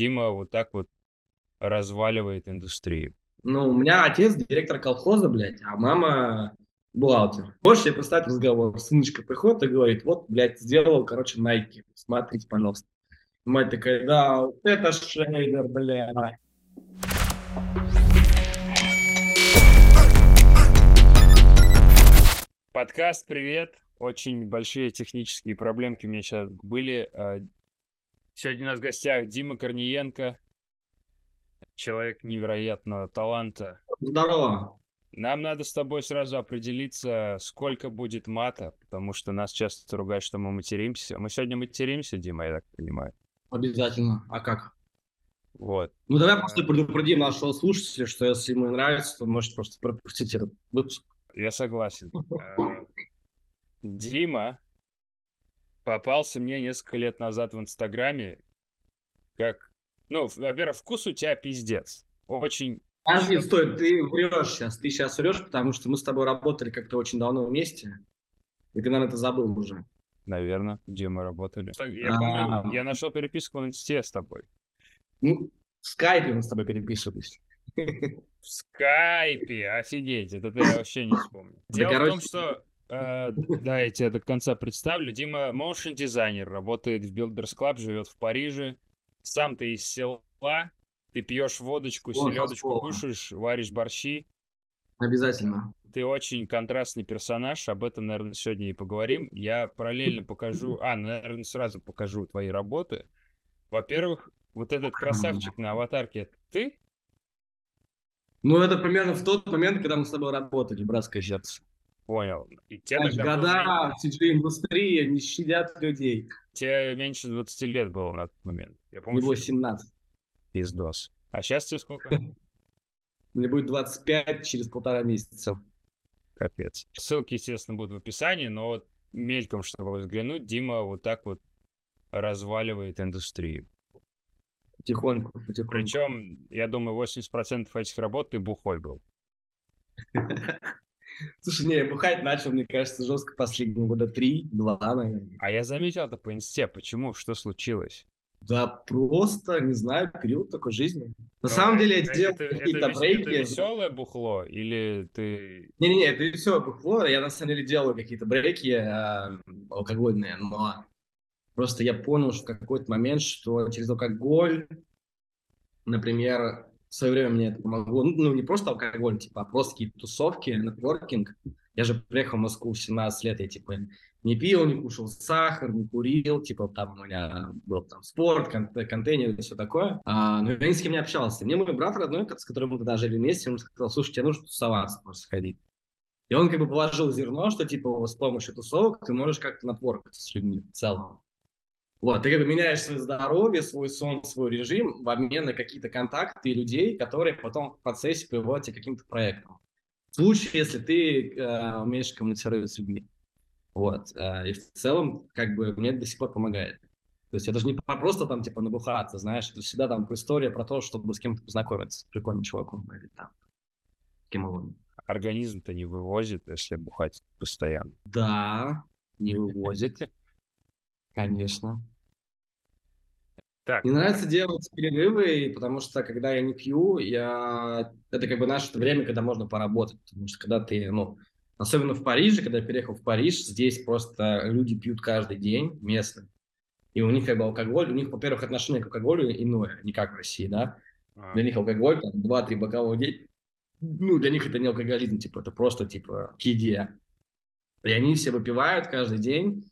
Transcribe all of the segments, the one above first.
Дима вот так вот разваливает индустрию. Ну, у меня отец директор колхоза, блядь, а мама бухгалтер. Можешь себе представить разговор? Сыночка приходит и говорит, вот, блядь, сделал, короче, Nike. Смотрите, пожалуйста. Мать такая, да, вот это шейдер, бля. Подкаст, привет. Очень большие технические проблемки у меня сейчас были. А, сегодня у нас в гостях Дима Корниенко, человек невероятного таланта. Здорово. Нам надо с тобой сразу определиться, сколько будет мата, потому что нас часто ругают, что мы материмся. Мы сегодня материмся, Дима, я так понимаю. Обязательно. А как? Вот. Ну, давай просто предупредим нашего слушателя, что если ему нравится, то может просто пропустить этот выпуск. Я согласен. Дима попался мне несколько лет назад в Инстаграме как... Ну, во-первых, вкус у тебя пиздец. Очень... Подожди, стой, ты врешь сейчас. Ты сейчас врешь, потому что мы с тобой работали как-то очень давно вместе. И ты, наверное, это забыл уже. Наверное, где мы работали. Я помню, А. я нашел переписку в инсте с тобой. Ну, в скайпе мы с тобой переписывались. В скайпе, офигеть, это я вообще не вспомню. Да, Дело в том, что, э, да, я тебя до конца представлю. Дима моушен дизайнер, работает в Builders Club, живет в Париже. Сам ты из села, ты пьешь водочку, селедочку кушаешь, варишь борщи. Обязательно. Ты очень контрастный персонаж, об этом, наверное, сегодня и поговорим. Я параллельно покажу, а, наверное, сразу покажу твои работы. Во-первых, вот этот красавчик на аватарке, ты? Ну, это примерно в тот момент, когда мы с тобой работали, братское сердце. Понял. И тебе, Знаешь, было года в CG-индустрии не щадят людей. Тебе меньше 20 лет было на тот момент. Я помню, Мне что 17. пиздос. А сейчас тебе сколько? Мне будет 25 через полтора месяца. Капец. Ссылки, естественно, будут в описании, но вот мельком, чтобы взглянуть, Дима вот так вот разваливает индустрию. Потихоньку, потихоньку. Причем, я думаю, 80% этих работ ты бухой был. Слушай, не, я бухать начал, мне кажется, жестко последние года три, два, наверное. А я заметил это по инсте. Почему? Что случилось? Да просто, не знаю, период такой жизни. На Ну, самом деле я делал какие-то брейки. Это веселое бухло? Или ты... Не-не-не, это все бухло. Я на самом деле делал какие-то брейки э, алкогольные, но просто я понял что в какой-то момент, что через алкоголь, например, в свое время мне это помогло. Ну, ну, не просто алкоголь, типа, а просто какие-то тусовки, нетворкинг. Я же приехал в Москву в 17 лет, я типа не пил, не кушал сахар, не курил, типа там у меня был там спорт, кон- контейнер и все такое. А, но я ни с кем не общался. Мне мой брат родной, с которым мы тогда жили вместе, он сказал, слушай, тебе нужно тусоваться, просто ходить. И он как бы положил зерно, что типа с помощью тусовок ты можешь как-то натворкаться с людьми в целом. Вот, ты как бы меняешь свое здоровье, свой сон, свой режим в обмен на какие-то контакты и людей, которые потом в процессе приводят тебя к каким-то проектам. В случае, если ты э, умеешь коммуницировать с людьми. Вот. э, и в целом, как бы, мне это до сих пор помогает. То есть это же не про- просто там, типа, набухаться, знаешь, это всегда там история про то, чтобы с кем-то познакомиться, с прикольным чуваком или там, с кем угодно. Организм-то не вывозит, если бухать постоянно. Да, не вывозите. Конечно. Так, Мне нравится делать перерывы, потому что когда я не пью, я... это как бы наше время, когда можно поработать. Потому что когда ты, ну, особенно в Париже, когда я переехал в Париж, здесь просто люди пьют каждый день, местные. И у них как бы алкоголь, у них, во-первых, отношение к алкоголю иное, не как в России, да. а, Для них алкоголь, там, 2-3 бокала в день, ну, для них это не алкоголизм, типа, это просто, типа, к еде. И они все выпивают каждый день,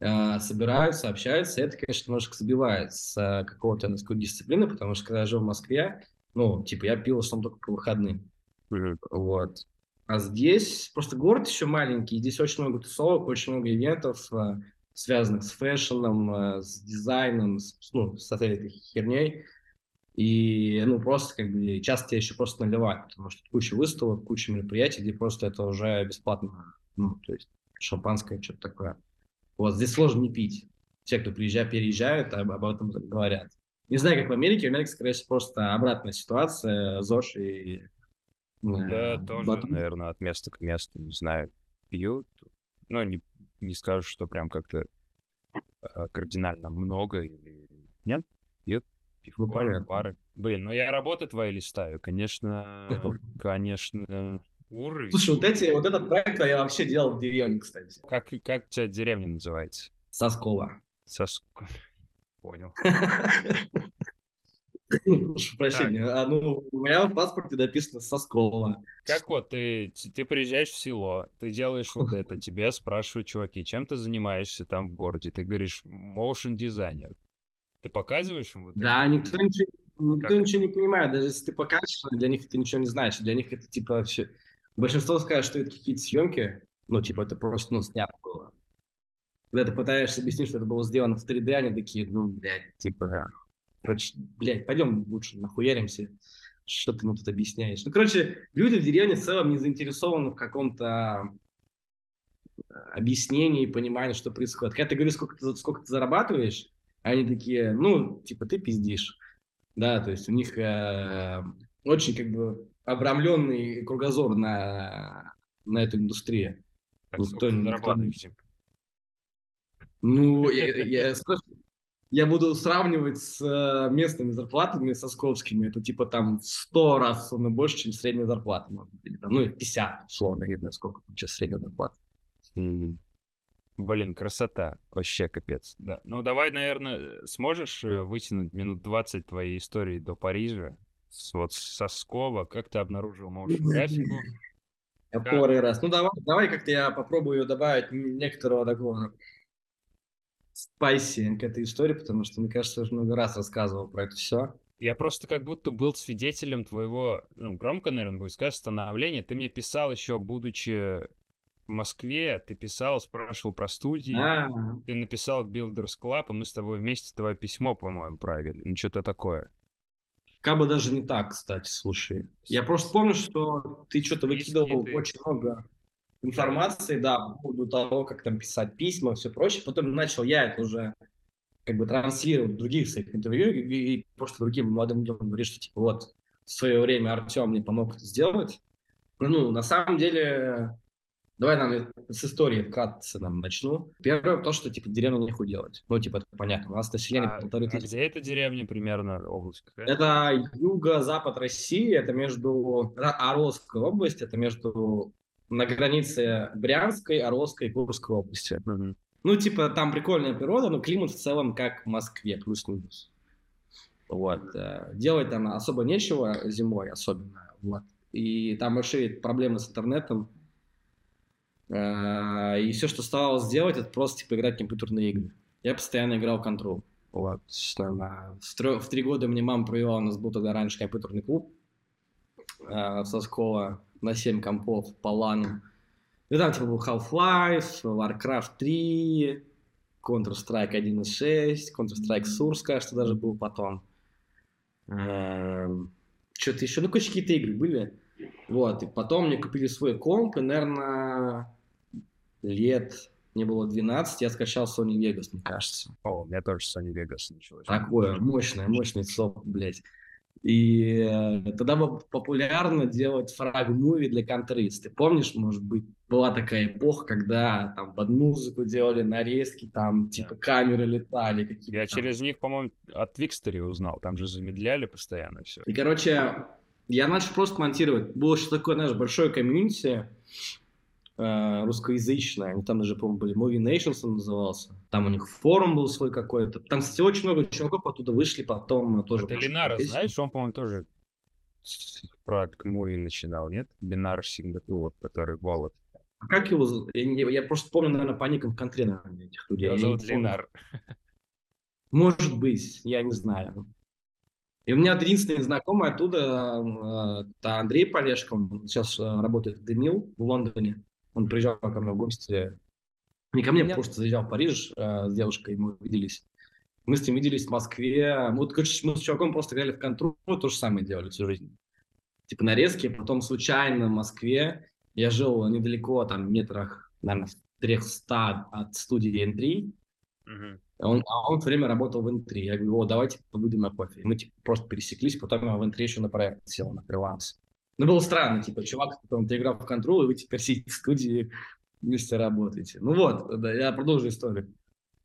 собираются, общаются, это, конечно, немножко сбивает с э, какого-то мужской дисциплины, потому что, когда я жил в Москве, ну, типа, я пил в основном только по выходным, мгм. вот. А здесь просто город еще маленький, здесь очень много тусовок, очень много ивентов, э, связанных с фэшном, с дизайном, с, ну, с этой этой херней. И, ну, просто, как бы, часто тебя еще просто наливают, потому что куча выставок, куча мероприятий, где просто это уже бесплатно, ну, то есть шампанское, что-то такое. Вот, здесь сложно не пить. Те, кто приезжают, переезжают, об, об этом говорят. Не знаю, как в Америке, в Америке, скорее всего, просто обратная ситуация, ЗОЖ и... Да, э, тоже, батон. наверное, от места к месту, не знаю, пьют. Ну, не, не скажу, что прям как-то э, кардинально много или... Нет? Пьют? пивко, ну, бары. Блин, ну я работы твои листаю, конечно, конечно, уровень. Слушай, вот эти, вот этот проект я вообще делал в деревне, кстати. Как, как у тебя деревня называется? Соскова. Соскова. Понял. Прошу прощения. А, ну, у меня в паспорте написано Соскова. Как вот, ты, ты приезжаешь в село, ты делаешь вот это, тебя спрашивают чуваки, чем ты занимаешься там в городе? Ты говоришь, motion дизайнер. Ты показываешь им вот Да, это? никто ничего, никто ничего не понимает. Даже если ты покажешь, для них это ничего не значит. Для них это типа вообще... Большинство скажет, что это какие-то съемки, ну, типа, это просто, ну, снято было. Когда ты пытаешься объяснить, что это было сделано в 3D, они такие, ну, блядь, типа, короче, блядь, пойдем лучше нахуяримся, что ты нам тут объясняешь. Ну, короче, люди в деревне в целом не заинтересованы в каком-то э, объяснении и понимании, что происходит. Когда ты говоришь, сколько ты, сколько ты зарабатываешь, они такие, ну, типа, ты пиздишь. Да, то есть у них э, очень как бы обрамленный кругозор на, на эту индустрию. Так, никто, никто... Ну, я, я, я буду сравнивать с э, местными зарплатами, со сковскими. Это типа там в 100 раз он больше, чем средняя зарплата. Или, там, ну, 50, условно, видно, сколько сейчас средняя зарплата. Mm. Блин, красота. Вообще капец. Да. Ну, давай, наверное, сможешь э, вытянуть минут 20 твоей истории до Парижа? С, вот со Скова, как ты обнаружил motion графику? Я как? раз. Ну, давай, давай как-то я попробую добавить некоторого такого спайси к этой истории, потому что, мне кажется, уже много раз рассказывал про это все. Я просто как будто был свидетелем твоего, ну, громко, наверное, будет сказать, становления. Ты мне писал еще, будучи в Москве, ты писал, спрашивал про студии, А-а-а. ты написал Builders Club, и мы с тобой вместе твое письмо, по-моему, правили, ну, что-то такое. Как бы даже не так, кстати, слушай. Я просто помню, что ты что-то выкидывал ты... очень много информации, да, по поводу того, как там писать письма, все прочее. Потом начал я это уже как бы транслировать в других своих интервью и, и просто другим молодым людям говорить, что типа вот в свое время Артем мне помог это сделать. Ну, на самом деле, давай нам с истории вкратце нам начну. Первое, то, что, типа, деревню нехуй делать. Ну, типа, это понятно. У нас население а, полторы а тысячи. где эта деревня примерно, область какая? Это юго-запад России, это между... Орловская область, это между на границе Брянской, Орловской и Курской области. Mm-hmm. Ну, типа, там прикольная природа, но климат в целом как в Москве, плюс-минус. Вот. Э, делать там особо нечего зимой особенно. Вот. И там большие проблемы с интернетом. Э, и все, что оставалось сделать, это просто типа играть в компьютерные игры. Я постоянно играл в Control. Вот. В три года мне мама провела, у нас был тогда раньше компьютерный клуб в Соскова на 7 компов по лану. И там типа был Half-Life, Warcraft 3, Counter-Strike 1.6, Counter-Strike Source, кажется, даже был потом. Эм, Что-то еще, ну, какие-то игры были. Вот, и потом мне купили свой комп, и, наверное, лет мне было 12, я скачал Sony Vegas, мне кажется. О, у меня тоже Sony Vegas началось. Такое, мощное, мощный соп, блядь. И э, тогда было популярно делать фраг-муви для контрист. Ты помнишь, может быть, была такая эпоха, когда там под музыку делали нарезки, там типа камеры летали. Какие-то Я там. через них, по-моему, от Викстери узнал. Там же замедляли постоянно все. И, короче, я начал просто монтировать. Было еще такое, знаешь, большое комьюнити э, русскоязычное. Они там даже, по-моему, были Movie Nations он назывался. Там у них форум был свой какой-то. Там, кстати, очень много чуваков оттуда вышли потом тоже. Это Ленара, знаешь, он, по-моему, тоже проект Movie начинал, нет? Бинар Сингапур, который Волод. А как его я, я просто помню, наверное, по никам наверное, этих людей. Его зовут Ленар. Может быть, я не знаю. И у меня единственный знакомый оттуда, э, это Андрей Полешко, он сейчас э, работает в Демил в Лондоне. Он приезжал ко мне в гости. Не ко мне, Нет. просто заезжал в Париж э, с девушкой, мы виделись. Мы с ним виделись в Москве. Мы, короче, мы с чуваком просто играли в контру, то же самое делали всю жизнь. Типа нарезки, потом случайно в Москве. Я жил недалеко, там, метрах, наверное, в 300 от студии N3. Угу. Он, а он все время работал в N3. Я говорю, о, давайте побудем на кофе. И мы типа, просто пересеклись, потом я в N3 еще на проект сел, на фриланс. Ну, было странно, типа, чувак, потом ты играл в контрол, и вы теперь сидите в студии, вместе работаете. Ну вот, да, я продолжу историю.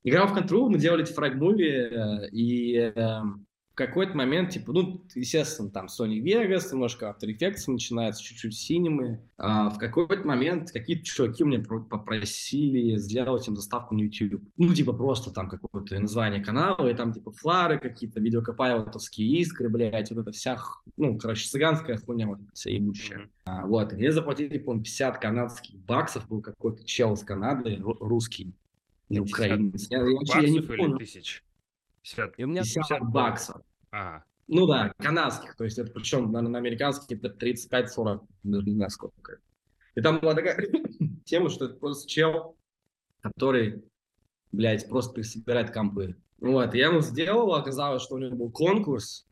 Играл в контрол, мы делали эти фраг-муви, э, и э, какой-то момент, типа, ну, естественно, там Sony Vegas, немножко After Effects начинается, чуть-чуть синемы. А в какой-то момент какие-то чуваки мне попросили сделать им заставку на YouTube. Ну, типа, просто там какое-то название канала, и там, типа, флары какие-то, видеокопайлотовские искры, блядь, вот это вся, ну, короче, цыганская хуйня вот вся ебучая. А, вот, и мне заплатили, по 50 канадских баксов, был какой-то чел из Канады, русский, не украинец. Я, я, я не помню. тысяч? 50, и у меня 50, 50 баксов. Ага. Ну да, канадских, то есть это причем на, на американских это 35-40, даже не знаю сколько. И там была такая тема, что это просто чел, который, блядь, просто собирает компы. Вот, я ему сделал, оказалось, что у него был конкурс,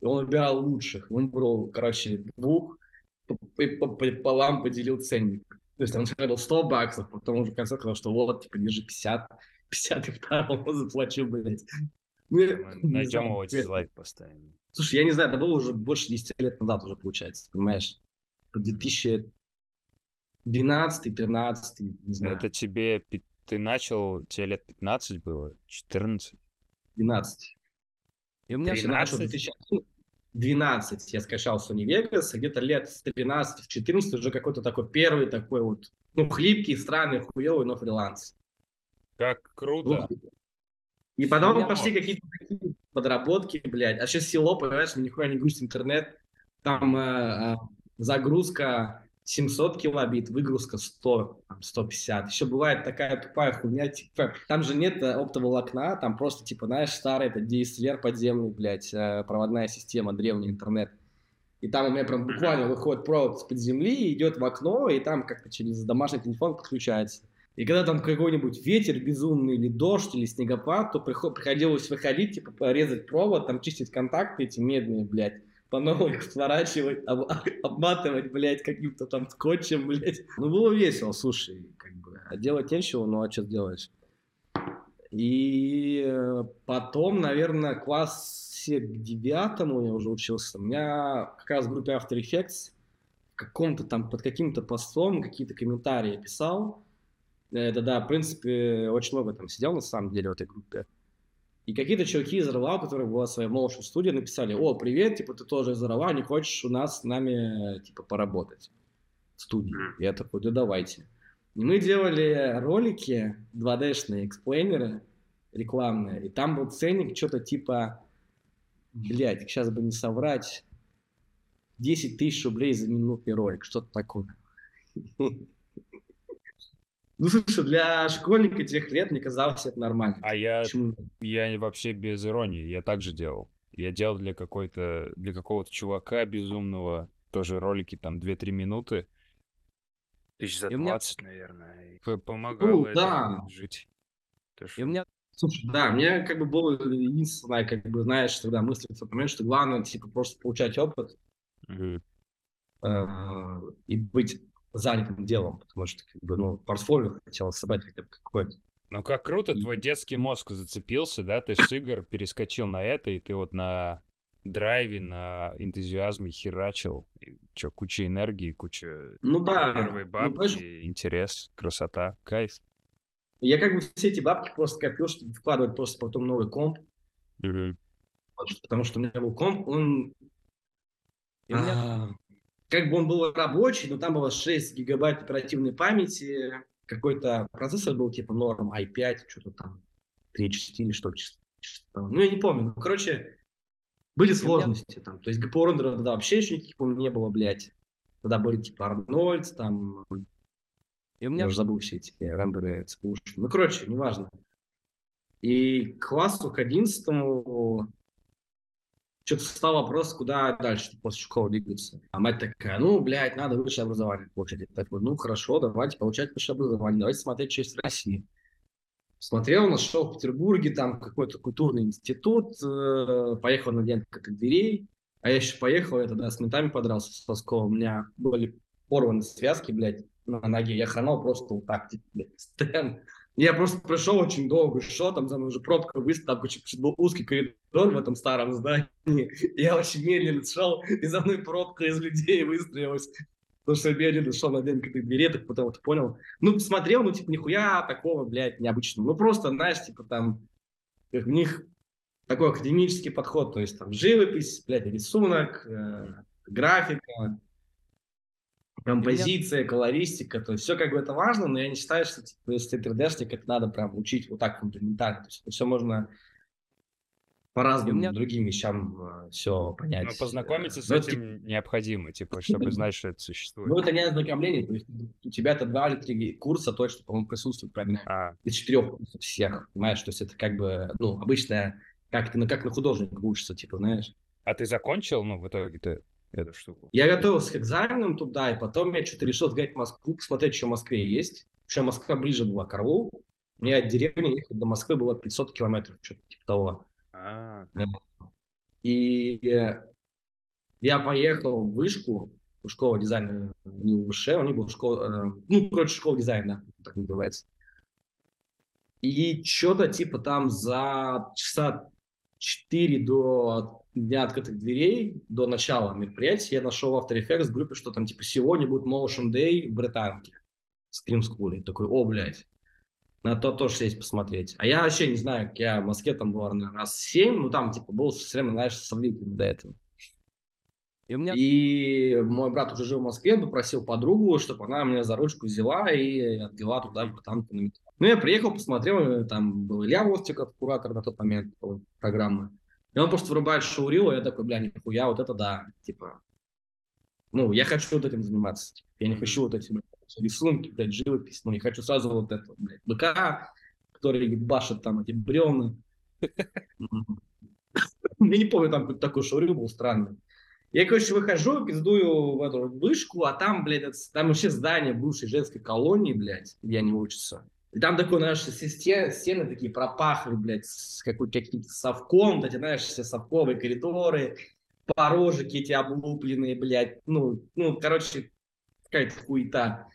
и он выбирал лучших. Он выбрал, короче, двух, пополам поделил ценник. То есть он сказал 100 баксов, потом уже в конце сказал, что вот, типа, держи 50, 52 заплачу, блядь. Ну, Найдем его дизлайк поставим. Слушай, я не знаю, это было уже больше 10 лет назад уже, получается, понимаешь? 2012, 13, не знаю. Это тебе, ты начал, тебе лет 15 было? 14? 12. И у меня 13? 2012 12 я скачал Sony Vegas, где-то лет с 13 в 14 уже какой-то такой первый такой вот, ну, хлипкий, странный, хуевый, но фриланс. Как круто. И потом Меня пошли какие-то подработки, блядь. А сейчас село, понимаешь, нихуя не грузит интернет. Там э, э, загрузка 700 килобит, выгрузка 100, там, 150. Еще бывает такая тупая хуйня, типа, там же нет э, оптоволокна, там просто, типа, знаешь, старый это DSLR подземный, блядь, э, проводная система, древний интернет. И там у меня прям буквально выходит провод из-под земли, идет в окно, и там как-то через домашний телефон подключается. И когда там какой-нибудь ветер безумный, или дождь, или снегопад, то приходилось выходить, типа, порезать провод, там чистить контакты эти медные, блядь, по новой их сворачивать, об, обматывать, блядь, каким-то там скотчем, блядь. Ну, было весело, слушай, как бы. А делать нечего, ну, а что делаешь? И потом, наверное, классе к девятому я уже учился. У меня как раз в группе After Effects каком-то там, под каким-то постом какие-то комментарии писал, это, да, в принципе, очень много там сидел, на самом деле, в этой группе. И какие-то чуваки из РЛА, у которых была своя молодшая студия, написали, о, привет, типа, ты тоже из РЛА, не хочешь у нас с нами, типа, поработать в студии? Я такой, да давайте. И мы делали ролики 2D-шные, эксплейнеры рекламные, и там был ценник что-то типа, блядь, сейчас бы не соврать, 10 тысяч рублей за минутный ролик, что-то такое. Ну, слушай, для школьника тех лет мне казалось это нормально. А я, Почему? я вообще без иронии, я так же делал. Я делал для какой-то, для какого-то чувака безумного, тоже ролики там 2-3 минуты. Тысяч за 20, меня... наверное. И помогало ну, да. жить. И у меня Слушай, да, мне как бы было единственное, как бы, знаешь, тогда мысль в тот момент, что главное, типа, просто получать опыт mm-hmm. э- и быть занятым делом, потому что, как бы, ну, портфолио хотелось собрать хотя бы какое-то. Ну, как круто, твой детский мозг зацепился, да, ты с игр перескочил на это, и ты вот на драйве, на энтузиазме херачил. И что, куча энергии, куча ну, да. первой ну, бабки, ну, интерес, красота, кайф. Я как бы все эти бабки просто копил, чтобы вкладывать просто потом новый комп. Mm-hmm. Потому что у меня был комп, он... И у меня как бы он был рабочий, но там было 6 гигабайт оперативной памяти, какой-то процессор был типа норм i5, что-то там 3.4 или что-то. Ну, я не помню. Ну, короче, были сложности там. То есть GPU рендера тогда вообще еще никаких, по не было, блядь. Тогда были типа Арнольд, там... И у меня... Я уже забыл все эти рендеры. Ну, короче, неважно. И к классу, к 11 что-то стал вопрос, куда дальше после школы двигаться. А мать такая, ну, блядь, надо высшее образование получать. Я такой, ну, хорошо, давайте получать высшее образование, давайте смотреть часть России. Смотрел, нашел в Петербурге там какой-то культурный институт, э, поехал на день как дверей, а я еще поехал, я тогда с ментами подрался с Ласковым, у меня были порваны связки, блядь, на ноге, я хранал просто вот так, типа, блядь, стенд я просто пришел очень долго, шел, там за мной уже пробка выставила, там был узкий коридор в этом старом здании. Я очень медленно шел, и за мной пробка из людей выстроилась. Потому что я медленно шел на день двери, так потом вот понял. Ну, посмотрел, ну, типа, нихуя такого, блядь, необычного. Ну, просто, знаешь, типа, там, в них такой академический подход, то есть там живопись, блядь, рисунок, э, графика, композиция, колористика, то есть все как бы это важно, но я не считаю, что типа, если ты 3D-шник, это надо прям учить вот так фундаментально, то есть это все можно по разным меня... другим вещам э, все понять. Но познакомиться с но этим типа... необходимо, типа, чтобы знать, что это существует. Ну, это не ознакомление, то есть у тебя это два или три курса точно, по-моему, присутствует правильно. А. Из четырех курсов всех, понимаешь, то есть это как бы, ну, обычная, как ты, ну, как на художника учишься, типа, знаешь. А ты закончил, ну, в итоге-то эту штуку? Я готовился к экзаменам туда, и потом я что-то решил сгонять в Москву, посмотреть, что в Москве есть. Что Москва ближе была к Орлу. Мне от деревни ехать до Москвы было 500 километров, что-то типа того. А. И я поехал в вышку, в школу дизайна, не в ВШ, у них была школа, э, ну, короче, школа дизайна, так называется. И что-то типа там за часа 4 до дня открытых дверей, до начала мероприятия, я нашел в After Effects в группе, что там типа сегодня будет Motion Day в Британке, Scream School. Такой, о, блядь, на то тоже сесть посмотреть. А я вообще не знаю, как я в Москве там был, наверное, раз семь, ну там типа был все время, знаешь, сравнительно до этого. И, у меня... и мой брат уже жил в Москве, попросил подругу, чтобы она меня за ручку взяла и отвела туда, там, на метро. Ну, я приехал, посмотрел, там был Илья Востиков, куратор на тот момент программы. И он просто врубает шоурил, и я такой, бля, нихуя, вот это да, типа, ну, я хочу вот этим заниматься. Я не хочу вот этим рисунки, блядь, живопись. Ну, не хочу сразу вот это, блядь, БК, который башит там эти бревна. Я не помню, там такой шоурил был странный. Я, короче, выхожу, пиздую в эту вышку, а там, блядь, там вообще здание бывшей женской колонии, блядь, где они учатся. И там такой, знаешь, стены, стены такие пропахли, блядь, с каким-то совком, эти, знаешь, все совковые коридоры, порожики эти облупленные, блядь, ну, ну, короче, какая-то хуета.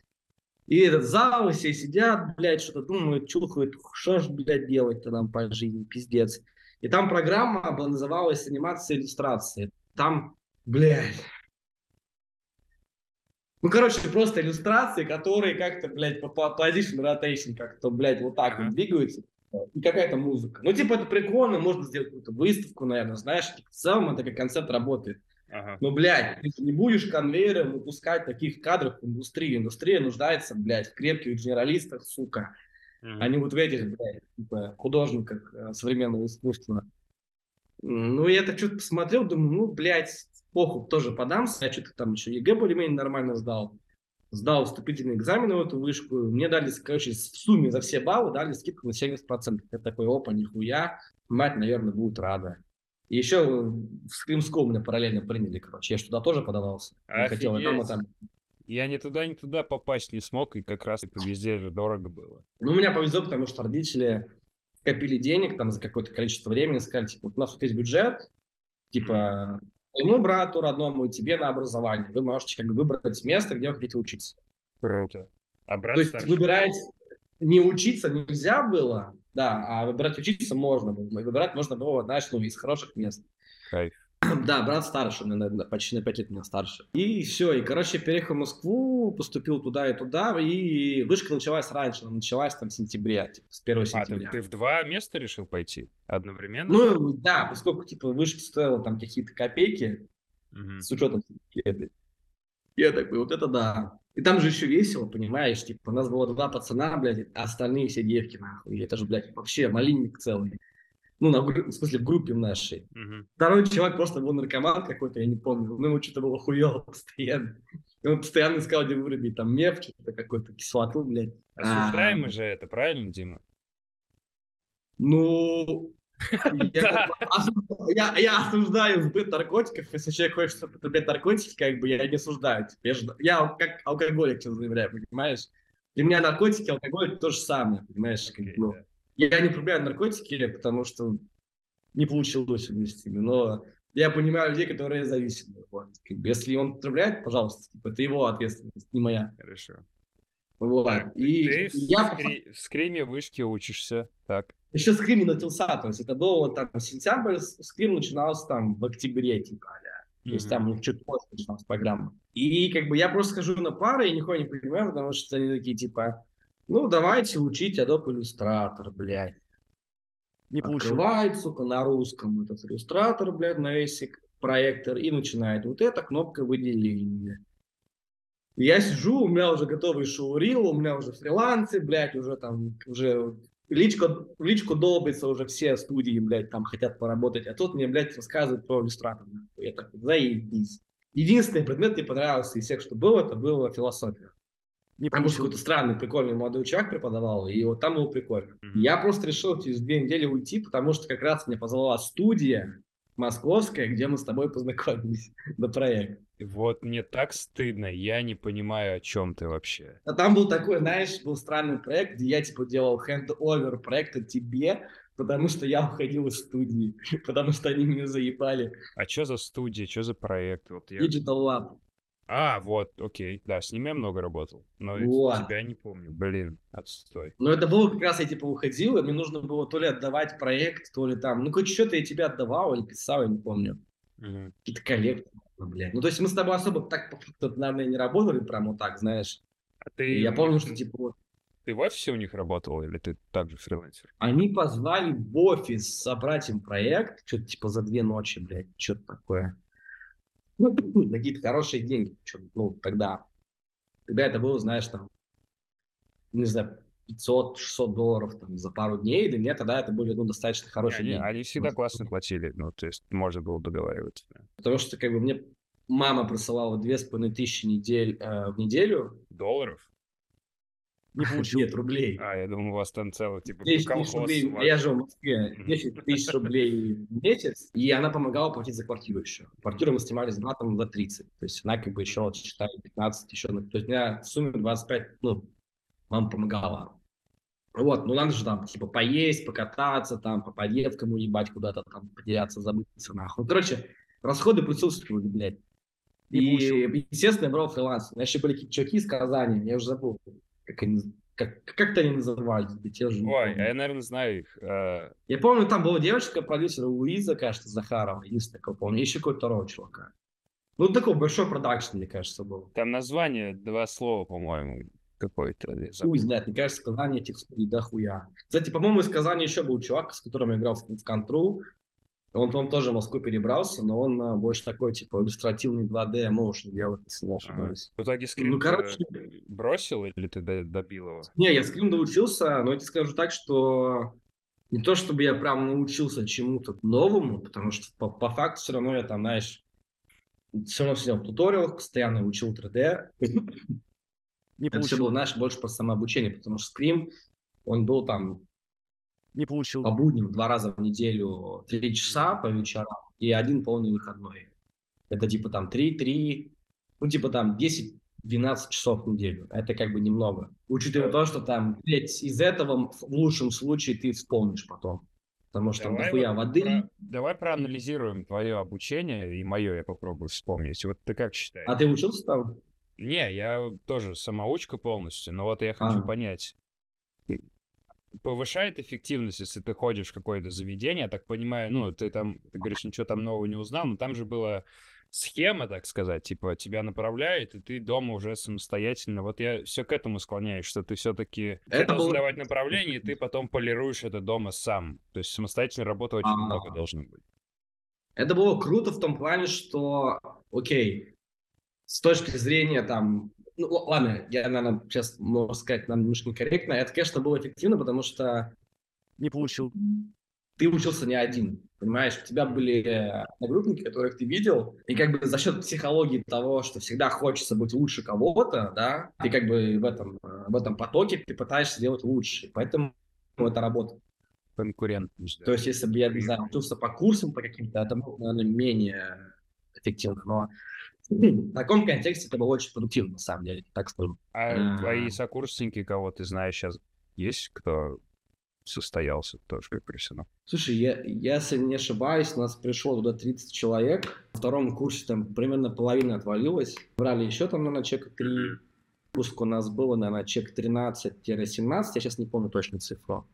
И этот зал, все сидят, блядь, что-то думают, чухают, что ж, блядь, делать-то нам по жизни, пиздец. И там программа была, называлась «Анимация иллюстрации». Там, блядь, ну, короче, просто иллюстрации, которые как-то, блядь, по, по position rotation как-то, блядь, вот так вот двигаются. И какая-то музыка. Ну, типа, это прикольно, можно сделать какую-то выставку, наверное, знаешь, в целом это как концепт работает. Ага. Но, блядь, ты не будешь конвейером выпускать таких кадров в индустрии. Индустрия нуждается, блядь, в крепких генералистах, сука. Mm-hmm. А не вот в этих, блядь, типа, художниках э, современного искусства. Ну, я так что-то посмотрел, думаю, ну, блядь, похуй, тоже подамся. Я что-то там еще ЕГЭ более-менее нормально сдал. Сдал вступительные экзамены в эту вышку. Мне дали, короче, в сумме за все баллы дали скидку на 70%. Я такой, опа, нихуя. Мать, наверное, будет рада. И еще в School меня параллельно приняли, короче. Я туда тоже подавался. Я хотел и там, и там. Я ни туда, ни туда попасть не смог, и как раз это везде же дорого было. Ну, меня повезло, потому что родители копили денег там за какое-то количество времени, сказали, типа, у нас вот есть бюджет, типа, твоему брату родному и тебе на образование. Вы можете как бы выбрать место, где вы хотите учиться. Круто. А брат То есть выбирать не учиться нельзя было, да, а выбирать учиться можно было. Выбирать можно было, знаешь, ну, из хороших мест. Кайф. Да, брат старше, наверное, почти на 5 лет меня старше. И все, и, короче, переехал в Москву, поступил туда и туда, и вышка началась раньше, она началась там в сентябре, типа, с 1 сентября. А, ты, ты в два места решил пойти одновременно? Ну, да, поскольку, типа, вышка стоила там какие-то копейки, угу. с учетом я такой, вот это да. И там же еще весело, понимаешь, типа, у нас было два пацана, блядь, а остальные все девки, нахуй. Это же, блядь, вообще малинник целый. Ну, на, в смысле, в группе нашей. Угу. Второй человек просто был наркоман какой-то, я не помню. Ну, ему что-то было хуево постоянно. Он постоянно искал, где вырубить там меф, что-то какой-то кислоту, блядь. Осуждаемо а, же это, правильно, Дима? Ну, я, осуждаю сбыт наркотиков, если человек хочет употреблять наркотики, как бы я не осуждаю. Я, я как алкоголик сейчас заявляю, понимаешь? Для меня наркотики, алкоголь то же самое, понимаешь? Как, ну, я не употребляю наркотики, потому что не получилось вместе, но я понимаю людей, которые зависимы. Вот. Если он употребляет, пожалуйста, типа, это его ответственность, не моя. Хорошо. Вот. Так, и ты я... в, скри... в скриме вышки учишься, так. Еще скрим начался, то есть это было там сентябрь, скрим начинался там в октябре, типа, то есть там у чуть позже начиналась программа. И как бы я просто хожу на пары и нихуя не понимаю, потому что они такие типа, ну давайте учить Adobe Illustrator, блядь. Не Открывает, сука, на русском этот иллюстратор, блядь, на ASIC проектор и начинает. Вот эта кнопка выделения. Я сижу, у меня уже готовый шоурил, у меня уже фрилансы, блядь, уже там, уже личку, личку долбится уже все студии, блядь, там хотят поработать, а тут мне, блядь, рассказывают про иллюстратор. Я так, заебись. Единственный предмет мне понравился из всех, что было, это была философия. Не Там был какой-то странный, прикольный молодой чувак преподавал, и вот там было прикольно. Mm-hmm. Я просто решил через две недели уйти, потому что как раз меня позвала студия московская, где мы с тобой познакомились на проект. Вот мне так стыдно, я не понимаю, о чем ты вообще. А там был такой, знаешь, был странный проект, где я типа делал хенд-овер проекта тебе, потому что я уходил из студии, потому что они меня заебали. А что за студия, что за проект? Вот я... Digital Lab. А, вот, окей, да, с ними я много работал, но вот. тебя не помню, блин, отстой. Ну, это было как раз, я типа уходил, и мне нужно было то ли отдавать проект, то ли там, ну, хоть что-то я тебе отдавал или писал, я не помню. Угу. Какие-то коллекции, блядь. Ну, то есть мы с тобой особо так, наверное, не работали прямо вот так, знаешь. А ты... И я помню, что типа... Ты в офисе у них работал или ты также фрилансер? Они позвали в офис собрать им проект, что-то типа за две ночи, блядь, что-то такое ну, какие-то хорошие деньги. Ну, тогда, тогда это было, знаешь, там, не знаю, 500-600 долларов там, за пару дней, для меня тогда это были ну, достаточно хорошие они, деньги. Они всегда классно платили, ну, то есть можно было договариваться. Потому что, как бы, мне мама присылала две с половиной тысячи недель, э, в неделю. Долларов? Не получил. Нет, рублей. А, я думал, у вас там целый, типа, 10 тысяч рублей. Я живу в Москве. 10 тысяч рублей в месяц. И она помогала платить за квартиру еще. Квартиру мы снимали с братом за 30. То есть она как бы еще, считай, 15 еще. То есть у меня в сумме 25, ну, мама помогала. Вот, ну надо же там, типа, поесть, покататься, там, по подъездкам уебать куда-то, там, потеряться, забыться, нахуй. Ну, короче, расходы присутствовали, блядь. И, естественно, я брал фриланс. У меня еще были чуваки из Казани, я уже забыл как они, как, как-то они назывались, те же. Ой, а я, наверное, знаю их. Uh... Я помню, там была девочка, продюсер Луиза, кажется, Захарова, единственное, кого помню, еще какой-то второго чувака. Ну, такой большой продакшн, мне кажется, был. Там название, два слова, по-моему, какой-то. Хуй знает, мне кажется, сказание этих студий да хуя. Кстати, по-моему, из Казани еще был чувак, с которым я играл в, в Контру. Он, он тоже в Москву перебрался, но он а, больше такой, типа, иллюстративный 2D motion делает, если не ошибаюсь. А, в итоге скрин ну, короче... бросил или ты добил его? Не, я скрин доучился, но я тебе скажу так, что не то, чтобы я прям научился чему-то новому, потому что по, по факту все равно я там, знаешь, все равно сидел в туториалах, постоянно учил 3D. Не Это все было, знаешь, больше про самообучение, потому что скрим, он был там не получил. По будням два раза в неделю три часа по вечерам и один полный выходной. Это типа там 3-3, ну типа там 10-12 часов в неделю. Это как бы немного. Учитывая то, что там, блядь, из этого в лучшем случае ты вспомнишь потом. Потому что давай дохуя вот воды. Про... Давай проанализируем твое обучение и мое я попробую вспомнить. Вот ты как считаешь? А ты учился там? Не, я тоже самоучка полностью, но вот я хочу а. понять повышает эффективность, если ты ходишь в какое-то заведение, я так понимаю, ну, ты там, ты говоришь, ничего там нового не узнал, но там же была схема, так сказать, типа тебя направляет, и ты дома уже самостоятельно. Вот я все к этому склоняюсь, что ты все-таки это должен было... давать направление, и ты потом полируешь это дома сам. То есть самостоятельной работы очень А-а-а. много должно быть. Это было круто в том плане, что, окей, с точки зрения там ну, ладно, я, наверное, сейчас могу сказать нам немножко некорректно. Это, конечно, было эффективно, потому что... Не получил. Ты учился не один, понимаешь? У тебя были одногруппники, которых ты видел, и как бы за счет психологии того, что всегда хочется быть лучше кого-то, да, ты как бы в этом, в этом потоке ты пытаешься делать лучше. Поэтому это работает. Конкурентность. Да. То есть, если бы я, не знаю, учился по курсам по каким-то, это, наверное, менее эффективно. Но в таком контексте это было очень продуктивно, на самом деле, так скажу. А, а твои сокурсники, кого ты знаешь сейчас, есть кто состоялся тоже как профессионал? Слушай, я, я, если не ошибаюсь, у нас пришло туда 30 человек. В втором курсе там примерно половина отвалилась. Брали еще там, наверное, чек 3. Пуск у нас было, наверное, чек 13-17. Я сейчас не помню точно цифру.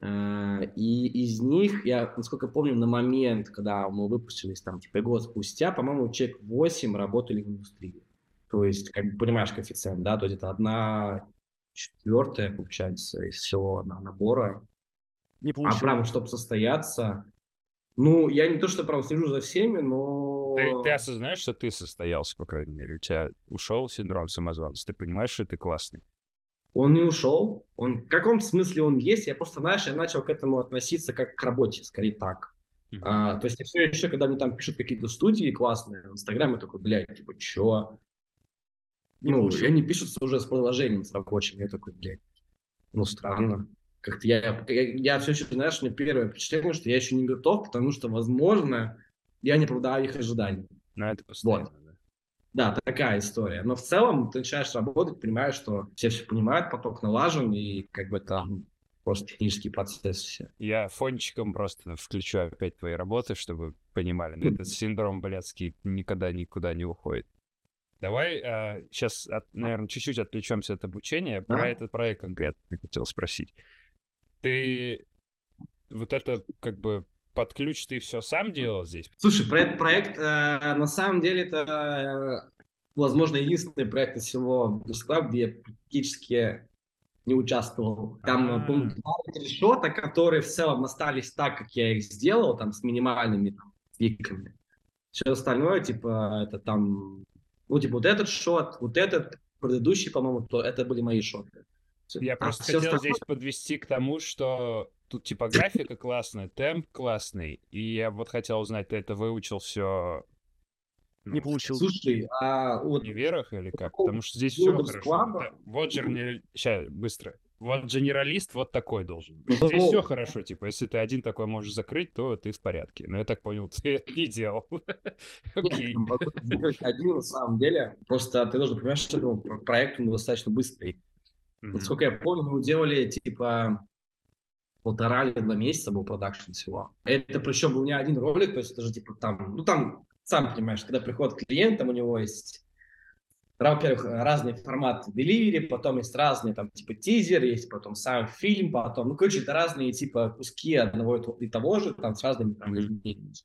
Э, и из них, я, насколько помню, на момент, когда мы выпустились, там, типа, год спустя, по-моему, человек 8 работали в индустрии. То есть, как бы, понимаешь, коэффициент, да, то есть это одна четвертая, получается, из всего набора Не А прям, чтобы состояться, ну, я не то, что прям слежу за всеми, но... Ты, ты осознаешь, что ты состоялся, по крайней мере? У тебя ушел синдром самозванца? Ты понимаешь, что ты классный? Он не ушел. Он, в каком смысле он есть? Я просто, знаешь, я начал к этому относиться как к работе, скорее так. Mm-hmm. А, то есть я все еще, когда мне там пишут какие-то студии классные в Инстаграме, я такой, блядь, типа, чё? Ну, получил. они пишутся уже с продолжением с рабочим. Я такой, блядь, ну, странно. Как-то я, я, я все еще, знаешь, мне первое впечатление, что я еще не готов, потому что, возможно, я не оправдаю их ожиданий. Ну, это постоянно, вот. Да. Такая история. Но в целом ты начинаешь работать, понимаешь, что все все понимают, поток налажен, и как бы там просто технический процесс все. Я фончиком просто включу опять твои работы, чтобы понимали. Но этот синдром блядский никогда никуда не уходит. Давай э, сейчас, от, наверное, чуть-чуть отвлечемся от обучения. Про а? этот проект конкретно хотел спросить. Ты вот это как бы под ключ ты все сам делал здесь? Слушай, про этот проект э, на самом деле это, э, возможно, единственный проект из всего Club, где я практически не участвовал. Там, А-а-а. помню, два решета, которые в целом остались так, как я их сделал, там, с минимальными там, фиками. Все остальное, типа, это там ну, типа, вот этот шот, вот этот предыдущий, по-моему, то это были мои шоты. Я а просто хотел здесь подвести к тому, что тут типа графика классная, темп классный, и я вот хотел узнать, ты это выучил все ну, не получил. Слушай, а вот... Не верах или как? Потому что здесь все хорошо. Вот же. Сейчас, быстро. Вот генералист вот такой должен быть. Здесь все хорошо, типа, если ты один такой можешь закрыть, то ты в порядке. Но я так понял, ты это не делал. Окей. Один на самом деле. Просто ты должен понимать, что этому проекту достаточно быстрый. Насколько я помню, мы делали, типа, полтора или два месяца был продакшн всего. Это причем был не один ролик, то есть это же, типа, там, ну, там, сам понимаешь, когда приходит клиент, там у него есть во-первых, разные форматы delivery, потом есть разные там типа тизер, есть потом сам фильм, потом, ну, короче, это разные типа куски одного и того же, там с разными там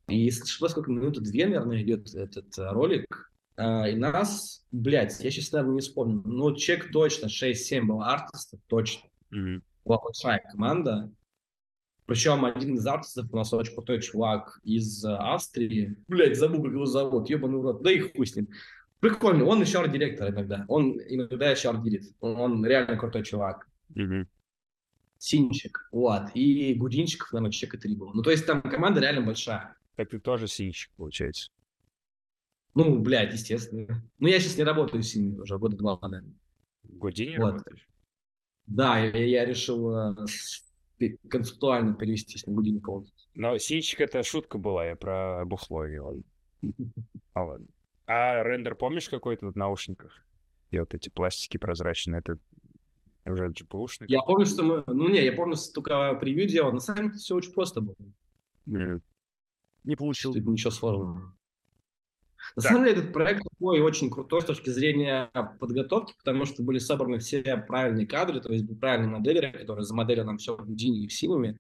И если сколько минуты две, наверное, идет этот э, ролик, а, и нас, блядь, я сейчас, наверное, не вспомню, но чек точно, 6-7 было артистов, точно. Mm-hmm. Была большая команда. Причем один из артистов у нас очень крутой чувак из Австрии. Блядь, забыл, как его зовут, ебаный урод. Да и хуй с ним. Прикольный, он еще директор иногда. Он иногда еще арт-дирит. Он, он реально крутой чувак. Mm-hmm. Синчик, вот. И Гудинчиков, наверное, человека три было. Ну, то есть там команда реально большая. Так ты тоже синчик, получается? Ну, блядь, естественно. Ну, я сейчас не работаю с синим уже, года два, наверное. Гудини вот. работаешь? Да, я, я решил э, концептуально перевестись на полностью. Но синчик это шутка была, я про бухло говорил. А ладно. А рендер помнишь какой-то в наушниках? И вот эти пластики прозрачные, это уже GPU-шный? Я помню, что мы... Ну не, я помню, что только превью делал. На самом деле все очень просто было. Нет. Не получил. Ничего сложного. На да. самом деле этот проект такой очень крутой с точки зрения подготовки, потому что были собраны все правильные кадры, то есть правильные модели, которые замоделили нам все в Houdini и в Синуме.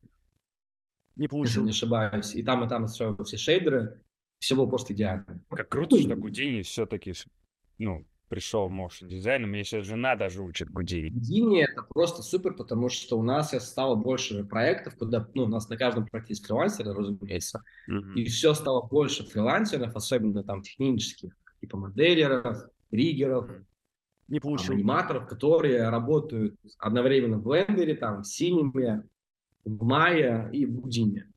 Не получил. Если не ошибаюсь. И там, и там все, все шейдеры все было просто идеально. Как круто, что Гудини все-таки ну, пришел motion дизайн. Мне сейчас жена даже учит Гудини. Гудини это просто супер, потому что у нас стало больше проектов, куда, ну, у нас на каждом проекте есть фрилансеры, разумеется, mm-hmm. и все стало больше фрилансеров, особенно там технических, типа моделеров, триггеров, не получил. аниматоров, которые работают одновременно в блендере, там, в синеме, в Maya и в Гудине.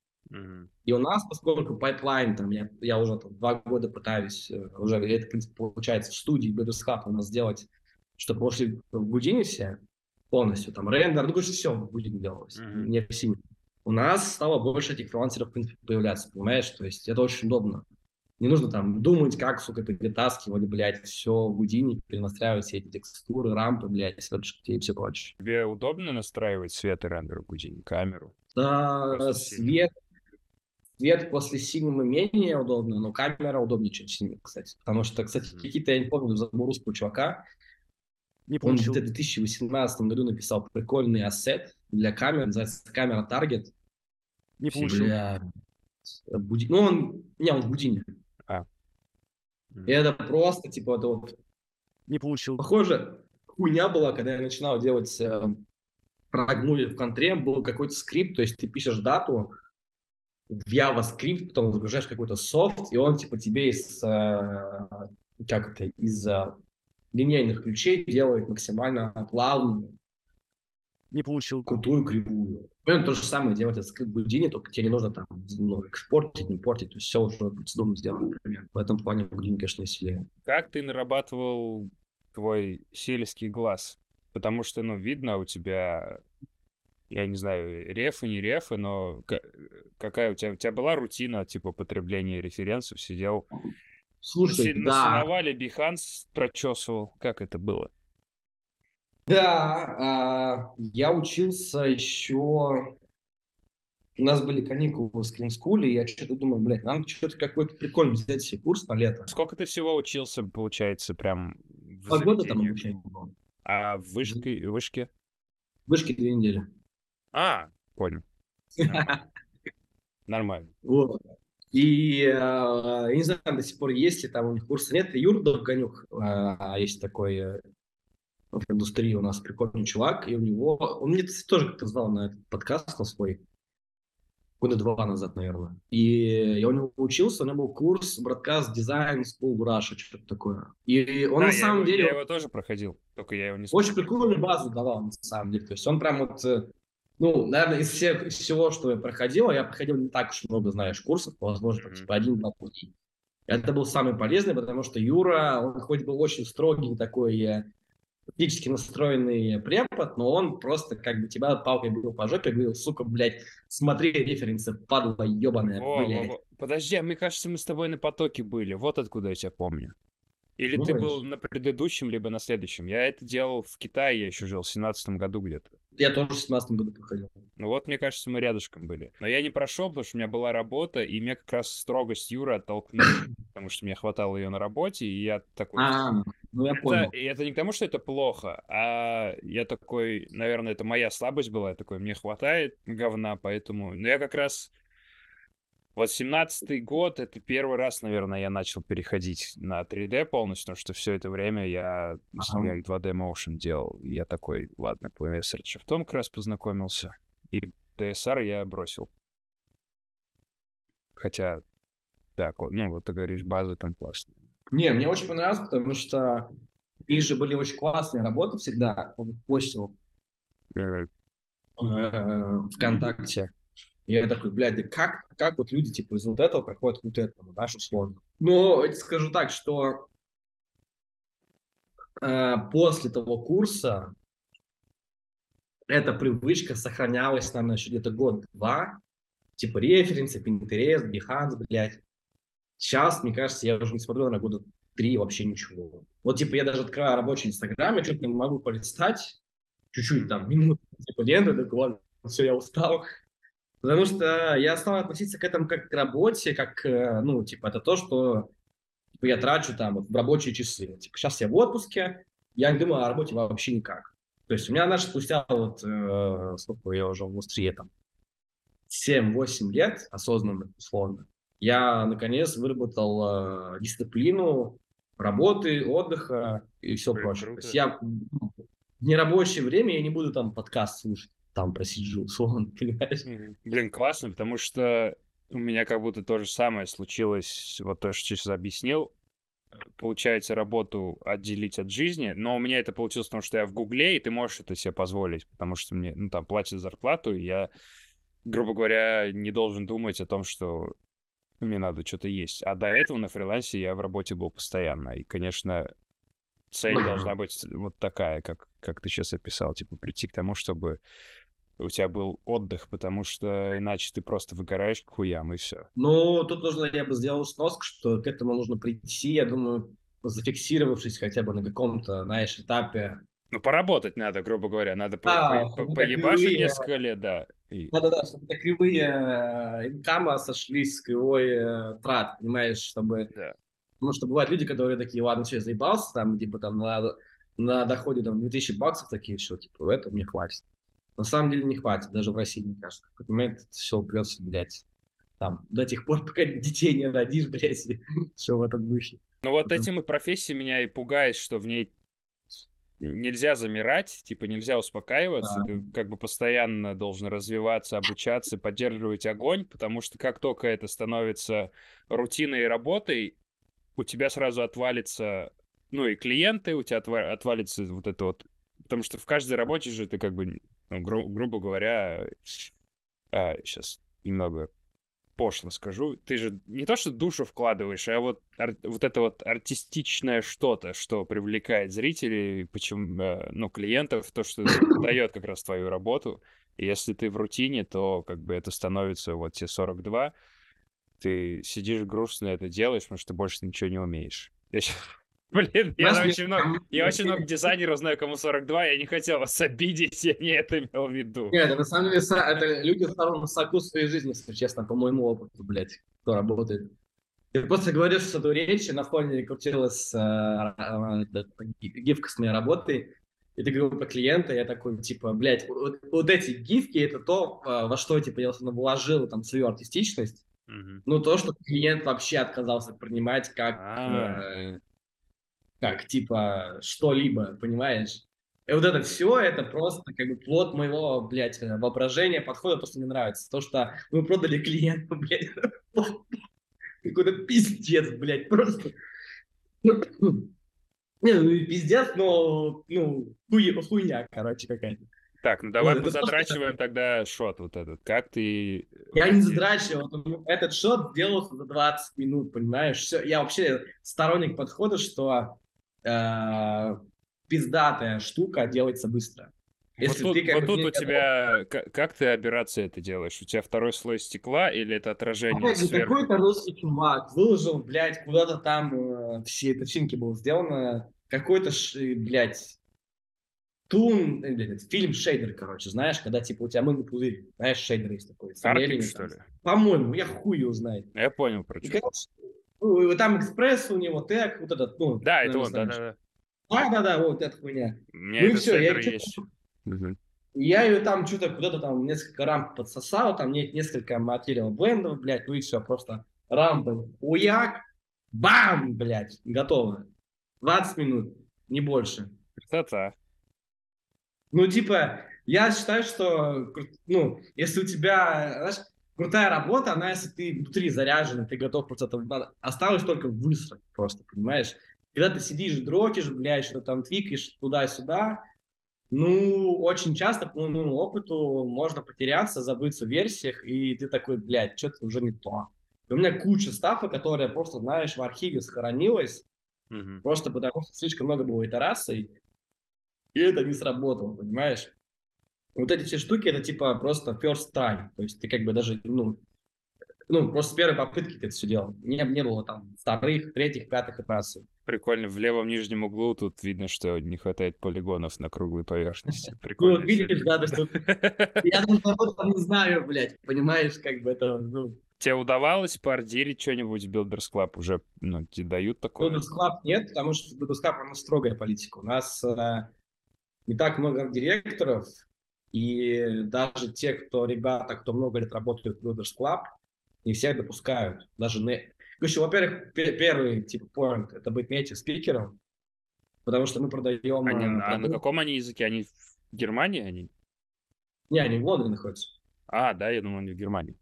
И у нас, поскольку pipeline, там, я, я уже там, два года пытаюсь, э, уже это, в принципе, получается, в студии BDS Hub у нас сделать, чтобы пошли в Гудине все полностью, там, render, ну, короче, все в Гудине делалось, mm-hmm. не в Cinema. У нас стало больше этих фрилансеров, в принципе, появляться, понимаешь? То есть это очень удобно. Не нужно там думать, как, сука, перетаскивать, блядь, все в Гудине, перенастраивать все эти текстуры, рампы, блядь, светочки и все прочее. Тебе удобно настраивать свет и рендер в Гудине, камеру? Да, свет, Свет после синема менее удобно, но камера удобнее, чем синема, кстати. Потому что, кстати, mm-hmm. какие-то, я не помню, забыл русского чувака. Не Он в 2018 году написал прикольный ассет для камер, называется камера Target. Не получил. Для... Буди... Ну, он... Не, он в Будине. А. Mm-hmm. И это просто, типа, это вот... Не получил. Похоже, хуйня была, когда я начинал делать э, прогнули в контре, был какой-то скрипт, то есть ты пишешь дату в JavaScript, потом загружаешь какой-то софт, и он типа тебе из, э, как это, из э, линейных ключей делает максимально плавную, не получил. Крутую кривую. Примерно то же самое делать этот скрипт Houdini, только тебе не нужно там ну, экспортить, не портить, то есть все уже процедурно сделано, например. В этом плане Houdini, конечно, веселее. Как ты нарабатывал твой сельский глаз? Потому что, ну, видно у тебя, я не знаю, рефы, не рефы, но какая у тебя, у тебя была рутина, типа, потребления референсов, сидел... Слушай, на, да. На сеновале Behance прочесывал. Как это было? Да, а, я учился еще... У нас были каникулы в скринскуле, и я что-то думаю, блядь, нам что-то какой-то прикольный взять себе курс на лето. Сколько ты всего учился, получается, прям в Два года там обучение было. А в вышке, вышке? В вышке две недели. А, понял. Нормально. Вот. И э, я не знаю, до сих пор есть ли там у них курсы. Нет, Юр Довганюк, а, есть такой э, в индустрии у нас прикольный чувак, и у него... Он мне тоже как-то знал на этот подкаст на свой года два назад, наверное. И я у него учился, у него был курс Broadcast Design School Russia, что-то такое. И он да, на самом его, деле... Я его тоже проходил, только я его не Очень прикольную базу давал, на самом деле. То есть он прям вот... Э, ну, наверное, из, всех, из всего, что я проходил, я проходил не так уж много, знаешь, курсов, возможно, mm-hmm. типа один-два пути. Это был самый полезный, потому что Юра, он хоть был очень строгий такой э, критически настроенный препод, но он просто как бы тебя палкой бил по жопе, говорил, сука, блядь, смотри референсы, падла ебаная, о, блядь. О, о. Подожди, а мне кажется, мы с тобой на потоке были, вот откуда я тебя помню. Или ну, ты был на предыдущем, либо на следующем. Я это делал в Китае, я еще жил в семнадцатом году где-то. Я тоже в семнадцатом году проходил. Ну вот, мне кажется, мы рядышком были. Но я не прошел, потому что у меня была работа, и мне как раз строгость Юра оттолкнул, потому что мне хватало ее на работе, и я такой... А, ну я понял. И это не к тому, что это плохо, а я такой, наверное, это моя слабость была, я такой, мне хватает говна, поэтому... Но я как раз вот семнадцатый год, это первый раз, наверное, я начал переходить на 3D полностью, потому что все это время я, ага. я 2D Motion делал. И я такой, ладно, по том как раз познакомился. И DSR я бросил. Хотя, так, ну вот ты говоришь, базы там классные. Не, мне очень понравилось, потому что их же были очень классные работы всегда. Постил э, ВКонтакте. Я такой, блядь, как, как вот люди типа из вот этого проходят к вот этому, да, что сложно. Но скажу так, что э, после того курса эта привычка сохранялась, наверное, еще где-то год-два. Типа референсы, Pinterest, Behance, блядь. Сейчас, мне кажется, я уже не смотрю на года три вообще ничего. Вот, типа, я даже открываю рабочий Инстаграм, я что-то не могу полистать, чуть-чуть там, минуту, типа, ленту, такой, ладно, все, я устал, Потому что я стал относиться к этому как к работе, как, э, ну, типа, это то, что типа, я трачу там вот, в рабочие часы. Типа, сейчас я в отпуске, я не думаю о работе вообще никак. То есть у меня, знаешь, спустя вот, э, сколько я уже в индустрии, там, 7-8 лет осознанно, условно, я, наконец, выработал э, дисциплину работы, отдыха и все Блин, прочее. Круто. То есть я в нерабочее время я не буду там подкаст слушать там просижу, условно, понимаешь? Блин, классно, потому что у меня как будто то же самое случилось, вот то, что сейчас объяснил. Получается, работу отделить от жизни, но у меня это получилось, потому что я в Гугле, и ты можешь это себе позволить, потому что мне, ну, там, платят зарплату, и я, грубо говоря, не должен думать о том, что мне надо что-то есть. А до этого на фрилансе я в работе был постоянно, и, конечно, цель должна быть вот такая, как, как ты сейчас описал, типа прийти к тому, чтобы у тебя был отдых, потому что иначе ты просто выгораешь к хуям, и все. Ну, тут нужно, я бы сделал сноск, что к этому нужно прийти, я думаю, зафиксировавшись хотя бы на каком-то, знаешь, этапе. Ну, поработать надо, грубо говоря, надо а, по, по, поебашить кривые... несколько лет, да. И... Да-да-да, чтобы кривые э, инкама сошлись с кривой э, трат, понимаешь, чтобы... Да. Потому что бывают люди, которые такие, ладно, все, заебался, там, типа, там, на, на доходе, там, 2000 баксов такие, все, типа, это мне хватит. На самом деле не хватит, даже в России, мне кажется. В какой момент все придется, блядь, там, до тех пор, пока детей не родишь, блядь, все в этом духе. Ну вот этим и профессия меня и пугает, что в ней нельзя замирать, типа нельзя успокаиваться, Да. ты как бы постоянно должен развиваться, обучаться, поддерживать огонь, потому что как только это становится рутиной и работой, у тебя сразу отвалится, ну и клиенты, у тебя отва- отвалится вот это вот, потому что в каждой работе же ты как бы, ну, гру- грубо говоря, сейчас немного пошло скажу, ты же не то что душу вкладываешь, а вот, ар- вот это вот артистичное что-то, что привлекает зрителей, почему, э, ну, клиентов, то, что дает как раз твою работу. И если ты в рутине, то как бы это становится вот те 42, ты сидишь грустно это делаешь, потому что ты больше ничего не умеешь. Я щас- Блин, я очень много, я очень много дизайнеров знаю, кому 42, я не хотел вас обидеть, я не это имел в виду. Нет, на самом деле это люди в втором соку своей жизни, если честно, по моему опыту, блядь, кто работает. Ты просто говоришь что эту речь, и на фоне крутилась э, э, ги- гифка с моей работы, и ты говорил про клиента, я такой, типа, блядь, вот, вот эти гифки, это то, э, во что, типа, я вложил там свою артистичность, Мгм. ну, то, что клиент вообще отказался принимать как, А. э, как типа, что-либо, понимаешь? И вот это все, это просто как бы плод моего, блядь, э, воображения, подхода просто не нравится. То, что мы продали клиенту, блядь, какой-то пиздец, блядь, просто. Не, ну и пиздец, но, ну, хуй- хуйня, короче, какая-то. Так, ну давай Вот, это то, что- позатрачиваем тогда шот вот этот. Как ты... Я не задрачивал. Этот шот делался за 20 минут, понимаешь? Все, я вообще сторонник подхода, что э, пиздатая штука делается быстро. Вот Если тут, ты как вот тут у тебя... Как, как ты операции это делаешь? У тебя второй слой стекла или это отражение Опять сверху? какой-то русский чувак выложил, блядь, куда-то там э, все это финки было сделано. Какой-то, блядь, тун, э, блядь, фильм шейдер, короче, знаешь, когда типа у тебя мыльный пузырь, знаешь, шейдер есть такой. Амелией что ли? По-моему, я хуй его знаю. Я понял про что. Там экспресс у него, тег, вот этот, ну, Да, это он, да-да-да. Да-да-да, вот эта хуйня. У меня Ну и этот всё, я есть. Я ее там что-то куда-то там несколько рамп подсосал, там нет несколько материал блендов, блядь, ну и все, просто рампы, уяк, бам, блядь, готово. 20 минут, не больше. Красота. Ну, типа, я считаю, что, ну, если у тебя, знаешь, крутая работа, она, если ты внутри заряжен, ты готов надо- осталось только высрать просто, понимаешь? Когда ты сидишь, дрочишь, блядь, что там твикаешь туда-сюда, ну, очень часто, по моему опыту, можно потеряться, забыться в версиях, и ты такой, блядь, что-то уже не то. И у меня куча стафа, которая просто, знаешь, в архиве сохранилась, Мгм. Просто потому что слишком много было итераций, и это не сработало, понимаешь? Вот эти все штуки, это типа просто first try. То есть ты как бы даже, ну, ну просто с первой попытки ты это все делал. Не, не было там вторых, третьих, пятых итераций. Прикольно. В левом нижнем углу тут видно, что не хватает полигонов на круглой поверхности. Ну, Прикольно. вот видишь, да, то есть вот я этом не знаю, блядь, понимаешь, как бы это, ну, Тебе удавалось поордирить что-нибудь в Builders Club? Уже, ну, тебе дают такое? Builders Club нет, потому что Builders Club, она строгая политика. У нас э, не так много директоров, и даже те, кто ребята, кто много лет работают в Builders Club, не всех допускают. Даже не... Короче, во-первых, пе- первый типа point это быть native спикером, потому что мы продаем... Они- э, а на каком они языке? Они в Германии? Они? Не, они в Лондоне находятся. А, да, я думал, они в Германии.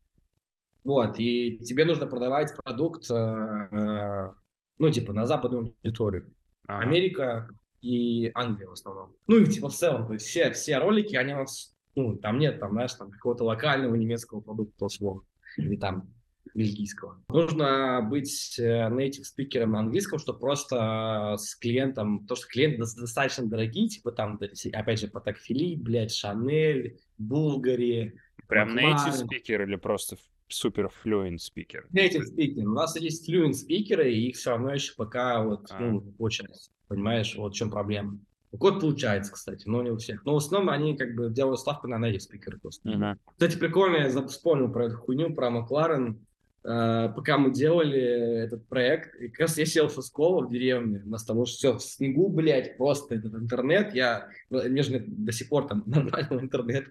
Вот, и тебе нужно продавать продукт, э, э, ну, типа, на западную аудиторию. Ага. Америка и Англия в основном. Ну и типа в целом, то есть все, все ролики, они у нас, ну, там нет, там, знаешь, там какого-то локального немецкого продукта условно, или там бельгийского. Нужно быть э, native спикером на английском, чтобы просто с клиентом, то, что клиенты дос- достаточно дорогие, типа там, опять же, Патак Филипп, блядь, Шанель, Булгари, Прям Макман. native спикер или просто супер fluent спикер? Native speaking. У нас есть fluent спикеры, и их все равно еще пока вот, А. ну, получается. Понимаешь, вот в чем проблема. У код получается, кстати, но не у всех. Но в основном они как бы делают ставку на native спикеры просто. Мгм. Кстати, прикольно, я вспомнил про эту хуйню, про Макларен. Э, пока мы делали этот проект, и как раз я сел в Фусково в деревне, у нас там все в снегу, блядь, просто этот интернет, я, мне же до сих пор там нормального интернета.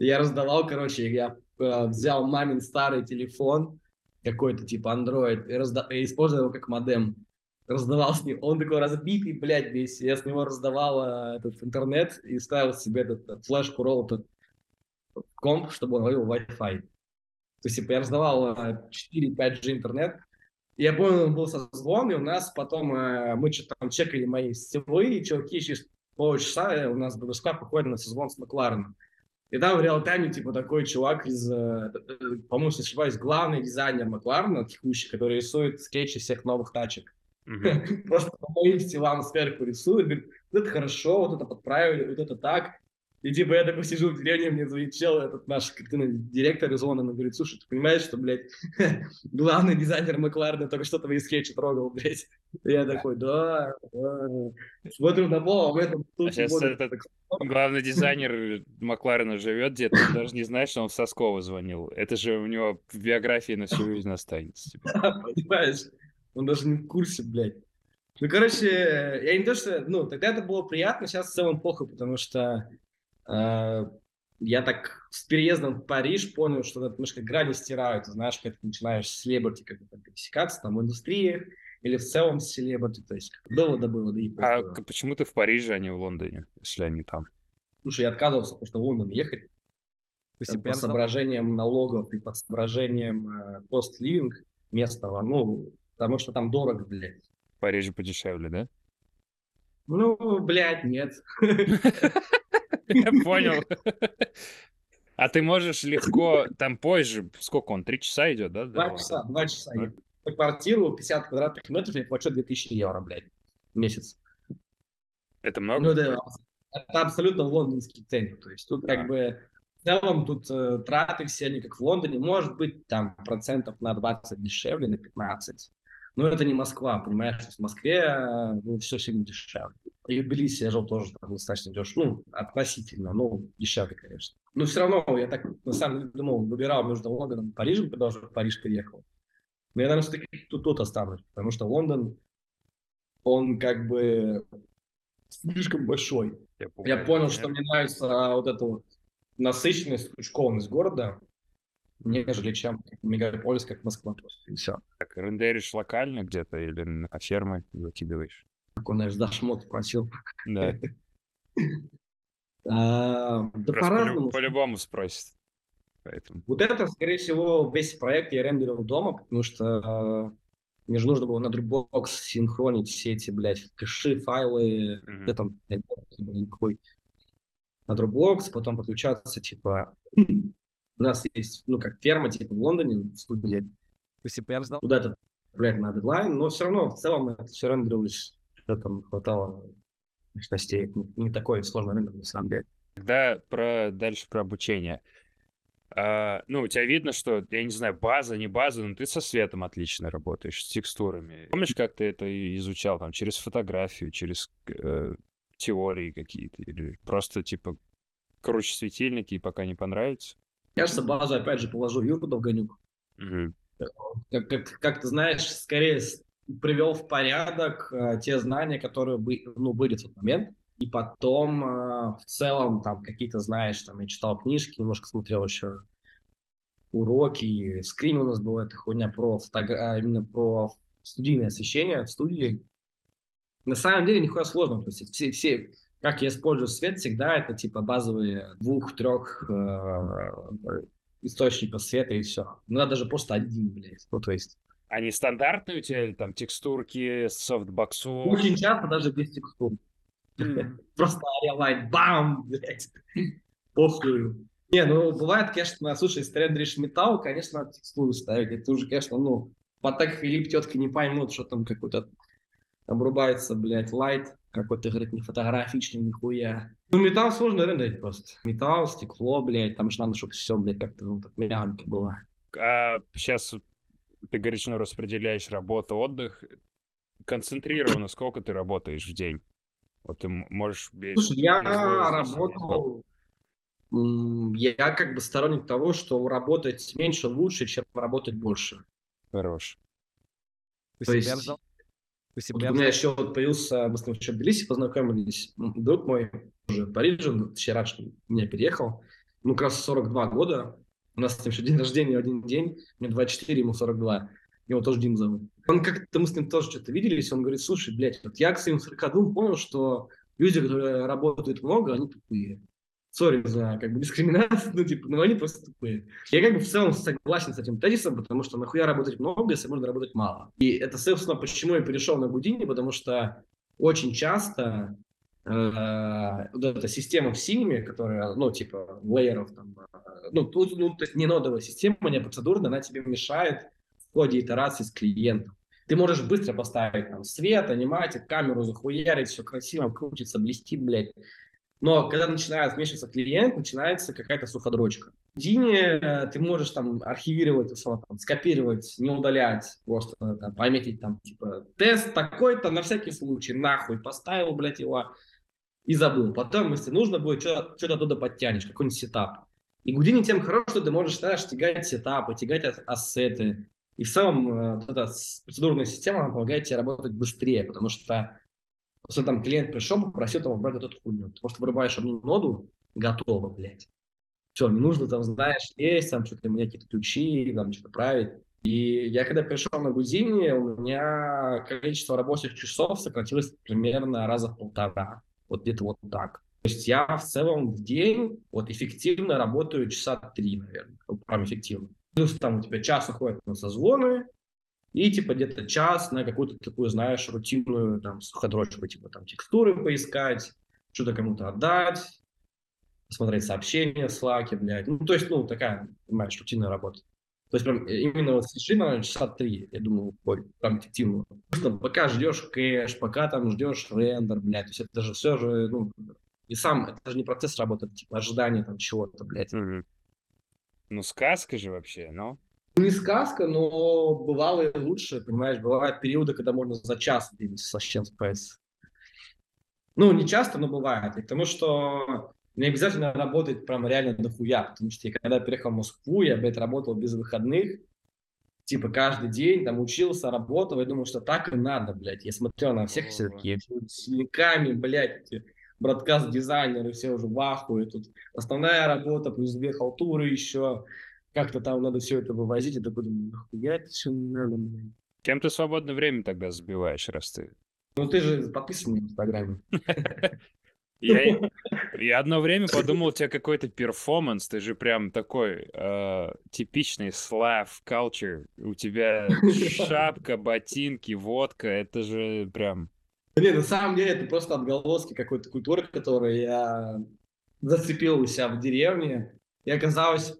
Я раздавал, короче, я э, взял мамин старый телефон, какой-то типа Android, и, разда- и использовал его как модем. раздавал с ним. Он такой разбитый, блядь, весь. Я с него раздавал э, этот интернет и ставил себе этот, этот флешку этот комп, чтобы он ловил Wi-Fi. То есть, типа, я раздавал э, 4-5G интернет, и я помню, был созвон, и у нас потом, э, мы что-то там чекали мои сетевые, и чуваки через полчаса э, у нас склад выходит на созвон с Маклареном. И там в реал-тайме, типа, такой чувак из, э, по-моему, если ошибаюсь, главный дизайнер Макларена текущий, который рисует скетчи всех новых тачек. Просто по моим стилам сверху рисует, говорит, вот это хорошо, вот это подправили, вот это так. И типа я такой сижу в деревне, мне звонит чел, этот наш картинный директор из Лондона, говорит, слушай, ты понимаешь, что, блядь, главный дизайнер Макларена только что твои скетчи трогал, блядь. И я такой, да, да. Смотрю на пол, а в этом А тут сейчас вот этот главный дизайнер Макларена живет где-то, он даже не знает, что он в Соскова звонил. Это же у него в биографии на всю жизнь останется. типа. понимаешь? Он даже не в курсе, блядь. Ну, короче, я не то, что... Ну, тогда это было приятно, сейчас в целом плохо, потому что я так с переездом в Париж понял, что немножко грани стирают. Знаешь, когда ты начинаешь с селебрити как-то пересекаться там в индустрии или в целом с селебрити, то есть довода было, да и А к- почему ты в Париже, а не в Лондоне, если они там? Слушай, я отказывался, потому что в Лондон ехать Ты там, себя по соображениям налогов и по соображениям э, кост-ливинг местного, ну, потому что там дорого, блядь. В Париже подешевле, да? Ну, блядь, нет. Понял. А ты можешь легко, там позже, сколько он, три часа идет, да? Два часа, два часа. Да. По квартиру 50 квадратных метров я плачу 2000 евро, блядь, в месяц. Это Ну, много? это, это абсолютно лондонский ценник. То есть тут Да. как бы в целом тут э, траты все они как в Лондоне. Может быть там процентов на 20 дешевле, на 15. Но это не Москва, понимаешь? В Москве э, ну, все сильно дешевле. И в Тбилиси я жил тоже там достаточно дешево. Ну, относительно, ну, дешевле, конечно. Но все равно я так, на самом деле, думал, выбирал между Лондоном и Парижем, когда уже в Париж переехал. Но я, наверное, все-таки тут, тут останусь, потому что Лондон, он как бы слишком большой. Я пугаю, понял, нет? что мне нравится вот эта вот насыщенность, скучкованность города, нежели чем мегаполис, как Москва просто. И все. Так, рендеришь локально где-то или на фермы выкидываешь? Как он, знаешь, Даш мод просил. Да. А, да по-разному. полю- по-любому спросит. Поэтому. Вот это, скорее всего, весь проект я рендерил дома, потому что э, мне же нужно было на Dropbox синхронить все эти, блядь, кэши, файлы, где там, блядь, никакой на Dropbox, потом подключаться, типа, у нас есть, ну, как ферма, типа, в Лондоне, в студии, Ты себя ждал? это, блядь, на дедлайн, но все равно, в целом, это все рендерилось, что там хватало мощностей, не, такой сложный рендер, на самом деле. Тогда про дальше про обучение. А, ну, у тебя видно, что, я не знаю, база, не база, но ты со светом отлично работаешь, с текстурами. Помнишь, как ты это изучал там через фотографию, через э, теории какие-то? Или просто, типа, круче светильники и пока не понравится? Кажется, базу, опять же, положу Юрку Довганюк, Мгм. как, как, как ты знаешь, скорее привел в порядок э, те знания, которые бы, ну, были в тот момент. И потом э, в целом там какие-то, знаешь, там я читал книжки, немножко смотрел еще уроки. Скрин у нас была эта хуйня про фотогра- именно про студийное освещение в студии. На самом деле нихуя сложного. То есть все, все, как я использую свет, всегда это типа базовые двух-трех источников света и все. Надо даже просто один, блядь. Ну, то есть Они стандартные у тебя, там текстурки, софтбоксов? очень часто даже без текстур. Просто Arial бам, блядь. Похуй. Не, ну бывает, конечно, слушай, если ты рендеришь металл, конечно, надо текстуру ставить. Это уже, конечно, ну, Патек Филипп тетки не поймут, что там какой-то обрубается, блядь, лайт какой-то, говорит, не фотографичный, нихуя. Ну, металл сложно рендерить просто. Металл, стекло, блядь, там же надо, чтобы все, блядь, как-то ну, так мягенько было. А сейчас ты говоришь, ну, распределяешь работу, отдых. Концентрированно сколько ты работаешь в день? Вот ты можешь... без- Слушай, я без работал... Я как бы сторонник того, что работать меньше лучше, чем работать больше. Хорош. Ты То себя есть-? Ты Вот у меня еще вот появился, мы с ним еще в Тбилиси познакомились, друг мой, уже в Париже, он вчера что ли, меня переехал, ну, как раз 42 года, у нас с ним еще день рождения один день, мне 24, ему 42. Его тоже Дим зовут. Он как-то, мы с ним тоже что-то виделись, он говорит, слушай, блядь, вот я к своим 42 понял, что люди, которые работают много, они тупые. Сори за как бы дискриминацию, ну, типа, но они просто тупые. Я как бы в целом согласен с этим тезисом, потому что нахуя работать много, если можно работать мало. И это, собственно, почему я перешел на Гудини, потому что очень часто э, вот эта система в Синеме, которая, ну, типа, лейеров, там, э, ну, тут, ну, то есть не нодовая система, не процедурная, она тебе мешает в ходе итерации с клиентом. Ты можешь быстро поставить там свет, аниматик, камеру захуярить, все красиво, крутится, блестит, блядь. Но когда начинает вмешиваться клиент, начинается какая-то суходрочка. В Дине э, ты можешь там архивировать, там, скопировать, не удалять, просто там, пометить там, типа, тест такой-то на всякий случай, нахуй, поставил, блядь, его и забыл. Потом, если нужно будет, что-то, оттуда подтянешь, какой-нибудь сетап. И Гудини тем хорошо, что ты можешь, знаешь, тягать сетапы, тягать ассеты. И в целом э, эта процедурная система она помогает тебе работать быстрее, потому что если там клиент пришел, попросил там убрать эту хуйню. Ты просто вырубаешь одну ноду, готово, блядь. Все, не нужно там, знаешь, есть, там что-то, у меня какие-то ключи, там что-то править. И я когда пришел на Гудини, у меня количество рабочих часов сократилось примерно раза в полтора. Вот где-то вот так. То есть я в целом в день вот эффективно работаю часа три, наверное, прям эффективно. Плюс там у тебя час уходит на созвоны, и типа где-то час на какую-то такую, знаешь, рутинную там суходрочку, типа там текстуры поискать, что-то кому-то отдать, посмотреть сообщения в Slack, блядь. Ну, то есть, ну, такая, понимаешь, рутинная работа. То есть, прям э, именно вот сиши, наверное, часа три, я думаю, ой, прям эффективно. Потому пока ждешь кэш, пока там ждешь рендер, блядь, то есть это же все же, ну, и сам, это же не процесс работы, типа ожидание там чего-то, блядь. Ну, сказка же вообще, ну. Не сказка, но бывало и лучше, понимаешь, бывают периоды, когда можно за час со чем справиться. Ну, не часто, но бывает. И потому что не обязательно работать прям реально дохуя, потому что я когда переехал в Москву, я, блядь, работал без выходных, типа каждый день там учился, работал, я думал, что так и надо, блядь. Я смотрел на всех все такие синяками, блядь, эти бродкаст-дизайнеры, все уже в ахуе, тут основная работа, плюс две халтуры еще, как-то там надо все это вывозить, и такой нахуя это все надо, блядь. Чем ты свободное время тогда забиваешь, раз ты... Ну ты же подписан на Инстаграме. Я, я одно время подумал, у тебя какой-то перформанс, ты же прям такой э, типичный слав culture, у тебя шапка, ботинки, водка, это же прям... Нет, на самом деле это просто отголоски какой-то культуры, которую я зацепил у себя в деревне. И оказалось,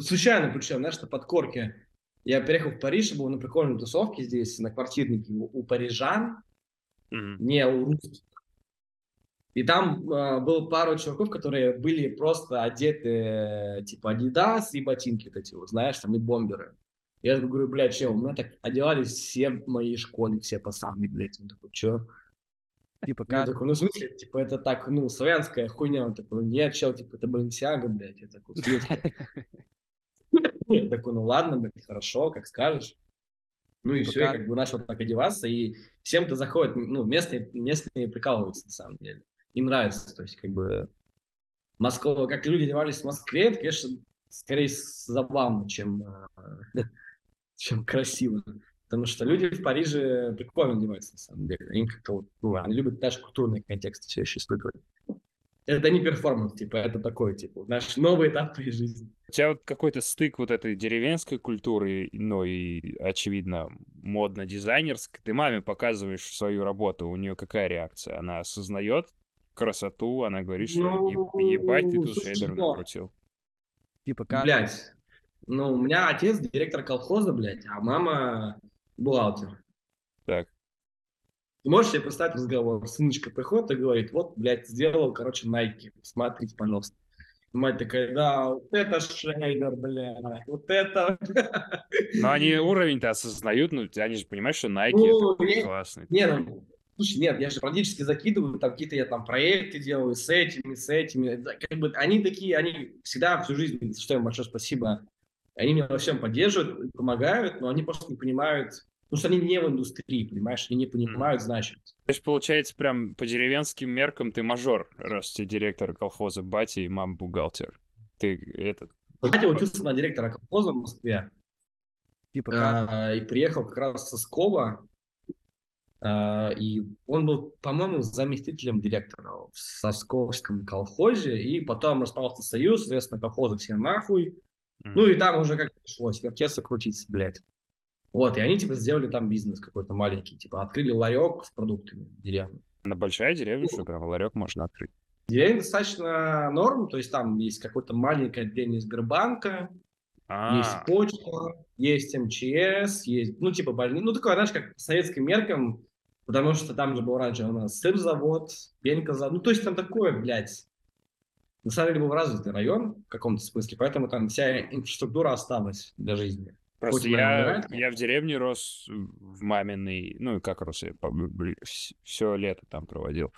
случайно причем, знаешь, на подкорке. Я переехал в Париж, был на прикольной тусовке здесь, на квартирнике у, у парижан, Мгм. не у русских. И там э, было пару чуваков, которые были просто одеты э, типа Adidas и ботинки вот эти вот, знаешь, там и бомберы. Я говорю, блядь, че, у меня так одевались все мои школьники, все пацаны, блядь. Он такой, че? Типа Я как? такой, ну, в смысле, типа, это так, ну, славянская хуйня. Он такой, нет, чел, типа, это Баленсиага, блядь. Я такой, «Нет». Такой, ну, ладно, блядь, хорошо, как скажешь. Ну и Типа все, я как? бы начал так одеваться, и всем это заходит, ну, местные, местные прикалываются, на самом деле. Им нравится, то есть, как бы, Москва, как люди одевались в Москве, это, конечно, скорее забавно, чем, э, чем красиво. Потому что люди в Париже прикольно одеваются, на самом деле. Они как-то вот, ну, они любят даже культурный контекст все еще испытывать. Это не перформанс, типа, это такой, типа, наш новый этап твоей жизни. У тебя вот какой-то стык вот этой деревенской культуры, ну и, очевидно, модно-дизайнерской. Ты маме показываешь свою работу, у нее какая реакция? Она осознает красоту, она говорит, что Ну, «Е- ебать, ты тут шейдер да. накрутил. Типа как? Блять, ну, у меня отец директор колхоза, блядь, а мама бухгалтер. Так. Ты можешь себе представить разговор? Сыночка приходит и говорит, вот, блядь, сделал, короче, Nike, смотрите, пожалуйста. Мать такая, да, вот это шейдер, блядь, вот это... Но они уровень-то осознают, ну, они же понимают, что Nike Ну, это я- классный. Не, ну, слушай, нет, я же практически закидываю, там какие-то я там проекты делаю с этими, с этими. Как бы они такие, они всегда всю жизнь, за что им большое спасибо, они меня во всем поддерживают, помогают, но они просто не понимают, потому что они не в индустрии, понимаешь, они не понимают значимость. То есть, получается, прям по деревенским меркам ты мажор, раз ты директор колхоза батя и мама бухгалтер. Ты этот... Батя учился на директора колхоза в Москве. Типа а, и приехал как раз со Скоба, а, и он был, по-моему, заместителем директора в Сосковском колхозе, и потом распался союз, соответственно, колхозы все нахуй, ну и там уже как пришлось вертеться, крутиться, блядь. Вот, и они, типа, сделали там бизнес какой-то маленький, типа, открыли ларек с продуктами в деревне. Она большая деревня, что прям ларек можно открыть. Деревня достаточно норм, то есть там есть какое-то маленькое отделение Сбербанка, есть А, почта, есть МЧС, есть, ну, типа, больница, ну, такое, знаешь, как по советским меркам, потому что там же был раньше у нас сырзавод, пенькозавод, ну, то есть там такое, блядь, на самом деле был развитый район в каком-то смысле, поэтому там вся инфраструктура осталась для жизни. Просто я, я в деревне рос в маминой, ну и как рос, я все лето там проводил.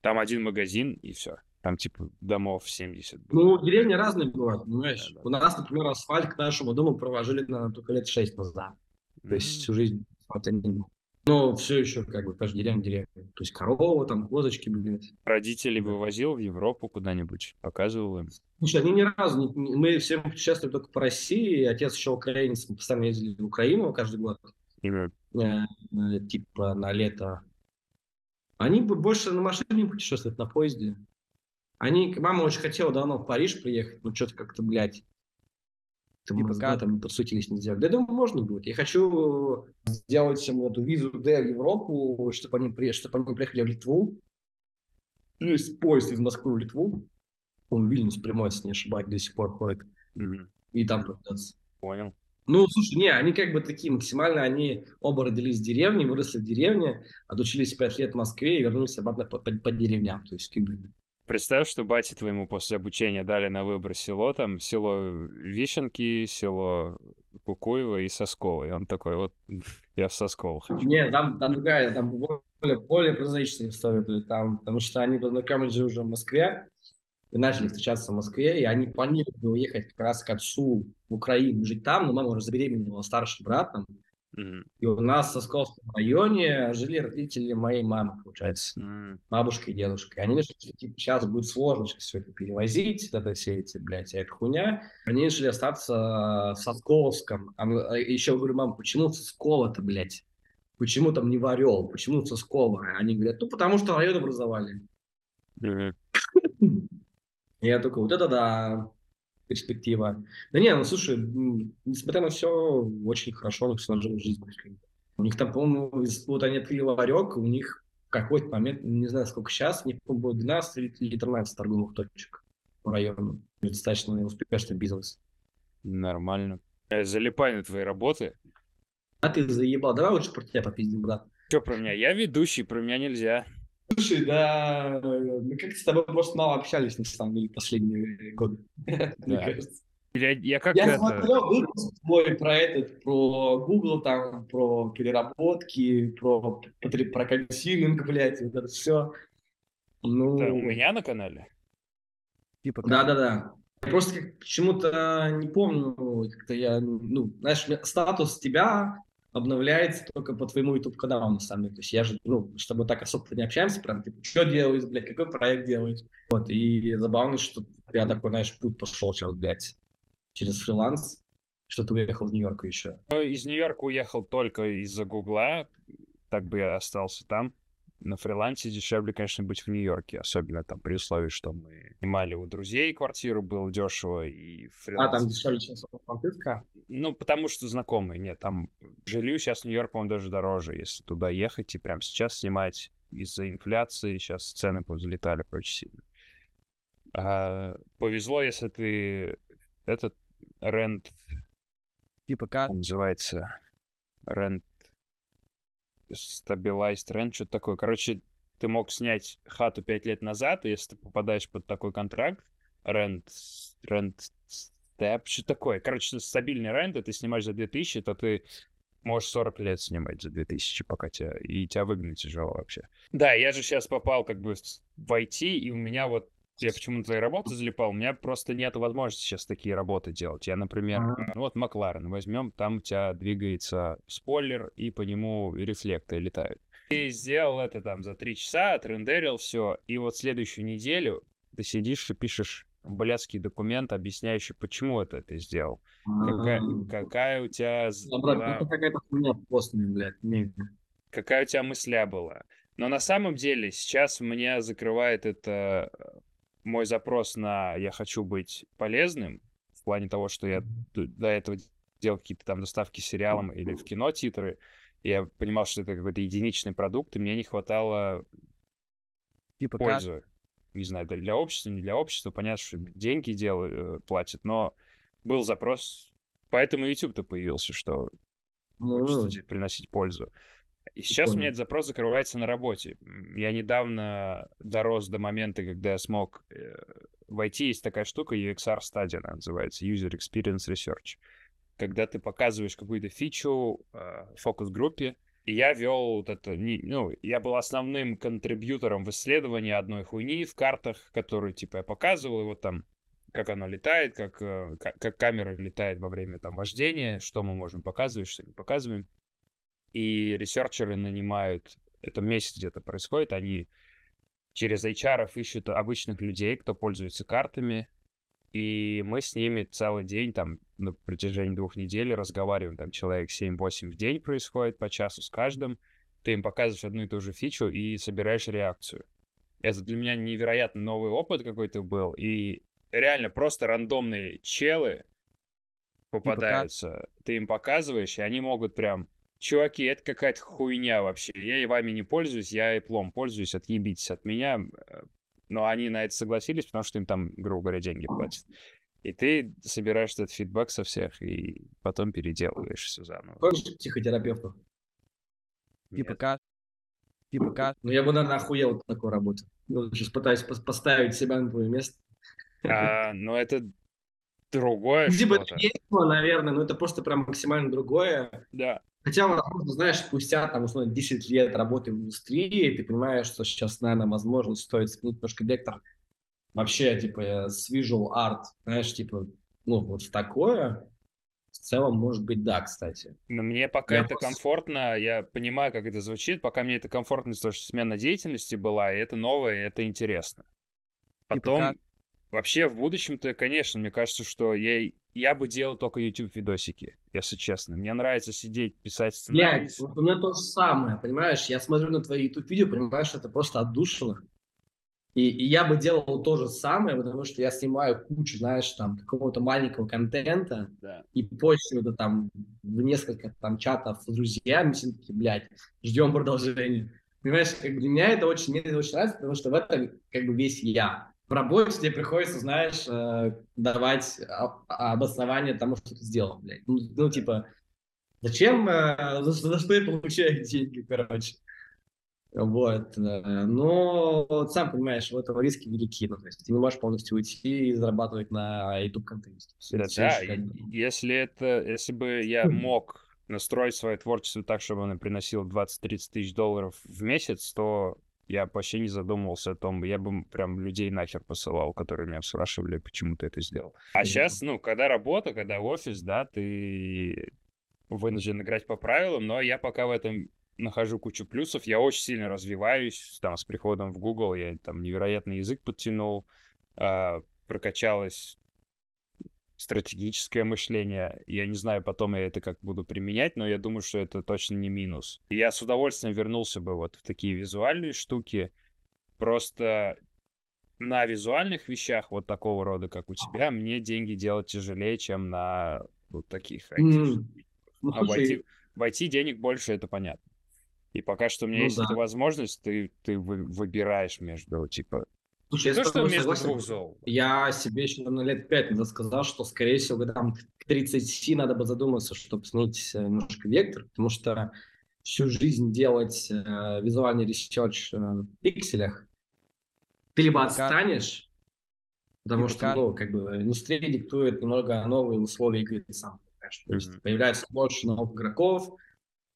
Там один магазин и все. Там типа домов 70 было. Ну, деревни разные бывают, понимаешь? Да-да. У нас, например, асфальт к нашему дому проложили, наверное, только лет шесть назад. То есть всю жизнь асфальта не было. Но все еще, как бы, каждый деревня деревня. То есть корова, там, козочки, блядь. Родителей вывозил в Европу куда-нибудь, показывал им. Слушай, они ни разу не... Мы все путешествуем только по России. Отец еще украинец. Мы постоянно ездили в Украину каждый год. Именно э, э, типа на лето. Они бы больше на машине путешествуют, на поезде. Они... Мама очень хотела давно в Париж приехать, но что-то как-то, блядь, там, Типа да, там подсуетились, не сделали. Да, я думаю, можно будет. Я хочу сделать им эту визу Д в Европу, чтобы они, при... чтобы они приехали в Литву. Есть поезд из Москвы в Литву. Он в Вильнюс прямой, если не ошибаюсь, до сих пор ходит. Мгм. И там придется. понял. Ну, слушай, не, они как бы такие максимально, они оба родились в деревне, выросли в деревне, отучились пять лет в Москве и вернулись обратно по, по- по деревням. То есть, как бы, Представь, что бате твоему после обучения дали на выбор село, там село Вишенки, село Кукуево и Сосково. И он такой, вот я в Сосково хочу. не, там, там другая, там более, более прозаичная история. Там, потому что они познакомились же уже в Москве и начали встречаться в Москве, и они планировали уехать как раз к отцу в Украину, жить там, но мама уже забеременела старшим братом. И у нас в Сосковском районе жили родители моей мамы, получается. М, бабушка и дедушка. И они решили, что типа, сейчас будет сложно сейчас все это перевозить, это все эти, блядь, эта хуйня. Они решили остаться в Сосковском. А а еще говорю, мам, почему Сосково-то, блядь? Почему там не в Орел? Почему Сосково? А Они говорят, ну, потому что район образовали. И я такой, вот это да, перспектива. Да не, ну, слушай, несмотря на все, очень хорошо у них сложилась жизнь. У них там, по-моему, вот они открыли ларек, у них в какой-то момент, не знаю, сколько сейчас, у них, по-моему, было 12 или 13 торговых точек по району. Достаточно успешный бизнес. Нормально. Э, Залипай на твои работы. А ты заебал. Давай лучше про тебя попиздим, брат. Что про меня? Я ведущий, про меня нельзя. Слушай, да, мы как-то с тобой просто мало общались, на самом деле, последние годы. Мне кажется. Я, я как Я это... смотрел выпуск твой про этот, про Google, там, про переработки, про, про, про консилинг, блядь, вот это все. Ну, Это у меня на канале? Типа да-да-да. Я Просто как почему-то не помню, как-то я, ну, знаешь, статус тебя обновляется только по твоему YouTube-каналу, на самом деле. То есть я же, ну, с тобой так особо не общаемся, прям, типа, что делаешь, блядь, какой проект делаешь. Вот, и забавно, что я такой, знаешь, путь пошел сейчас, блядь, через фриланс, что ты уехал в Нью-Йорк еще. Ну, Из Нью-Йорка уехал только из-за Гугла. Так бы я остался там. На фрилансе дешевле, конечно, быть в Нью-Йорке. Особенно там при условии, что мы снимали у друзей квартиру, было дешево. И А, фриланс... там дешевле, чем Сан-Франциско? Ну, потому что знакомые. Нет, там жилью сейчас Нью-Йорк, по-моему, даже дороже, если туда ехать и прямо сейчас снимать. Из-за инфляции сейчас цены повзлетали очень сильно. А, повезло, если ты этот рент Типа как? он называется rent stabilized rent, что-то такое. Короче, ты мог снять хату 5 лет назад, и если ты попадаешь под такой контракт, rent, rent step, что такое. Короче, стабильный рент, и ты снимаешь за 2000, то ты можешь 40 лет снимать за 2000, пока тебя, и тебя выгнать тяжело вообще. Да, я же сейчас попал как бы в IT, и у меня вот я почему-то твои работы залипал, у меня просто нет возможности сейчас такие работы делать. Я, например, ну вот Макларен возьмем, там у тебя двигается спойлер, и по нему рефлекты летают. Ты сделал это там за три часа, отрендерил все, и вот следующую неделю ты сидишь и пишешь блядский документ, объясняющий, почему это ты сделал. Какая, какая у тебя Да, брат, была- это какая-то хуйня постная, блядь. Не. какая у тебя мысля была. Но на самом деле сейчас меня закрывает это э, мой запрос на я хочу быть полезным в плане того, что я до этого делал какие-то там доставки сериалом или в кино титры. Я понимал, что это какой-то единичный продукт, и мне не хватало Типа как? пользы. Не знаю, для общества, не для общества. Понятно, что деньги делают, платят, но был запрос. Поэтому YouTube-то появился, что Ну, хочется приносить пользу. И сейчас у меня этот запрос закрывается на работе. Я недавно дорос до момента, когда я смог... э, В IT есть такая штука, UXR стадия она называется, User Experience Research. Когда ты показываешь какую-то фичу э, в фокус-группе, и я вел вот это, ну, я был основным контрибьютором в исследовании одной хуйни в картах, которую, типа, я показывал, и вот там, как оно летает, как, э, ка- как камера летает во время там вождения, что мы можем показывать, что не показываем. И ресерчеры нанимают, это месяц где-то происходит, они через HR ищут обычных людей, кто пользуется картами, и мы с ними целый день, там, на протяжении двух недель разговариваем, там, человек 7-8 в день происходит, по часу с каждым, ты им показываешь одну и ту же фичу и собираешь реакцию. Это для меня невероятно новый опыт какой-то был, и реально просто рандомные челы попадаются, ты им показываешь, и они могут прям, чуваки, это какая-то хуйня вообще, я и вами не пользуюсь, я и плом пользуюсь, отъебитесь от меня, Э, но они на это согласились, потому что им там, грубо говоря, деньги платят. И ты собираешь этот фидбэк со всех, и потом переделываешь все заново. Хочешь психотерапевту? Типа как? Типа как? Ну, я бы, наверное, охуел от такой работы. Ну, сейчас пытаюсь пос- поставить себя на твое место. А, ну это другое Ну, Типа, это есть, ну, наверное, но это просто прям максимально другое. Да. Хотя, возможно, знаешь, спустя, там, условно, 10 лет работы в индустрии, ты понимаешь, что сейчас, наверное, возможно, стоит сменить немножко вектор вообще, типа, с visual art, знаешь, типа, ну, вот в такое, в целом, может быть, да, кстати. Но мне пока Я это просто- комфортно, я понимаю, как это звучит, пока мне это комфортно, потому что смена деятельности была, и это новое, и это интересно. Потом, как? Вообще, в будущем-то, конечно, мне кажется, что я, я бы делал только YouTube-видосики, если честно. Мне нравится сидеть, писать сценарий. Блядь, вот у меня то же самое, понимаешь? Я смотрю на твои YouTube-видео, понимаешь, что это просто отдушина. И, и я бы делал то же самое, потому что я снимаю кучу, знаешь, там, какого-то маленького контента, Да. и постю это там в несколько там чатов с друзьями, все такие, блядь, ждем продолжения. Понимаешь, как для меня это очень, мне это очень нравится, потому что в этом как бы весь я. В работе тебе приходится, знаешь, э, давать обоснование тому, что ты сделал, блядь. Ну, ну, типа, зачем, э, за, за что я получаю деньги, короче. Вот. э, Но вот сам понимаешь, у этого риски велики. Ну, то есть ты не можешь полностью уйти и зарабатывать на YouTube-контенте. Да, да, если это, если бы я мог настроить свое творчество так, чтобы оно приносило 20-30 тысяч долларов в месяц, то я вообще не задумывался о том, я бы прям людей нахер посылал, которые меня спрашивали, почему ты это сделал. А сейчас, ну, когда работа, когда офис, да, ты вынужден играть по правилам, но я пока в этом нахожу кучу плюсов, я очень сильно развиваюсь, там, с приходом в Google я там невероятный язык подтянул, а, прокачалось стратегическое мышление. Я не знаю, потом я это как буду применять, но я думаю, что это точно не минус. Я с удовольствием вернулся бы вот в такие визуальные штуки. Просто на визуальных вещах вот такого рода, как у тебя, мне деньги делать тяжелее, чем на вот таких штуках. Ну, А слушай, денег больше, это понятно. И пока что у меня Ну есть да. эта возможность, ты, ты вы- выбираешь между, типа, слушай, я то, с тобой согласен. зол. Я себе еще на лет пять назад сказал, что, скорее всего, там к 30 надо бы задуматься, чтобы сменить э, немножко вектор, потому что всю жизнь делать э, визуальный research э, в пикселях, ты либо отстанешь, потому Типа что, как? ну, как бы, индустрия диктует немного новые условия игры, ты сам понимаешь. То есть появляется больше новых игроков,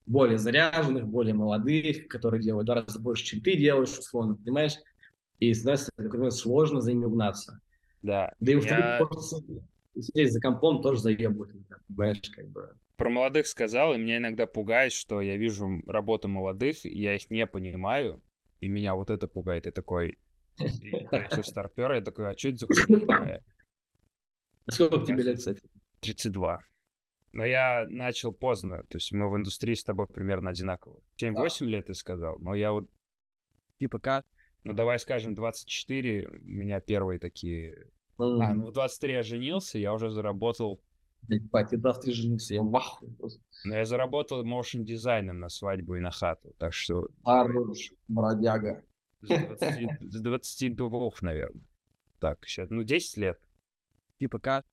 более заряженных, более молодых, которые делают в два раза больше, чем ты делаешь, условно, понимаешь? И, как сложно за ними угнаться. Да. Да и Я- сидеть за компом тоже заебывает, иногда, понимаешь, как бы. про молодых сказал, и меня иногда пугает, что я вижу работу молодых, я их не понимаю, и меня вот это пугает. И такой, начал старпера, я такой, а что это за хуйня такая? Сколько тебе лет, кстати? 32. Но я начал поздно, то есть мы в индустрии с тобой примерно одинаково. 7-8 лет ты сказал, но я вот, Типа как? Ну давай скажем, 24, у меня первые такие... М, А, ну в 23 я женился, я уже заработал, блядь, Пать, ты женился, я в ахуе просто. но я заработал моушен дизайном на свадьбу и на хату, так что Хорош, бродяга. с 20 с 22, наверное. Так, сейчас, ну 10 лет Типа как?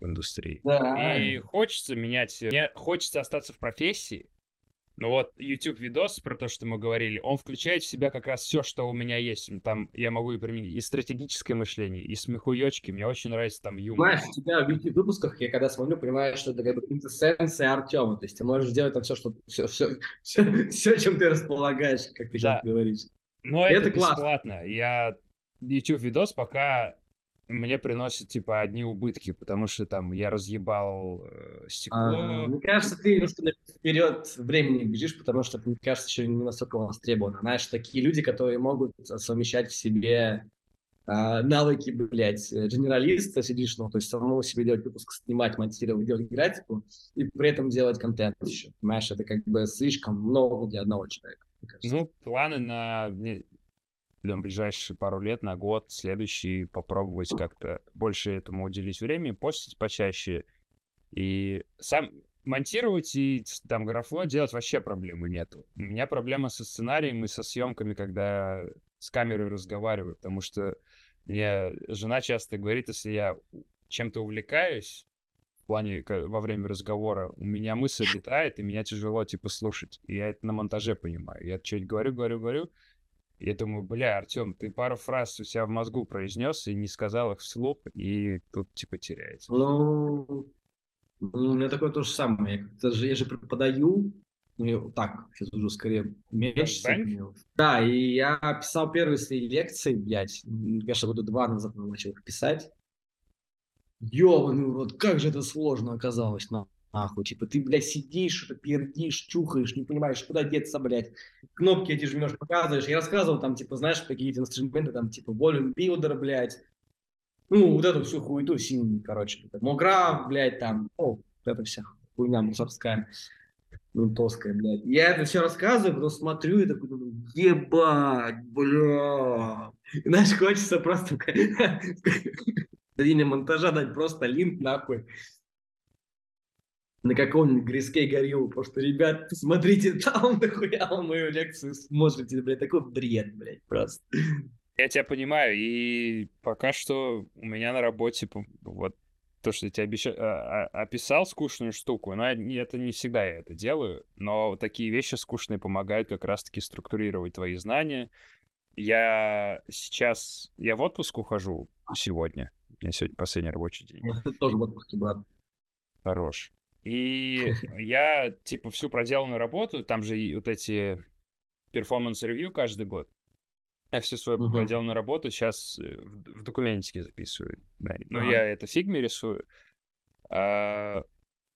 в индустрии. Да. И хочется менять, мне хочется остаться в профессии. Но вот YouTube видос про то, что мы говорили, он включает в себя как раз все, что у меня есть. Там я могу и применить и стратегическое мышление, и смехуёчки. Мне очень нравится там юмор. Знаешь, у тебя в YouTube выпусках, я когда смотрю, понимаю, что это как бы квинтэссенция Артема. То есть ты можешь делать там все, что все, все, все, все, чем ты располагаешь, как ты Да. сейчас говоришь. Но это это, классно. бесплатно. Я YouTube видос пока мне приносит типа одни убытки, потому что там я разъебал э, стекло. А, мне кажется, ты немножко вперед времени бежишь, потому что, мне кажется, еще не настолько востребовано. Знаешь, такие люди, которые могут совмещать в себе а, навыки, блядь, генералиста сидишь, ну, то есть самому себе делать выпуск, снимать, монтировать, делать графику, и при этом делать контент еще. Понимаешь, это как бы слишком много для одного человека. Ну, планы на на ближайшие пару лет, на год, следующий, попробовать как-то больше этому уделить времени, постить почаще. И сам монтировать и там графло делать вообще проблемы нету. У меня проблема со сценарием и со съемками, когда с камерой разговариваю, потому что мне жена часто говорит, если я чем-то увлекаюсь, в плане во время разговора, у меня мысль летает, и меня тяжело, типа, слушать. И я это на монтаже понимаю. Я что-нибудь говорю, говорю, говорю, я думаю, бля, Артем, ты пару фраз у себя в мозгу произнес и не сказал их вслух, и тут, типа, теряется. Ну, ну, у меня такое то же самое. Я, же, я же преподаю, ну, так, сейчас уже скорее меньше. Да, и я писал первые свои лекции, блядь, конечно, года два назад начал их писать. Ёбаный урод, как же это сложно оказалось, на- нахуй. Типа ты, блядь, сидишь, что-то пердишь, чухаешь, не понимаешь, куда деться, блядь. Кнопки эти жмешь, показываешь. Я рассказывал там, типа, знаешь, какие-то инструменты, там, типа, volume builder, блядь. Ну, вот эту всю хуету синюю, короче. Могра, блядь, там, о, вот эта вся хуйня мусорская, ментовская, блядь. Я это все рассказываю, потом смотрю и такой думаю, ебать, бля. И, знаешь, хочется просто в монтажа дать просто линк нахуй на каком-нибудь Грискей гориллу. Просто, ребят, смотрите там, вы мою лекцию смотрите, блядь, такой бред, блядь, просто. Я тебя понимаю, и пока что у меня на работе вот то, что я тебе обеща- а- а- описал скучную штуку, но это не всегда я это делаю, но такие вещи скучные помогают как раз-таки структурировать твои знания. Я сейчас, я в отпуск ухожу сегодня, у меня сегодня последний рабочий день. Тоже в отпуске, брат. Хорош. И я, типа, всю проделанную работу, там же вот эти performance review каждый год, я всю свою Мгм. проделанную работу сейчас в, в документике записываю. Да. Ну, Ага. я это в фигме рисую. А,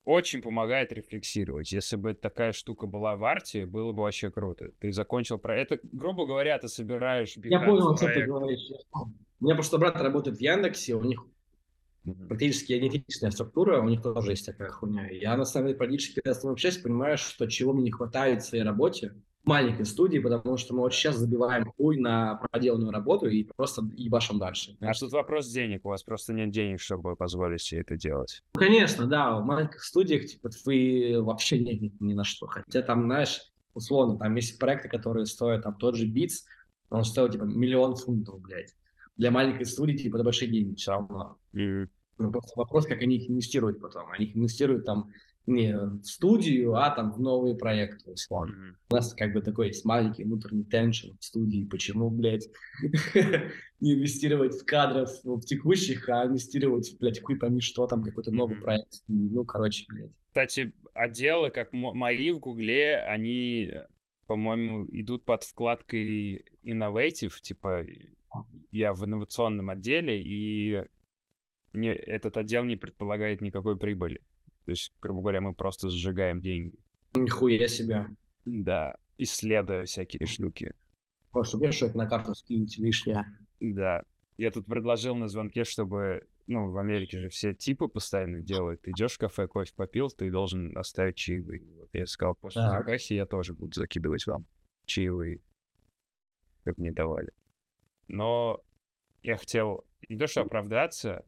очень помогает рефлексировать. Если бы такая штука была в арте, было бы вообще круто. Ты закончил про это, грубо говоря, ты собираешь Я понял, о чем ты говоришь. У меня просто брат работает в Яндексе, у них. Практически идентичная структура, у них тоже есть такая хуйня. Я на самом деле практически когда с тобой общаюсь, понимаю, что чего мне не хватает в своей работе, в маленькой студии, потому что мы вот сейчас забиваем хуй на проделанную работу и просто ебашим дальше. А тут вопрос денег. У вас просто нет денег, чтобы позволить себе это делать. Ну, конечно, да, в маленьких студиях типа вы вообще нет ни, ни на что. Хотя там, знаешь, условно, там есть проекты, которые стоят там тот же Beats, он стоит типа миллион фунтов, блядь. Для маленькой студии типа это большие деньги все равно. М. Ну, просто вопрос, как они их инвестируют потом. Они их инвестируют там не в студию, а там в новые проекты, условно. Мгм. У нас как бы такой есть маленький внутренний теншн в студии. Почему, блядь, не инвестировать в кадров в текущих, а инвестировать, блядь, хуй пойми что там, какой-то новый Мгм. проект. Ну, короче, блядь. Кстати, отделы, как мо- мои в Гугле, они, э, по-моему, идут под вкладкой Innovative, типа я в инновационном отделе, и не, этот отдел не предполагает никакой прибыли. То есть, грубо говоря, мы просто сжигаем деньги. Нихуя себе. Да, исследуя всякие штуки. Мне что-то на карту скинуть лишнее. Да. Я тут предложил на звонке, чтобы... Ну, в Америке же все типы постоянно делают. Ты идешь в кафе, кофе попил, ты должен оставить чаевые. Вот я сказал, после Так. я тоже буду закидывать вам чаевые, как мне давали. Но я хотел не то что оправдаться,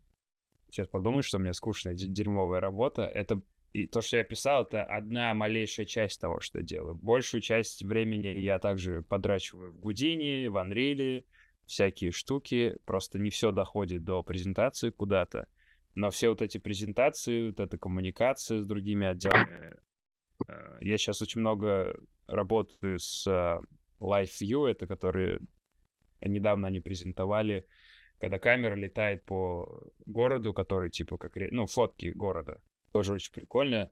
сейчас подумаю, что у меня скучная дерьмовая работа. Это и то, что я писал, это одна малейшая часть того, что я делаю. Большую часть времени я также подрачиваю в Гудине, в Unreal, всякие штуки. Просто не все доходит до презентации куда-то. Но все вот эти презентации, вот эта коммуникация с другими отделами. э, Я сейчас очень много работаю с э, Live View, это которые недавно они презентовали, когда камера летает по городу, который типа как, ну, фотки города. Тоже очень прикольно.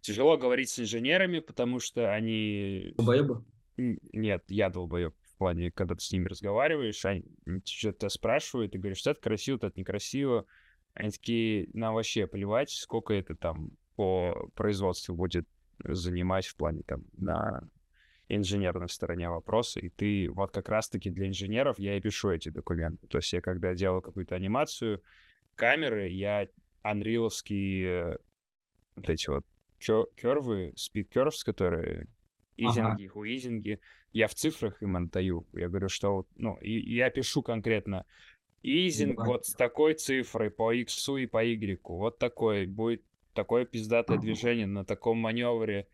Тяжело говорить с инженерами, потому что они... Долбоебы? Нет, я долбоеб в плане, когда ты с ними разговариваешь, они что-то спрашивают, и говоришь, что это красиво, это некрасиво. Они такие, нам вообще плевать, сколько это там по производству будет занимать в плане там на инженерной стороне вопроса. И ты вот как раз-таки для инженеров я и пишу эти документы. То есть я когда делал какую-то анимацию камеры, я анриловские вот эти вот кервы, curves, которые Ага. изинги, хуизинги, я в цифрах им отдаю. Я говорю, что вот, ну, и, и я пишу конкретно изинг Да. вот с такой цифрой по x и по y, вот такой, будет такое пиздатое движение на таком маневре.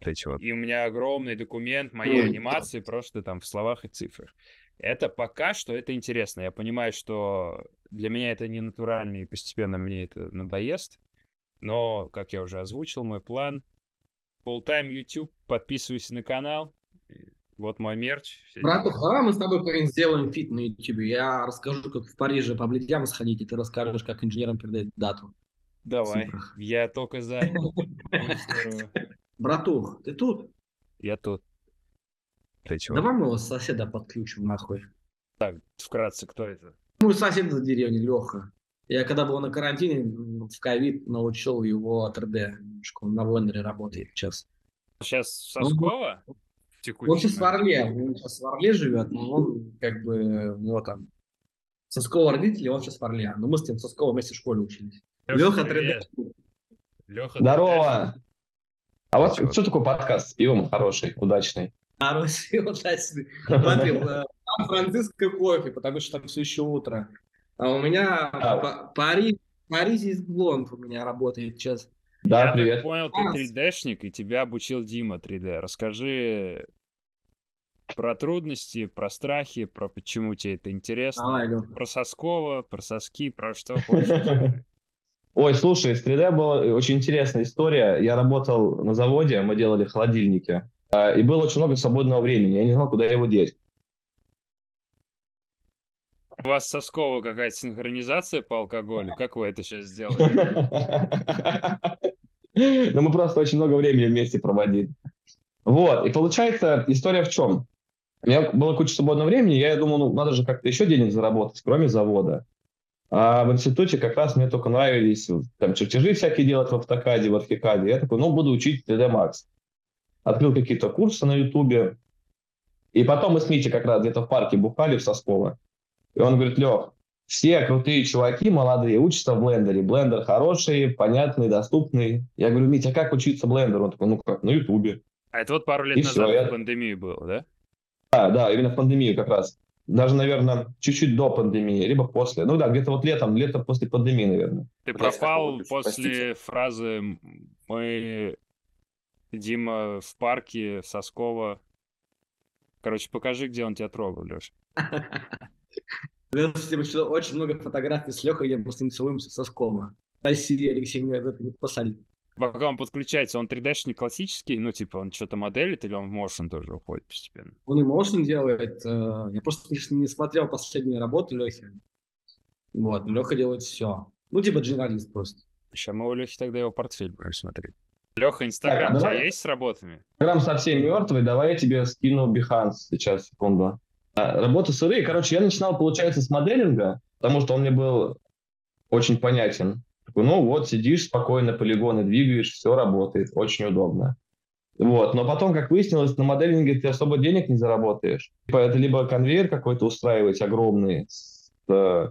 Эти вот. И у меня огромный документ моей анимации просто там в словах и цифрах. Это пока что это интересно. Я понимаю, что для меня это не натурально, и постепенно мне это надоест. Но, как я уже озвучил, мой план Full-time YouTube, подписывайся на канал. Вот мой мерч. Братух, давай мы с тобой парень, сделаем feat на YouTube. Я расскажу, как в Париже по блядям сходить, и ты расскажешь, как инженерам передать дату. Давай. цифрах. Я только за. Братух, ты тут? Я тут. Ты чего? Давай моего соседа подключим нахуй. Так, вкратце, кто это? Мой сосед за деревни, Леха. Я когда был на карантине, в ковид, научил его 3D. немножко. Он на блендере работает сейчас. Сейчас Соскова? Текущий Он сейчас в? Орле, он сейчас в Орле живет, но он как бы, у него там Соскова родители, он сейчас в Орле. Но мы с ним в Сосково вместе в школе учились. Леха 3D. привет. Леха, Здорово! А вот Чё? что такое подкаст с пивом хороший, удачный? Вот отсюда. Смотри, э, Сан-Франциско кофе, потому что там все еще утро. А у меня А. Па- Пари- Паризис Блонд у меня работает сейчас. Да, Я привет. так понял, ты 3D-шник, и тебя обучил Дима 3D. Расскажи про трудности, про страхи, про почему тебе это интересно. Давай. Про Соскова, про соски, про что хочешь. Ой, слушай, с 3D была очень интересная история. Я работал на заводе, мы делали холодильники. А, И было очень много свободного времени. Я не знал, куда его деть. У вас Соскова какая-то синхронизация по алкоголю? Как вы это сейчас сделали? Но мы просто очень много времени вместе проводили. Вот, и получается, история в чем? У меня было куча свободного времени, я думал, ну, надо же как-то еще денег заработать, кроме завода. А в институте как раз мне только нравились там чертежи всякие делать в автокаде, в архикаде. Я такой, ну, буду учить 3D Max. Открыл какие-то курсы на ютубе. И потом мы с Митей как раз где-то в парке бухали в Сосково. И он говорит, Лех, все крутые чуваки, молодые, учатся в блендере. Блендер хороший, понятный, доступный. Я говорю, Митя, а как учиться блендеру? Он такой, ну как, на ютубе. А это вот пару лет И назад всё, я- в пандемию было, да? Да, да, именно в пандемию как раз. Даже, наверное, чуть-чуть до пандемии, либо после. Ну да, где-то вот летом, лето после пандемии, наверное. Ты пропал после простите. фразы «М, «Мы, Дима, в парке, Соскова». Короче, покажи, где он тебя трогал, Леш. Очень много фотографий с Лехой, где мы с ним целуемся со Скома. Спасибо, Алексей, мне это не посадили. Пока он подключается, он 3D-шник классический, ну, типа, он что-то моделит или он в motion тоже уходит постепенно? Он и motion делает. э, Я просто, не смотрел последние работы Лехи. Вот, Леха делает все. Ну, типа дженералист просто. Сейчас мы у Лехи тогда его портфель будем смотреть. Леха, Инстаграм у тебя давай. есть с работами? Инстаграм совсем мертвый, давай я тебе скину Behance сейчас, секунду. А, Работы сырые. Короче, я начинал, получается, с моделинга, потому что он мне был очень понятен. Такой, ну вот, сидишь спокойно, полигоны двигаешь, все работает, очень удобно. Вот. Но потом, как выяснилось, на моделинге ты особо денег не заработаешь. Типа это либо конвейер какой-то устраивать огромный с э,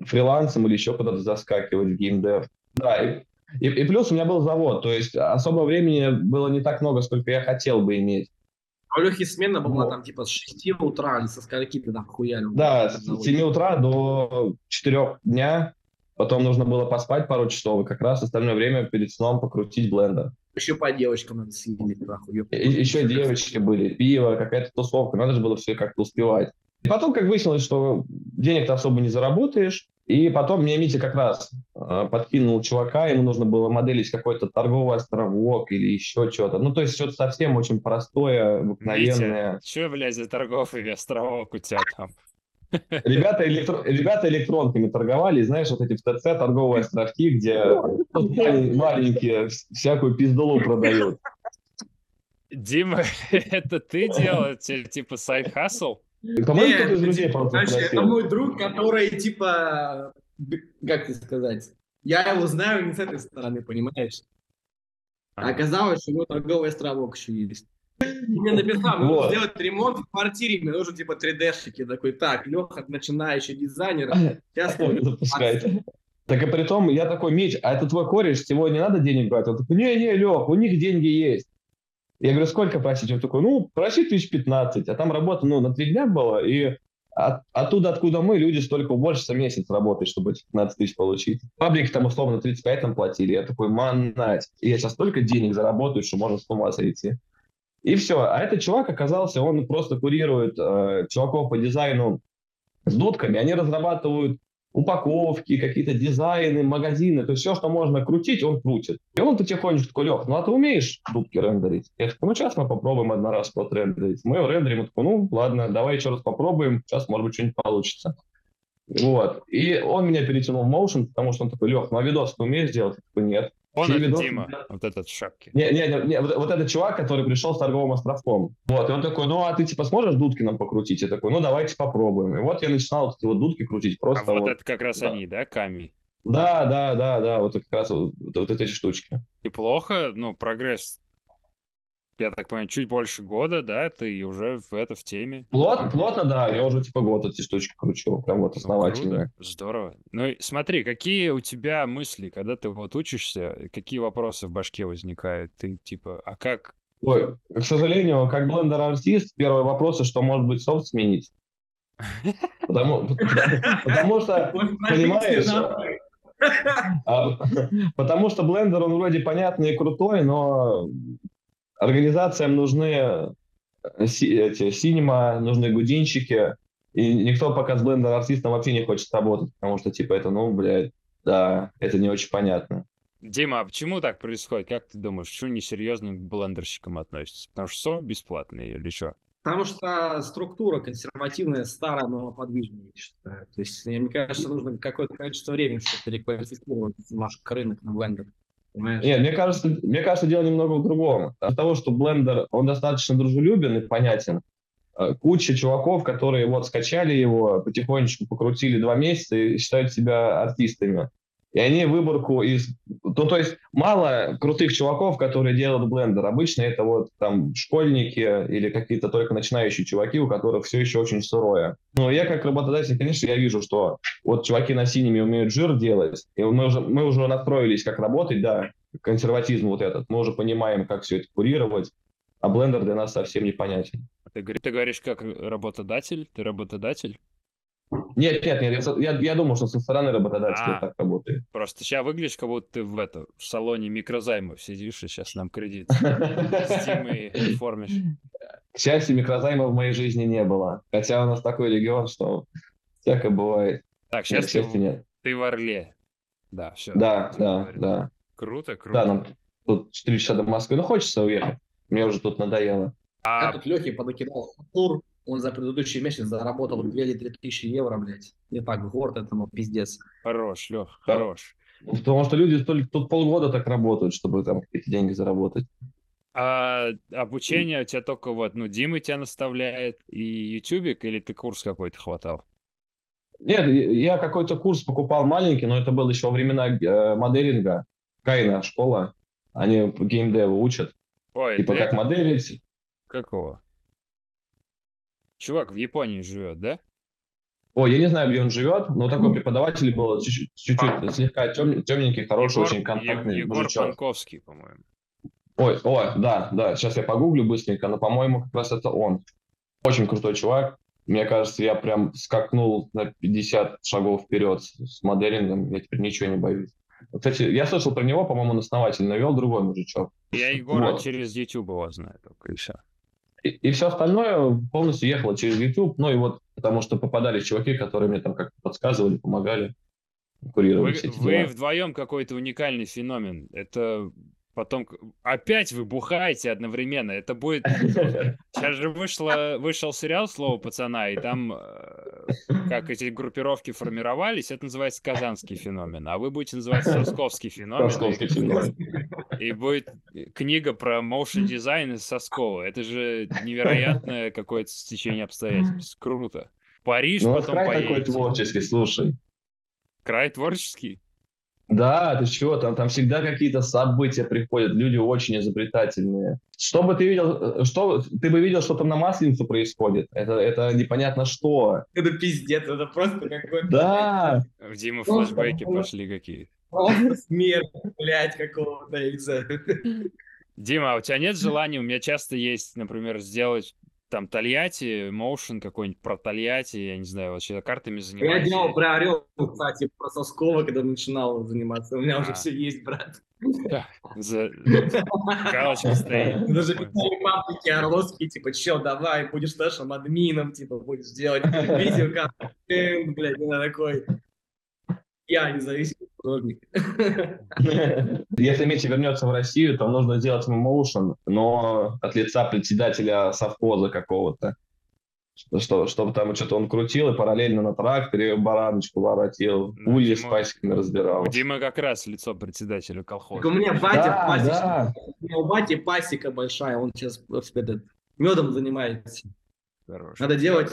фрилансом или еще куда-то заскакивать в геймдев. Да, и, и, и плюс у меня был завод, то есть особо времени было не так много, сколько я хотел бы иметь. А у Лехи смена была Вот. там типа с 6 утра или со скольки ты там хуяли? Да, с 7 утра до 4 дня, потом нужно было поспать пару часов, и как раз остальное время перед сном покрутить блендер. Еще по девочкам надо съездить, нахуй. еще девочки были, пиво, какая-то тусовка, надо же было все как-то успевать. И потом, как выяснилось, что денег-то особо не заработаешь, и потом мне Митя как раз э, подкинул чувака, ему нужно было моделить какой-то торговый островок или еще что-то. Ну, то есть что-то совсем очень простое, обыкновенное. Че, блядь, за торговый островок у тебя там? Ребята, электро- Ребята электронками торговали, и знаешь, вот эти в ТЦ торговые островки, где мал- маленькие всякую пиздулу продают. Дима, это ты делал? Ти- Типа сайт-хасл? По-моему, Нет, кто-то из это типа, знаешь, это мой друг, который типа, как тебе сказать, я его знаю не с этой стороны, понимаешь? А. оказалось, что у него торговый островок еще есть. Мне написал, мне нужно сделать ремонт в квартире, мне нужен типа 3D-шики. Такой, так, Леха, начинающий дизайнер, сейчас запускает. Так и при том, я такой, Мич, а это твой кореш, с него не надо денег брать? Он такой, не-не, Лех, у них деньги есть. Я говорю, сколько просить? Он такой, ну, проси тысяч пятнадцать. А там работа, ну, на три дня была, и от- оттуда, откуда мы, люди столько уборщица месяц работают, чтобы эти 15 тысяч получить. Паблики там условно 35 там платили. Я такой, манать. И я сейчас столько денег заработаю, что можно с ума сойти. И все. А этот чувак оказался, он просто курирует э, чуваков по дизайну с дудками. Они разрабатывают упаковки, какие-то дизайны, магазины, то есть все, что можно крутить, он крутит. И он потихонечку такой, Лех, ну а ты умеешь дудки рендерить? Я такой, ну сейчас мы попробуем один раз вот рендерить. Мы рендерим, он такой, ну ладно, давай еще раз попробуем, сейчас может быть что-нибудь получится. Вот. И он меня перетянул в Motion, потому что он такой, Лех, ну а видос ты умеешь делать? Я такой, нет. Он это видосы Дима, вот этот в шапке. Не, не, не, не, вот, вот этот чувак, который пришел с торговым островком. Вот, и он такой, ну, а ты, типа, сможешь дудки нам покрутить? Я такой, ну, давайте попробуем. И вот я начинал вот эти вот дудки крутить, А просто вот вот. это как раз да. они, да, Ками? Да, да, да, да, вот как раз вот, вот эти штучки. И плохо, ну, прогресс, я так понимаю, чуть больше года, да, ты уже в это в теме. Плотно, плотно, да, я уже, типа, год эти штучки кручу, прям вот Ну, основательно. круто, здорово. Ну, и смотри, какие у тебя мысли, когда ты вот учишься, какие вопросы в башке возникают? Ты типа, а как? Ой, к сожалению, как Blender artist, первый вопрос, что может быть софт сменить. Потому, потому что Понимаешь, А, Потому что Blender, он вроде понятный и крутой, но организациям нужны э, си- эти Cinema, нужны гудинчики, и никто пока с Blender artist ом вообще не хочет работать, потому что, типа, это, ну, блядь, да, это не очень понятно. Дима, а почему так происходит? Как ты думаешь, почему несерьезно к блендерщикам относятся? Потому что софт бесплатный или что? Потому что структура консервативная, старая, но подвижная, я считаю. То есть, мне кажется, нужно какое-то количество времени, чтобы переквалифицировать наш рынок на блендер. Понимаешь? Нет, мне кажется, мне кажется, дело немного в другом. От того, что блендер, он достаточно дружелюбен и понятен, э, куча чуваков, которые вот скачали его, потихонечку покрутили два месяца и считают себя артистами. И они выборку из... Ну, то есть мало крутых чуваков, которые делают блендер. Обычно это вот там школьники или какие-то только начинающие чуваки, у которых все еще очень сырое. Но я как работодатель, конечно, я вижу, что вот чуваки на синеме умеют жир делать, и мы уже, мы уже настроились, как работать, да, консерватизм вот этот. Мы уже понимаем, как все это курировать, а блендер для нас совсем непонятен. Ты, говори- ты говоришь как работодатель? Ты работодатель? Нет, нет, нет, я, я, я думал, что со стороны работодателя А. так работает. Просто сейчас выглядишь, как будто ты в, это, в салоне микрозаймов сидишь и сейчас нам кредит с Димой оформишь. К счастью, микрозайма в моей жизни не было. Хотя у нас такой регион, что всякое бывает. Так, сейчас ты, нет. ты в Орле. Да, все. Да, да, да. Круто, круто. Да, нам тут 4 часа до Москвы. Ну, хочется уехать. Мне уже тут надоело. Я А тут Лехе подокидал тур, он за предыдущий месяц заработал 2 или 3 тысячи евро, блядь. Не так, город этому пиздец. хорош, Лех, Да. хорош. Потому что люди только тут полгода так работают, чтобы там эти деньги заработать. А обучение у тебя только вот, ну, Дима тебя наставляет и Ютубик, или ты курс какой-то хватал? Нет, я какой-то курс покупал маленький, но это было еще во времена э, моделинга. Кайна школа. Они по геймдеву учат. Ой, Типа как моделить. Какого? Чувак в Японии живет, да? Ой, я не знаю, где он живет, но такой преподаватель был чуть-чуть, слегка тем- темненький, хороший, Егор, очень контактный Егор мужичок. Панковский, по-моему. Ой, ой, да, да, сейчас я погуглю быстренько, но, по-моему, как раз это он. Очень крутой чувак. Мне кажется, я прям скакнул на 50 шагов вперед с с моделингом, я теперь ничего не боюсь. Кстати, я слышал про него, по-моему, он основатель навел другой мужичок. Я Егора Вот. через YouTube его знаю только, и все. И, все остальное полностью ехало через YouTube, ну и вот потому что попадались чуваки, которые мне там как-то подсказывали, помогали, Вы, курировали все эти вы дела. вдвоем какой-то уникальный феномен. Это потом... Опять вы бухаете одновременно. Это будет... Сейчас же вышло, вышел сериал «Слово пацана», и там э, как эти группировки формировались, это называется казанский феномен. А вы будете называть сосковский феномен. Московский феномен. И будет книга про моушен дизайн из Соскова. Это же невероятное какое-то стечение обстоятельств. Круто. Париж Ну, потом край такой поедете. творческий, слушай. Край творческий. Да, ты чего, там, там всегда какие-то события приходят, люди очень изобретательные. Что бы ты видел, э, что ты бы видел, что там на Масленицу происходит? Это, это непонятно что. Это пиздец, это просто какой-то... Да, В Димы Ну, флешбеки пошли какие. Просто смерть, блядь, какого-то, я не знаю. Дима, а у тебя нет желания? У меня часто есть, например, сделать там Тольятти, моушен какой-нибудь про Тольятти, я не знаю, вообще картами Я занимаюсь. делал про Орел, кстати, про Соскова, когда начинал заниматься. У меня уже А. все есть, брат. За- Галочка стоит. Даже писали паблики орловские, типа, чел, давай, будешь нашим админом, типа, будешь делать видео, контент, блядь, я такой. Я независимый художник. если Митя вернется в Россию, то нужно сделать ему моушен, но от лица председателя совхоза какого-то. Что- Что, чтобы там что-то он крутил и параллельно на тракторе бараночку воротил, Ну, с Дима- пасеками разбирал. У Димы как раз лицо председателя Так у колхоза. меня батя Да, пасечник. да. У меня у бати пасека большая, он сейчас этот, медом занимается. Хорош. Надо делать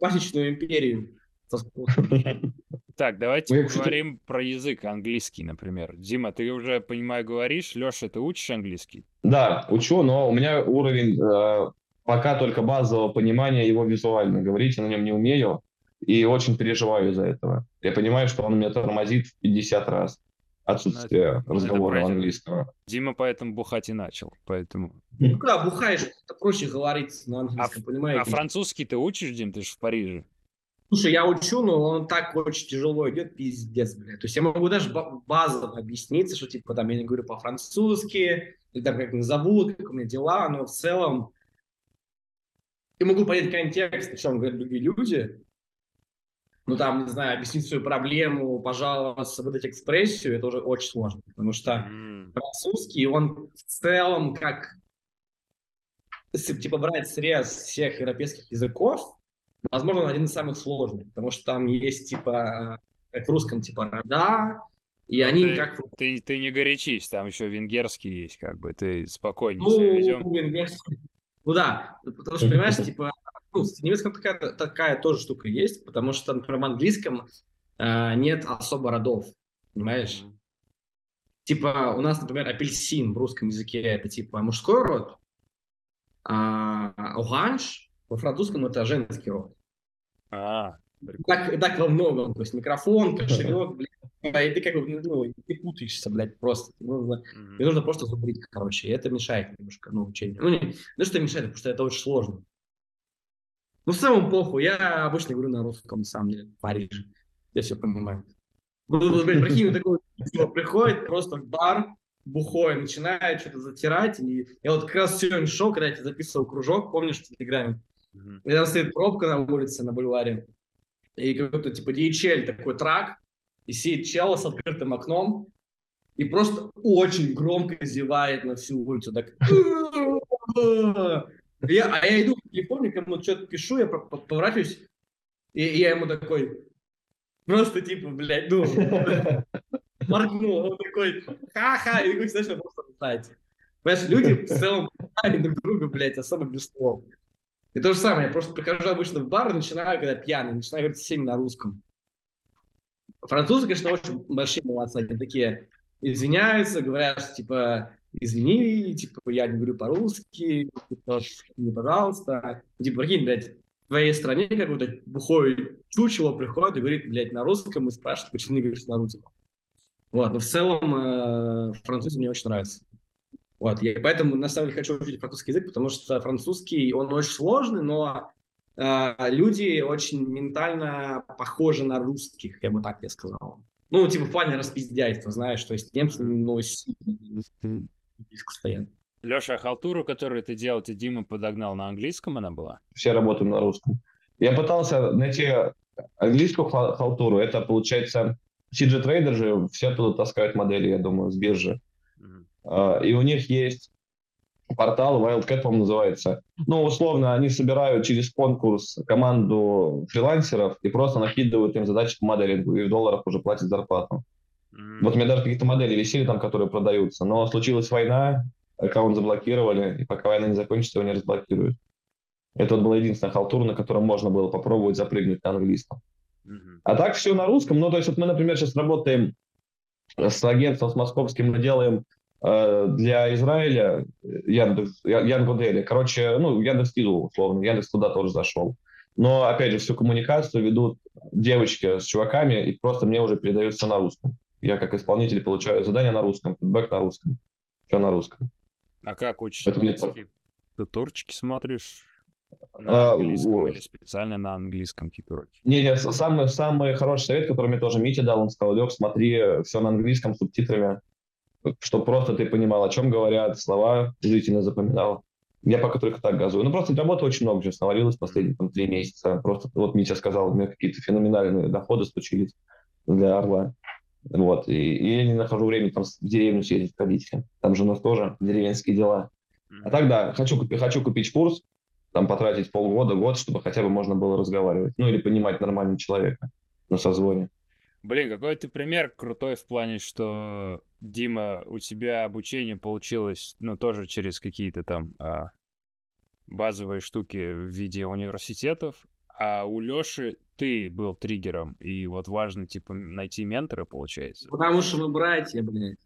пасечную империю. Так, давайте кстати- поговорим про язык английский, например. Дима, ты уже, понимаю, говоришь. Леша, ты учишь английский? Да, учу, но у меня уровень э, пока только базового понимания его визуально. Говорить я на нем не умею и очень переживаю из-за этого. Я понимаю, что он меня тормозит в 50 раз. Отсутствие Ну, это разговора английского. Дима поэтому бухать и начал. Поэтому... Ну, когда бухаешь, это проще говорить на английском, понимаете? А французский ты учишь, Дим? Ты же в Париже. Слушай, я учу, но он так очень тяжело идет, пиздец, блядь. То есть я могу даже ба- базово объясниться, что типа там я не говорю по-французски, или там как меня зовут, как у меня дела, но в целом я могу понять контекст, о чем говорят другие люди, ну там, не знаю, объяснить свою проблему, пожаловаться, выдать экспрессию, это уже очень сложно, потому что М, французский, он в целом как, если типа брать срез всех европейских языков, возможно, он один из самых сложных, потому что там есть типа, как в русском, типа рода, и они ты- как... Ты, ты не горячись, там еще венгерский есть, как бы. Ты спокойнее Ну, себя ведем. венгерский. Ну да, потому что, понимаешь, типа, ну, с немецком такая, такая тоже штука есть, потому что, например, в английском э, нет особо родов, понимаешь? Типа, у нас, например, апельсин в русском языке это типа мужской род, а оранж во французском это женский род. А, Так, так во многом. То есть микрофон, кошелек, блядь. И ты как бы, ну, ты путаешься, блядь, просто. Нужно, мгм. мне нужно просто зубрить, короче. И это мешает немножко, ну, учению. Ну, не, ну, что мешает, потому что это очень сложно. Ну, в целом похуй. Я обычно говорю на русском, на самом деле, в Париже. Я все понимаю. Ну, блядь, прикинь, такой приходит просто в бар, бухой, начинает что-то затирать. И я вот как раз сегодня шел, когда я тебе записывал кружок, помнишь, в Телеграме? Мгм. И там стоит пробка на улице, на бульваре. И какой-то типа DHL такой трак. И сидит чел с открытым окном. И просто очень громко зевает на всю улицу. Так... Я, а я иду в телефоне, кому что-то пишу, я по- по- поворачиваюсь, и я ему такой, просто типа, блядь, ну, моргнул, он такой, ха-ха, и такой, знаешь, просто летает. Понимаешь, люди в целом друг друга, блядь, особо без слов. И то же самое, я просто прихожу обычно в бар и начинаю, когда пьяный, начинаю говорить всеми на русском. Французы, конечно, очень большие молодцы, они такие извиняются, говорят, типа, извини, типа, я не говорю по-русски, типа, не пожалуйста. Типа, прикинь, блядь, в твоей стране какой-то бухой чучело приходит и говорит, блядь, на русском и спрашивает, почему не говоришь на русском. Вот, но в целом э, французский мне очень нравится. Вот, я поэтому на самом деле хочу учить французский язык, потому что французский, он очень сложный, но э, люди очень ментально похожи на русских, я бы так я сказал. Ну, типа в плане распиздяйства, знаешь, то есть немцы, ну, постоянно. Леша, а халтуру, которую ты делал, ты Дима подогнал на английском она была? Все работаем на русском. Я пытался найти английскую халтуру, это получается CG Trader же все туда таскают модели, я думаю, с биржи. Uh-huh. И у них есть портал Wildcat, по-моему, называется. Ну, условно, они собирают через конкурс команду фрилансеров и просто накидывают им задачи по моделингу, и в долларах уже платят зарплату. Mm-hmm. Вот у меня даже какие-то модели висели там, которые продаются, но случилась война, аккаунт заблокировали, и пока война не закончится, его не разблокируют. Это вот была единственная халтура, на котором можно было попробовать запрыгнуть на английском. Mm-hmm. А так все на русском. Ну, то есть вот мы, например, сейчас работаем с агентством, с московским, мы делаем для Израиля Яндекс, Янгодели. Короче, ну, Яндекс Киду, условно, Яндекс туда тоже зашел. Но, опять же, всю коммуникацию ведут девочки с чуваками, и просто мне уже передают все на русском. Я как исполнитель получаю задание на русском, фидбэк на русском, все на русском. А как учишь? Это мне... Ты турчики смотришь? На а, английском а, или специально на английском какие-то Не, не, самый, самый хороший совет, который мне тоже Митя дал, он сказал, Лех, смотри все на английском с субтитрами, чтобы просто ты понимал, о чем говорят, слова длительно запоминал. Я пока только так газую. Ну, просто работы очень много сейчас навалилось последние там, три месяца. Просто, вот Митя сказал, у меня какие-то феноменальные доходы случились для Орла. Вот. И, и я не нахожу времени там в деревню съездить ходить. Там же у нас тоже деревенские дела. А так да, хочу, купить, хочу купить курс, там потратить полгода, год, чтобы хотя бы можно было разговаривать. Ну, или понимать нормального человека на созвоне. Блин, какой ты пример крутой в плане, что, Дима, у тебя обучение получилось, ну, тоже через какие-то там а, базовые штуки в виде университетов, а у Лёши ты был триггером, и вот важно, типа, найти ментора, получается. Потому что мы братья, блядь.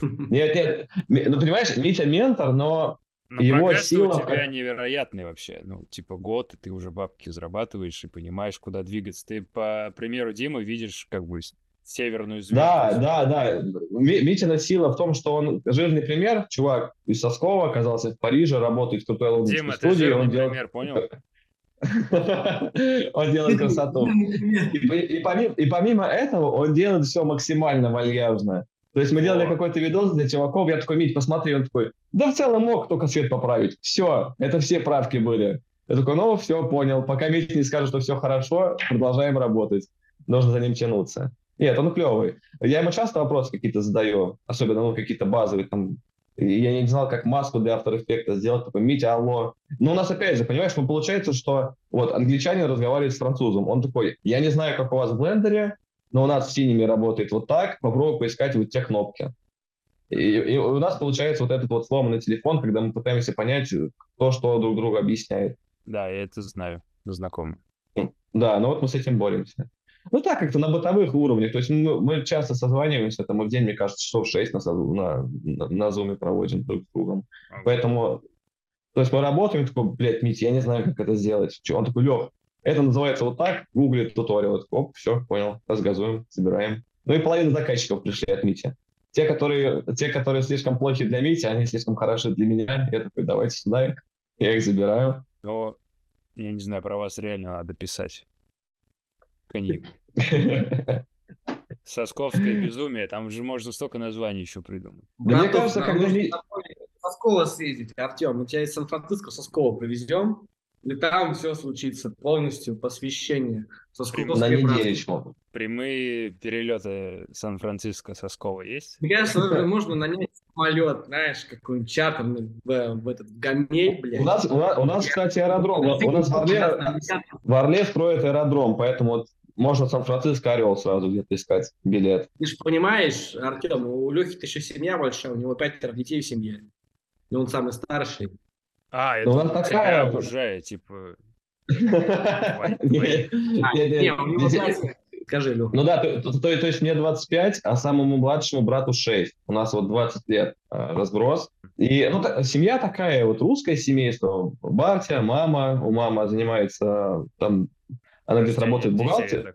Нет, нет, ну, понимаешь, Митя ментор, но но его сила... у тебя невероятный вообще. Ну, типа год, и ты уже бабки зарабатываешь и понимаешь, куда двигаться. Ты, по примеру Димы, видишь как бы северную звезду. Да, да, да. Митина сила в том, что он жирный пример. Чувак из Соскова оказался в Париже, работает в крутой лондонской студии. Дима, ты он делает... пример, понял? Он делает красоту. И помимо этого, он делает все максимально вальяжно. То есть мы делали какой-то видос для чуваков, я такой, Мить, посмотри, он такой, да в целом мог только свет поправить. Все, это все правки были. Я такой, ну все, понял. Пока Митя не скажет, что все хорошо, продолжаем работать. Нужно за ним тянуться. Нет, он клевый. Я ему часто вопросы какие-то задаю, особенно ну, какие-то базовые. Там, я не знал, как маску для After Effects сделать. Такой, Митя, алло. Но у нас опять же, понимаешь, ну, получается, что вот англичанин разговаривает с французом. Он такой, я не знаю, как у вас в блендере, но у нас в синеме работает вот так, попробуй поискать вот те кнопки. И, и у нас получается вот этот вот сломанный телефон, когда мы пытаемся понять, кто что друг другу объясняет. Да, я это знаю, знакомый. Да, но вот мы с этим боремся. Ну так, как-то на бытовых уровнях. То есть мы, мы часто созваниваемся, там мы в день, мне кажется, часов 6 на, на, на, на Zoom проводим друг с другом. Поэтому, то есть мы работаем, такой, блядь, Митя, я не знаю, как это сделать. Он такой, Лех, это называется вот так, гуглит туториал. Оп, все, понял, разгазуем, собираем. Ну и половина заказчиков пришли от Мити. Те, которые, те, которые слишком плохи для Мити, они слишком хороши для меня. Я такой, давайте сюда, я их забираю. Но я не знаю, про вас реально надо писать книгу. Сосковское безумие, там же можно столько названий еще придумать. Да мне кажется, когда... Соскова съездить, Артем, мы тебя из Сан-Франциско Соскова привезем, и там все случится полностью, посвящение. На неделю Прямые перелеты Сан-Франциско Соскова есть? Я можно нанять самолет, знаешь, какой-нибудь чартерный в, в этот гамель, блядь. У нас, у нас, у нас, кстати, аэродром. У нас в Орле, в Орле строят аэродром, поэтому вот можно Сан-Франциско Орел сразу где-то искать билет. Ты же понимаешь, Артем, у Лехи-то еще семья большая, у него пятеро детей в семье. И он самый старший. А, это у нас такая уже, типа... Него Скажи, Леха. Ну да, то, то, то, то есть мне 25, а самому младшему брату 6. У нас вот 20 лет а, разброс. И ну, та, семья такая, вот русское семейство. Батя, мама, у мамы занимается там, она где-то работает бухгалтер.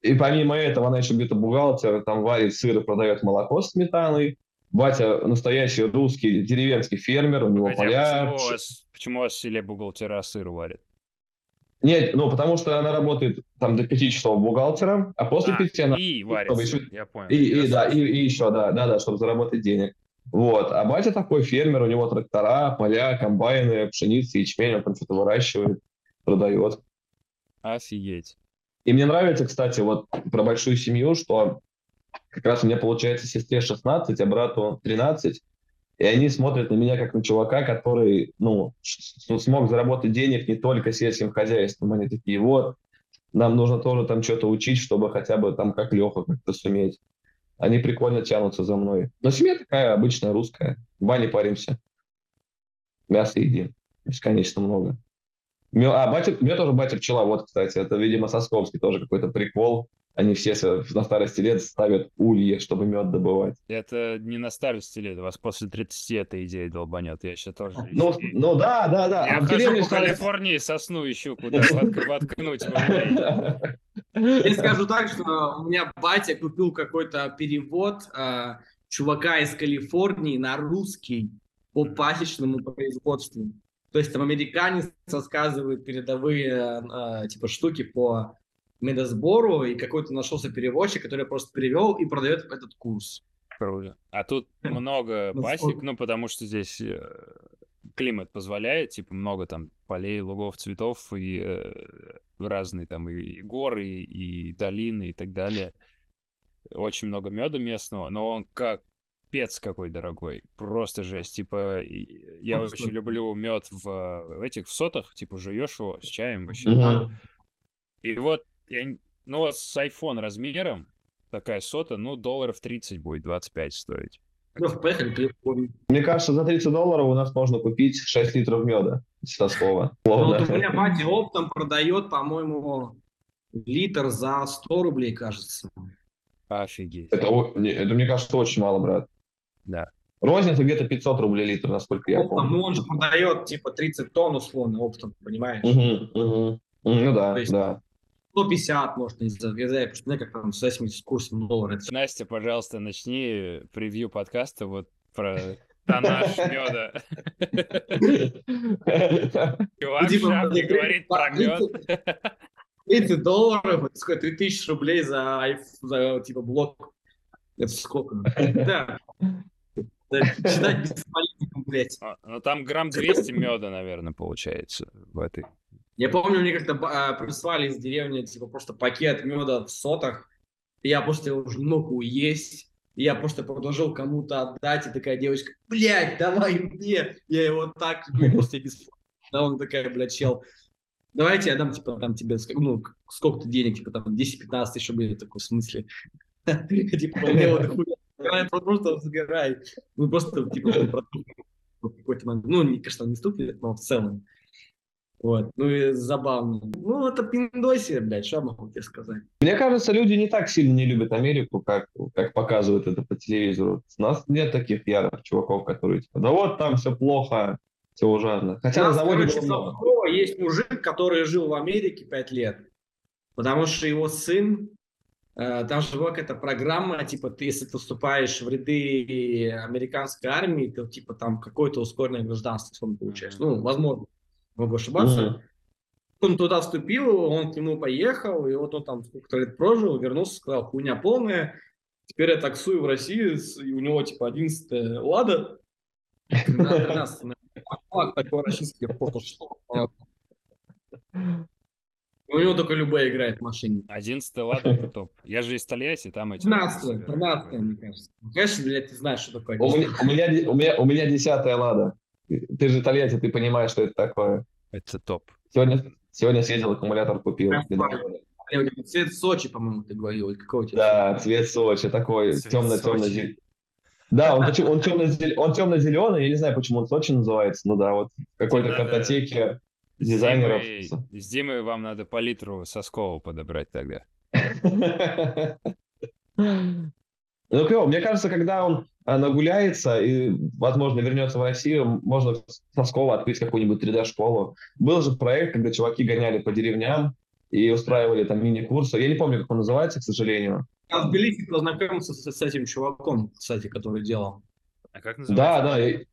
И помимо этого она еще где-то бухгалтер, там варит сыр и продает молоко с сметаной. Батя настоящий русский деревенский фермер, у него а поля. Почему у, вас, почему у вас в селе бухгалтера сыр варят? Нет, ну потому что она работает там до 5 часов бухгалтером, а после А, 5 она... и варит еще- я понял. И, и, да, и, и еще, да, да, да, чтобы заработать денег. Вот. А батя такой фермер, у него трактора, поля, комбайны, пшеница, ячмень, он там что-то выращивает, продает. Офигеть. И мне нравится, кстати, вот про большую семью, что как раз у меня получается сестре 16, а брату 13, и они смотрят на меня как на чувака, который, ну, с- смог заработать денег не только сельским хозяйством. Они такие, вот, нам нужно тоже там что-то учить, чтобы хотя бы там как Леха как-то суметь. Они прикольно тянутся за мной. Но семья такая обычная, русская. В бане паримся. Мясо едим. Бесконечно много. А, батя, у меня тоже батя пчела, вот, кстати, это, видимо, Сосковский тоже какой-то прикол. Они все на старости лет ставят ульи, чтобы мед добывать. Это не на старости лет, у вас после 30 эта идея долбанет. Я еще тоже. Ну, ищу. ну да, да, да. Я А в хожу по стали- Калифорнии, сосну ищу, куда вотк- воткнуть. Я скажу так, что у меня батя купил какой-то перевод а, чувака из Калифорнии на русский по пасечному производству. То есть там американец рассказывает передовые а, типа штуки по медосбору, и какой-то нашелся переводчик, который просто перевел и продает этот курс. Круто. А тут много пасек, ну, потому что здесь э, климат позволяет, типа, много там полей, лугов, цветов и э, разные там и горы, и долины и так далее. Очень много меда местного, но он как пец какой дорогой. Просто жесть. Типа, я Просто. очень люблю мед в, в этих в сотах, типа, жуешь его с чаем вообще. Мгм. И вот, я, ну, с iPhone размером такая сота, ну, долларов 30 будет, 25 стоить. Ну, поехали Калифорнию. Мне кажется, за 30 долларов у нас можно купить 6 литров меда Соскового. Ну, вот у меня батя оптом продает, по-моему, литр за 100 рублей, кажется. Офигеть. Это, не, это, мне кажется, очень мало, брат. Да. Розница где-то 500 рублей литр, насколько я Оптом, помню. ну, он же продает, типа, 30 тонн, условно, оптом, понимаешь? Мгм, мгм. Ну да, есть- да. 150, может, не знаю, я знаю, потому что, ну, как там, с этим с курсом доллара. Настя, пожалуйста, начни превью подкаста вот про тоннаж меда. Чувак Ну, типа, смотри, говорит про мед. 30 30 долларов, это сколько, 3000 рублей за, за, типа, блок. Это сколько? Да. Читать без политиков, блядь. А, Ну, там грамм 200 меда, наверное, получается в этой. Я помню, мне как-то а, прислали из деревни, типа, просто пакет меда в сотах. И я просто его уже не мог уесть. И я просто предложил кому-то отдать, и такая девочка, блядь, давай мне. Я его так, ну, просто без... Да, он такая, блядь, чел, давайте я дам, типа, там тебе, ну, сколько-то денег, типа, там, 10-15 тысяч рублей. Такой, в смысле? Типа, мне вот. Давай, Просто забирай. Ну, просто, типа, в какой-то момент, ну, не, конечно, не стукнет, но в целом. Вот, ну и забавно. Ну, это пиндосия, блядь, что я могу тебе сказать? Мне кажется, люди не так сильно не любят Америку, как, как показывают это по телевизору. У нас нет таких ярых чуваков, которые типа, да вот там все плохо, все ужасно. Хотя на заводе короче, было много. Салтыкова есть мужик, который жил в Америке пять лет, потому что его сын, э, там же была какая-то программа, типа, ты, если ты вступаешь в ряды американской армии, то, типа, там какое-то ускоренное гражданство получаешь. Ну, возможно, могу ошибаться. Мгм. Он туда вступил, он к нему поехал, и вот он там сколько-то лет прожил, вернулся, сказал, хуйня полная, теперь я таксую в Россию, с- и у него типа 11 Лада, на 13 флаг такой российский, что у него только любая играет в машине. 11 ладно, это топ. Я же из Тольятти, там эти... 13 13 мне кажется. Ну, Конечно, блядь, ты знаешь, что такое. У меня, у, меня, у, меня, у меня десятая лада. Ты же Тольятти, ты понимаешь, что это такое. Это топ. Сегодня, сегодня съездил, аккумулятор купил. Цвет Сочи, по-моему, ты говорил. Какой у тебя? Да, цвет Сочи такой Цвет темно-темно Сочи. зеленый. Да, он, он темно-зеленый, он темно-зеленый, я не знаю, почему он Сочи называется, ну да, вот в какой-то картотеке С дизайнеров. Димой- С Димой вам надо по литру Соскова подобрать тогда. Ну, клево. Мне кажется, когда он нагуляется и, возможно, вернется в Россию, можно со Скова открыть какую-нибудь 3D-школу. Был же проект, когда чуваки гоняли по деревням и устраивали там мини-курсы. Я не помню, как он называется, к сожалению. Я в Тбилиси познакомился с, с этим чуваком, кстати, который делал. А как Да, называется? да. и-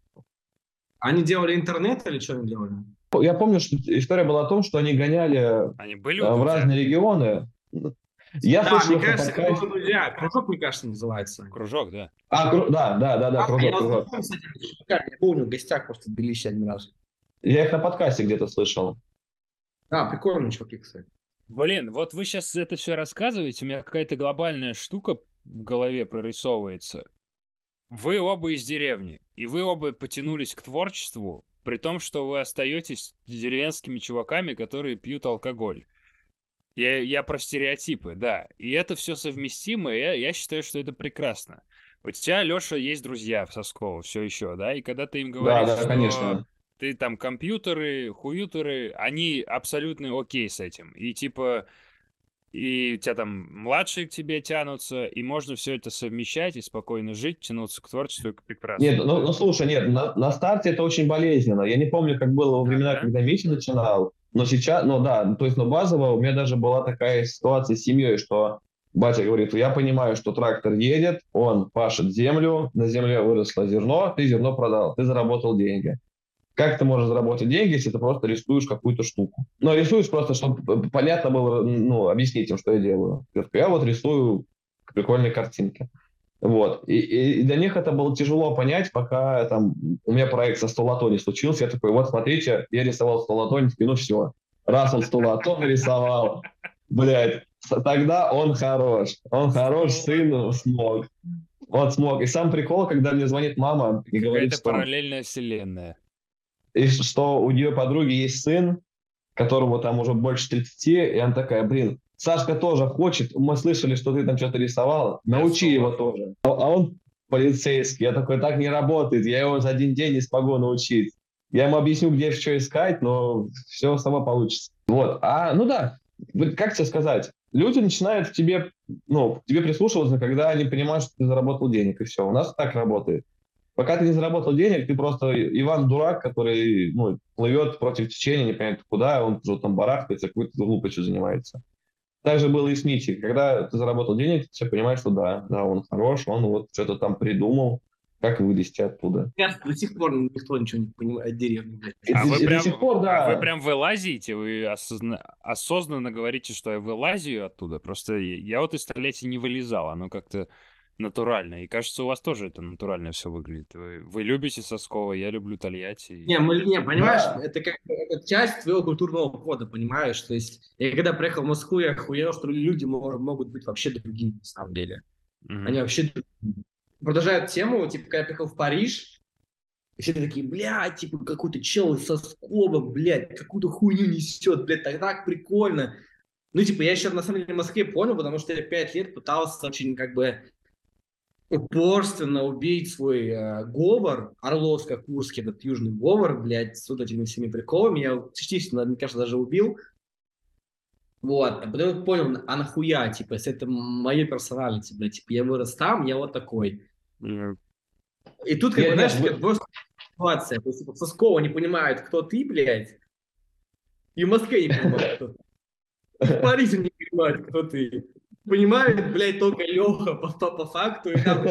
Они делали интернет или что они делали? Я помню, что история была о том, что они гоняли Они были у в разные регионы. Я да, слышал мне кажется, подкасте. это друзья. Кружок, мне кажется, называется. Кружок, да. А, кру- да, да, да, да, А, кружок, я кружок. знаком я помню, в гостях просто в Тбилиси один раз. Я их на подкасте где-то слышал. А, прикольные чуваки, кстати. Блин, вот вы сейчас это все рассказываете, у меня какая-то глобальная штука в голове прорисовывается. Вы оба из деревни, и вы оба потянулись к творчеству, при том, что вы остаетесь деревенскими чуваками, которые пьют алкоголь. Я, я про стереотипы, да. И это все совместимо, и я, я считаю, что это прекрасно. У тебя, Леша, есть друзья в Сосково все еще, да? И когда ты им Да, говоришь, да, что конечно. ты там компьютеры, хуютеры, они абсолютно окей с этим. И типа, и у тебя там младшие к тебе тянутся, и можно все это совмещать и спокойно жить, тянуться к творчеству и к прекрасному. Нет, ну, ну, слушай, нет, на, на старте это очень болезненно. Я не помню, как было во времена, Ага. когда Митя начинал, но сейчас, ну да, то есть, но базово у меня даже была такая ситуация с семьей, что батя говорит, я понимаю, что трактор едет, он пашет землю, на земле выросло зерно, ты зерно продал, ты заработал деньги. Как ты можешь заработать деньги, если ты просто рисуешь какую-то штуку? Ну, рисуешь просто, чтобы понятно было, ну, объяснить им, что я делаю. Я вот рисую прикольные картинки. Вот. И, и- для них это было тяжело понять, пока там у меня проект со столото не случился. Я такой, вот смотрите, я рисовал столото, они такие, ну все. Раз он столото нарисовал, блядь, тогда он хорош. Он хорош, сын смог. Вот смог. И сам прикол, когда мне звонит мама и говорит, Какая-то что, параллельная вселенная. и что у нее подруги есть сын, которому там уже больше 30, и она такая, блин, Сашка тоже хочет, мы слышали, что ты там что-то рисовал, научи его тоже. А а он полицейский, я такой, так не работает, я его за один день не смогу научить. Я ему объясню, где что искать, но все само получится. Вот, а, ну да, как тебе сказать, люди начинают к тебе, ну, к тебе прислушиваться, когда они понимают, что ты заработал денег, и все. У нас так работает. Пока ты не заработал денег, ты просто Иван Дурак, который ну, плывет против течения, непонятно куда, он уже там барахтается, какой-то глупостью занимается. Так же было и с Митей. Когда ты заработал денег, ты все понимаешь, что да, да, он хорош, он вот что-то там придумал, как вылезти оттуда. Я до сих пор никто ничего не понимает о деревне, блядь. А до- вы, прям, сих пор, да. а вы прям вылазите, вы осозна- осознанно говорите, что я вылазию оттуда. Просто я, я вот из столетия не вылезал, оно как-то натурально. И кажется, у вас тоже это натурально все выглядит. Вы, вы любите Соскова, я люблю Тольятти. Не, мы, не, понимаешь, Да. это как это часть твоего культурного кода, понимаешь? То есть, я когда приехал в Москву, я охуел, что люди мож- могут быть вообще другими, на самом деле. Мгм. Они вообще другие. Продолжают тему, типа, когда я приехал в Париж, и все такие, блядь, типа, какой-то чел со скоба, блядь, какую-то хуйню несет, блядь, так, так прикольно. Ну, типа, я еще, на самом деле, в Москве понял, потому что я пять лет пытался очень, как бы, упорственно убить свой э, говор, орловско-курский, этот южный говор, блядь, с вот этими всеми приколами. Я частично, мне кажется, даже убил. Вот, а потом я понял, а нахуя, типа, если это моей персоналити, блядь, типа, я вырос там, я вот такой. М, И тут, как бы, знаешь, вы- такая просто ситуация, то есть, типа, Соскова не понимают, кто ты, блядь, и в Москве не понимают, кто ты. В Париже не понимают, кто ты. Понимает, блядь, только Леха по, по, по факту, и там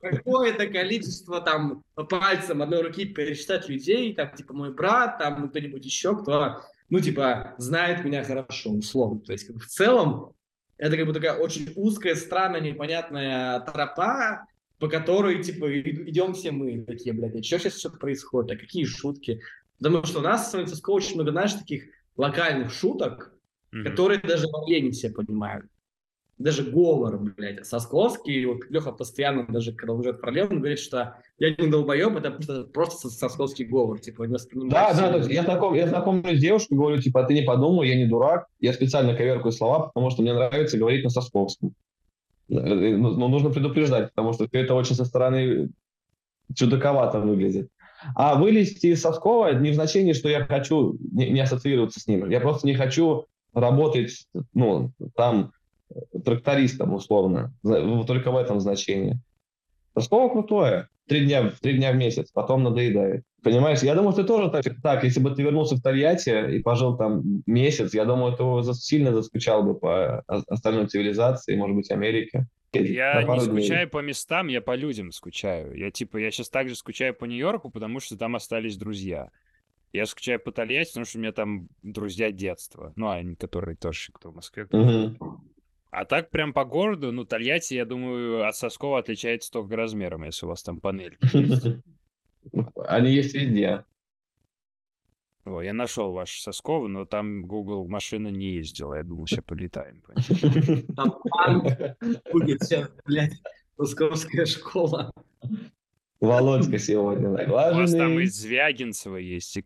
какое-то количество там по пальцам одной руки пересчитать людей, там, типа, мой брат, там, кто-нибудь еще, кто, ну, типа, знает меня хорошо, условно. То есть, как бы, в целом, это как бы такая очень узкая, странная, непонятная тропа, по которой, типа, идем все мы. Такие, блядь, а что сейчас что-то происходит? А какие шутки? Потому что у нас в Сан-Франциско очень много, знаешь, таких локальных шуток, мгм. которые даже в Орле не все понимают. Даже говор, блядь, Сосковский, вот Леха постоянно, даже когда в Орле, он говорит, что я не долбоеб, это просто, просто сос- сосковский говор, типа, не воспринимает Да, да, есть я, знаком, я знакомлюсь с девушкой, говорю, типа, «А ты не подумал, я не дурак, я специально коверкаю слова, потому что мне нравится говорить на сосковском. Э, э, Ну, ну, нужно предупреждать, потому что это очень со стороны чудаковато выглядит. А вылезти из Соскова не в значении, что я хочу не, не ассоциироваться с ним. Я просто не хочу работать, ну, там, трактористом, условно. Только в этом значении. Ростова крутое. Три дня, три дня в месяц, потом надоедает. Понимаешь, я думаю, ты тоже так, так, если бы ты вернулся в Тольятти и пожил там месяц, я думаю, ты сильно заскучал бы по остальной цивилизации, может быть, Америке. Я не дней. скучаю по местам, я по людям скучаю. Я типа, я сейчас также скучаю по Нью-Йорку, потому что там остались друзья. Я скучаю по Тольятти, потому что у меня там друзья детства. Ну, они, которые тоже кто в Москве. кто- Мгм. А так прям по городу, ну, Тольятти, я думаю, от Соскова отличается только размером, если у вас там панель. Они есть везде. О, я нашел ваш Сосково, но там Google машина не ездила. Я думал, сейчас полетаем. Там будет сейчас, блядь, московская школа. Володька сегодня У вас там наглаженный. и Звягинцево есть, и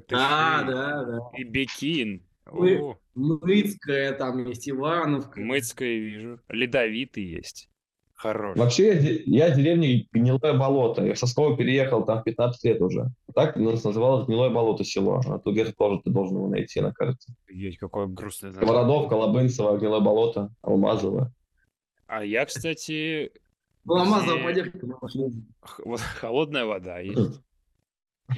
Катыши, Да, да, да. и Бекин. О, Мыцкая, там есть Ивановка. Мыцкое вижу. Ледовитый есть. Хорош. Вообще, я, я в деревне Гнилое болото. Я со Пскова переехал там в 15 лет уже. Так у нас называлось Гнилое болото село. А тут где-то тоже ты должен его найти на карте. Ей, какое грустное название. Сковородовка, Лобынцево, Гнилое болото, Алмазово. А я, кстати, Ну, пошли. х- вот холодная вода есть.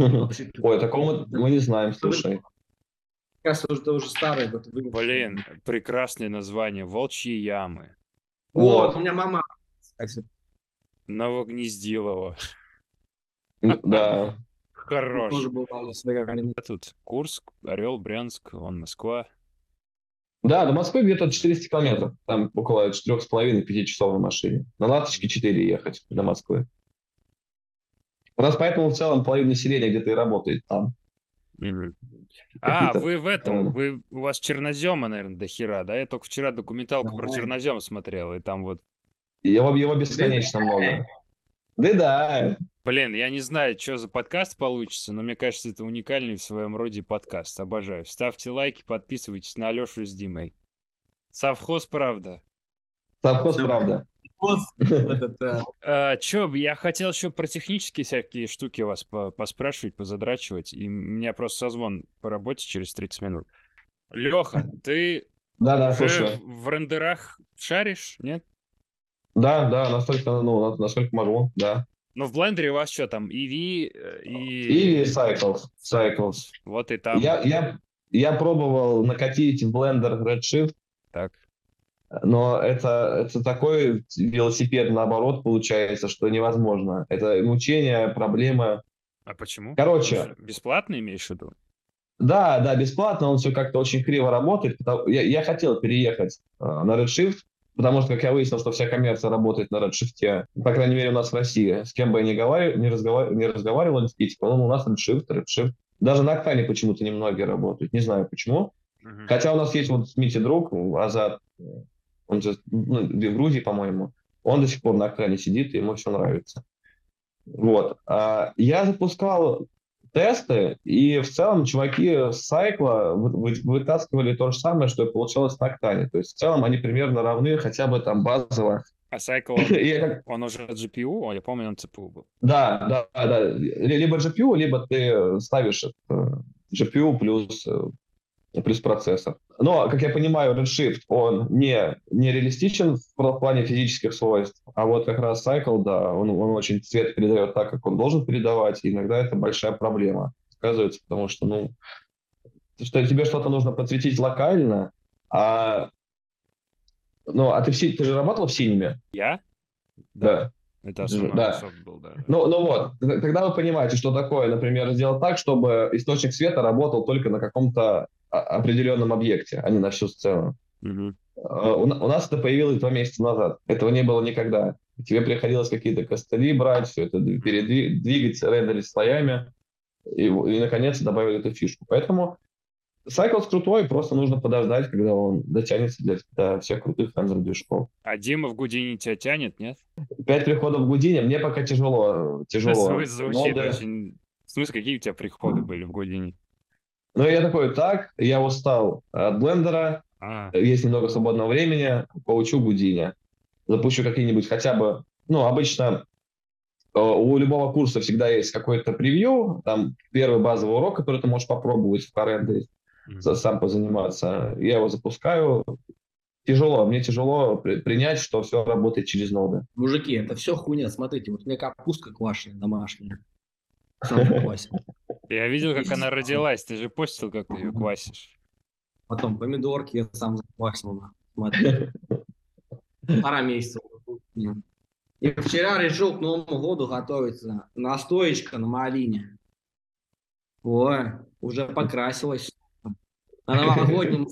Ой, такого мы, не знаем, слушай. Кажется, уже уже старый. вот Блин, прекрасное название. Волчьи ямы. Вот, Вот. у меня мама. кстати. Новогнездилово. Да. Хорош. Тут Курск, Орел, Брянск, вон Москва. Да, до Москвы где-то 400 километров. Там около 4,5-5 часов на машине. На ласточке 4 ехать до Москвы. У нас поэтому в целом половина населения где-то и работает там. А, вы в этом, вы, у вас чернозема, наверное, до хера, да? Я только вчера документалку про Да. чернозем смотрел, и там вот, Его, его бесконечно много. Да, да. блин, я не знаю, что за подкаст получится, но мне кажется, это уникальный в своем роде подкаст, обожаю. Ставьте лайки, подписывайтесь на Алешу с Димой. Совхоз, правда. Совхоз, правда. Э, А, чё, я хотел еще про технические всякие штуки вас по- поспрашивать, позадрачивать, и у меня просто созвон по работе через 30 минут. Леха, ты Да, да, в рендерах шаришь, нет? Да, да, настолько, ну, на- насколько могу, да. Ну, в блендере у вас что там, EV э, и... И Cycles. Cycles. Вот и там. Я, я, я пробовал накатить в Blender Redshift, Так. Но это, это такой велосипед, наоборот, получается, что невозможно. Это мучение, проблема. А почему? Короче, Бесплатно имеешь в виду? да, да, бесплатно, он все как-то очень криво работает. Я, я хотел переехать э, на Redshift, потому что, как я выяснил, что вся коммерция работает на Redshift, по крайней мере, у нас в России. С кем бы я ни, говорил, не, разговар- не разговаривал, такие, типа, ну, у нас Redshift, Redshift. Даже на Октане почему-то немногие работают, не знаю почему. Мгм. Хотя у нас есть вот с Мити друг, Азат, он же ну, в Грузии, по-моему, он до сих пор на экране сидит, и ему все нравится. Вот. А я запускал тесты, и в целом чуваки с сайкла вы- вы- вытаскивали то же самое, что и получалось на Октане. То есть в целом они примерно равны, хотя бы там базово. А Cycle, он, я он уже GPU? Я помню, он CPU был. Да, да, да. Либо GPU, либо ты ставишь э, GPU плюс, э, плюс процессор. Но, как я понимаю, Redshift, он не, не реалистичен в пл- плане физических свойств, а вот как раз Cycle, да, он, он очень цвет передает так, как он должен передавать, и иногда это большая проблема, оказывается, потому что, ну, что тебе что-то нужно подсветить локально, а ну, а ты, в, си- ты же работал в синеме? Я? Да. Это основной Да. софт был, да. Ну, ну вот, тогда вы понимаете, что такое, например, сделать так, чтобы источник света работал только на каком-то определенном объекте, а не на всю сцену. А, У, у нас это появилось два месяца назад. Этого не было никогда. Тебе приходилось какие-то костыли брать, все это дв- передвигать, рендерить слоями, и, и наконец добавили эту фишку. Поэтому Cycles крутой, просто нужно подождать, когда он дотянется для, до всех крутых рендер-движков. А Дима в Гудине тебя тянет, нет? Пять приходов в Гудине, мне пока тяжело. тяжело. Зву- Звучит Ноды. очень... В смысле, какие у тебя приходы были в Гудине? Ну, я такой, так, я устал от блендера, А, есть немного свободного времени, поучу Гудине. Запущу какие-нибудь хотя бы, ну, обычно э, у любого курса всегда есть какой-то превью, там первый базовый урок, который ты можешь попробовать. Мгм. за- сам позаниматься. Я его запускаю. Тяжело, мне тяжело при- принять, что все работает через ноды. Мужики, это все хуйня. Смотрите, вот у меня капустка квашеная домашняя. Сам квасил. Я видел, как она родилась. Ты же постил, как ты ее квасишь. Потом помидорки я сам заквасил. на. Смотри. Полтора месяца. И вчера решил к Новому году готовиться. Настоечка на малине. Ой, уже покрасилась. На новогоднем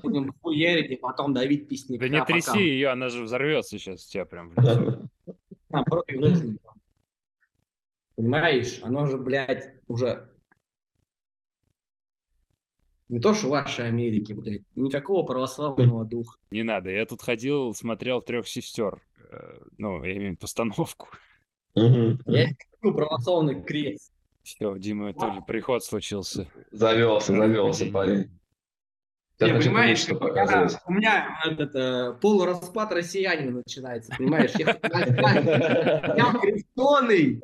будем хуярить и потом давить песняка. Да не тряси ее, она же взорвется сейчас у тебя прям в лицо. Наоборот, внутренне. Понимаешь? Оно же, блядь, уже... Не то, что в вашей Америке, блядь. Никакого православного духа. Не надо. Я тут ходил, смотрел трех сестер. Э, Ну, я имею в виду постановку. Я ну, православный крест. Все, у Димы тоже приход случился. Завелся, завелся парень. Сейчас хочу понимаешь, меня, показать. у меня этот, э, полураспад россиянина начинается, понимаешь? Я, я- я крещеный,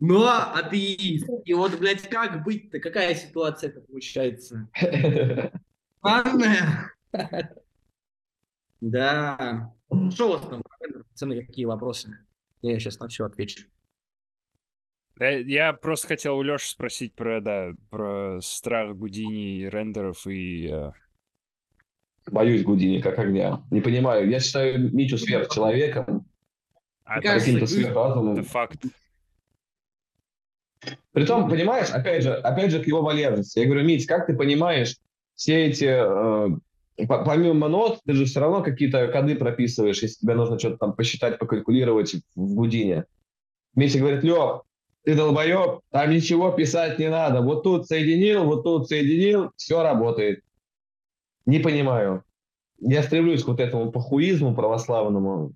но атеист. И вот, блядь, как быть-то? Какая ситуация получается? Странная. Да. Что у вас там, пацаны, какие вопросы? Я сейчас на все отвечу. Я просто хотел у Леши спросить про, да, про страх Гудини, рендеров и... э, Боюсь Гудини как огня. Не понимаю. Я считаю Митю сверхчеловеком, а каким-то сверхразумом. это факт. Притом, понимаешь, опять же, опять же, к его валерности. Я говорю, Мить, как ты понимаешь все эти, э, по- помимо нот, ты же все равно какие-то коды прописываешь, если тебе нужно что-то там посчитать, покалькулировать в Гудине. Митя говорит, Лех, ты долбоеб, там ничего писать не надо. Вот тут соединил, вот тут соединил, все работает. Не понимаю. Я стремлюсь к вот этому похуизму православному.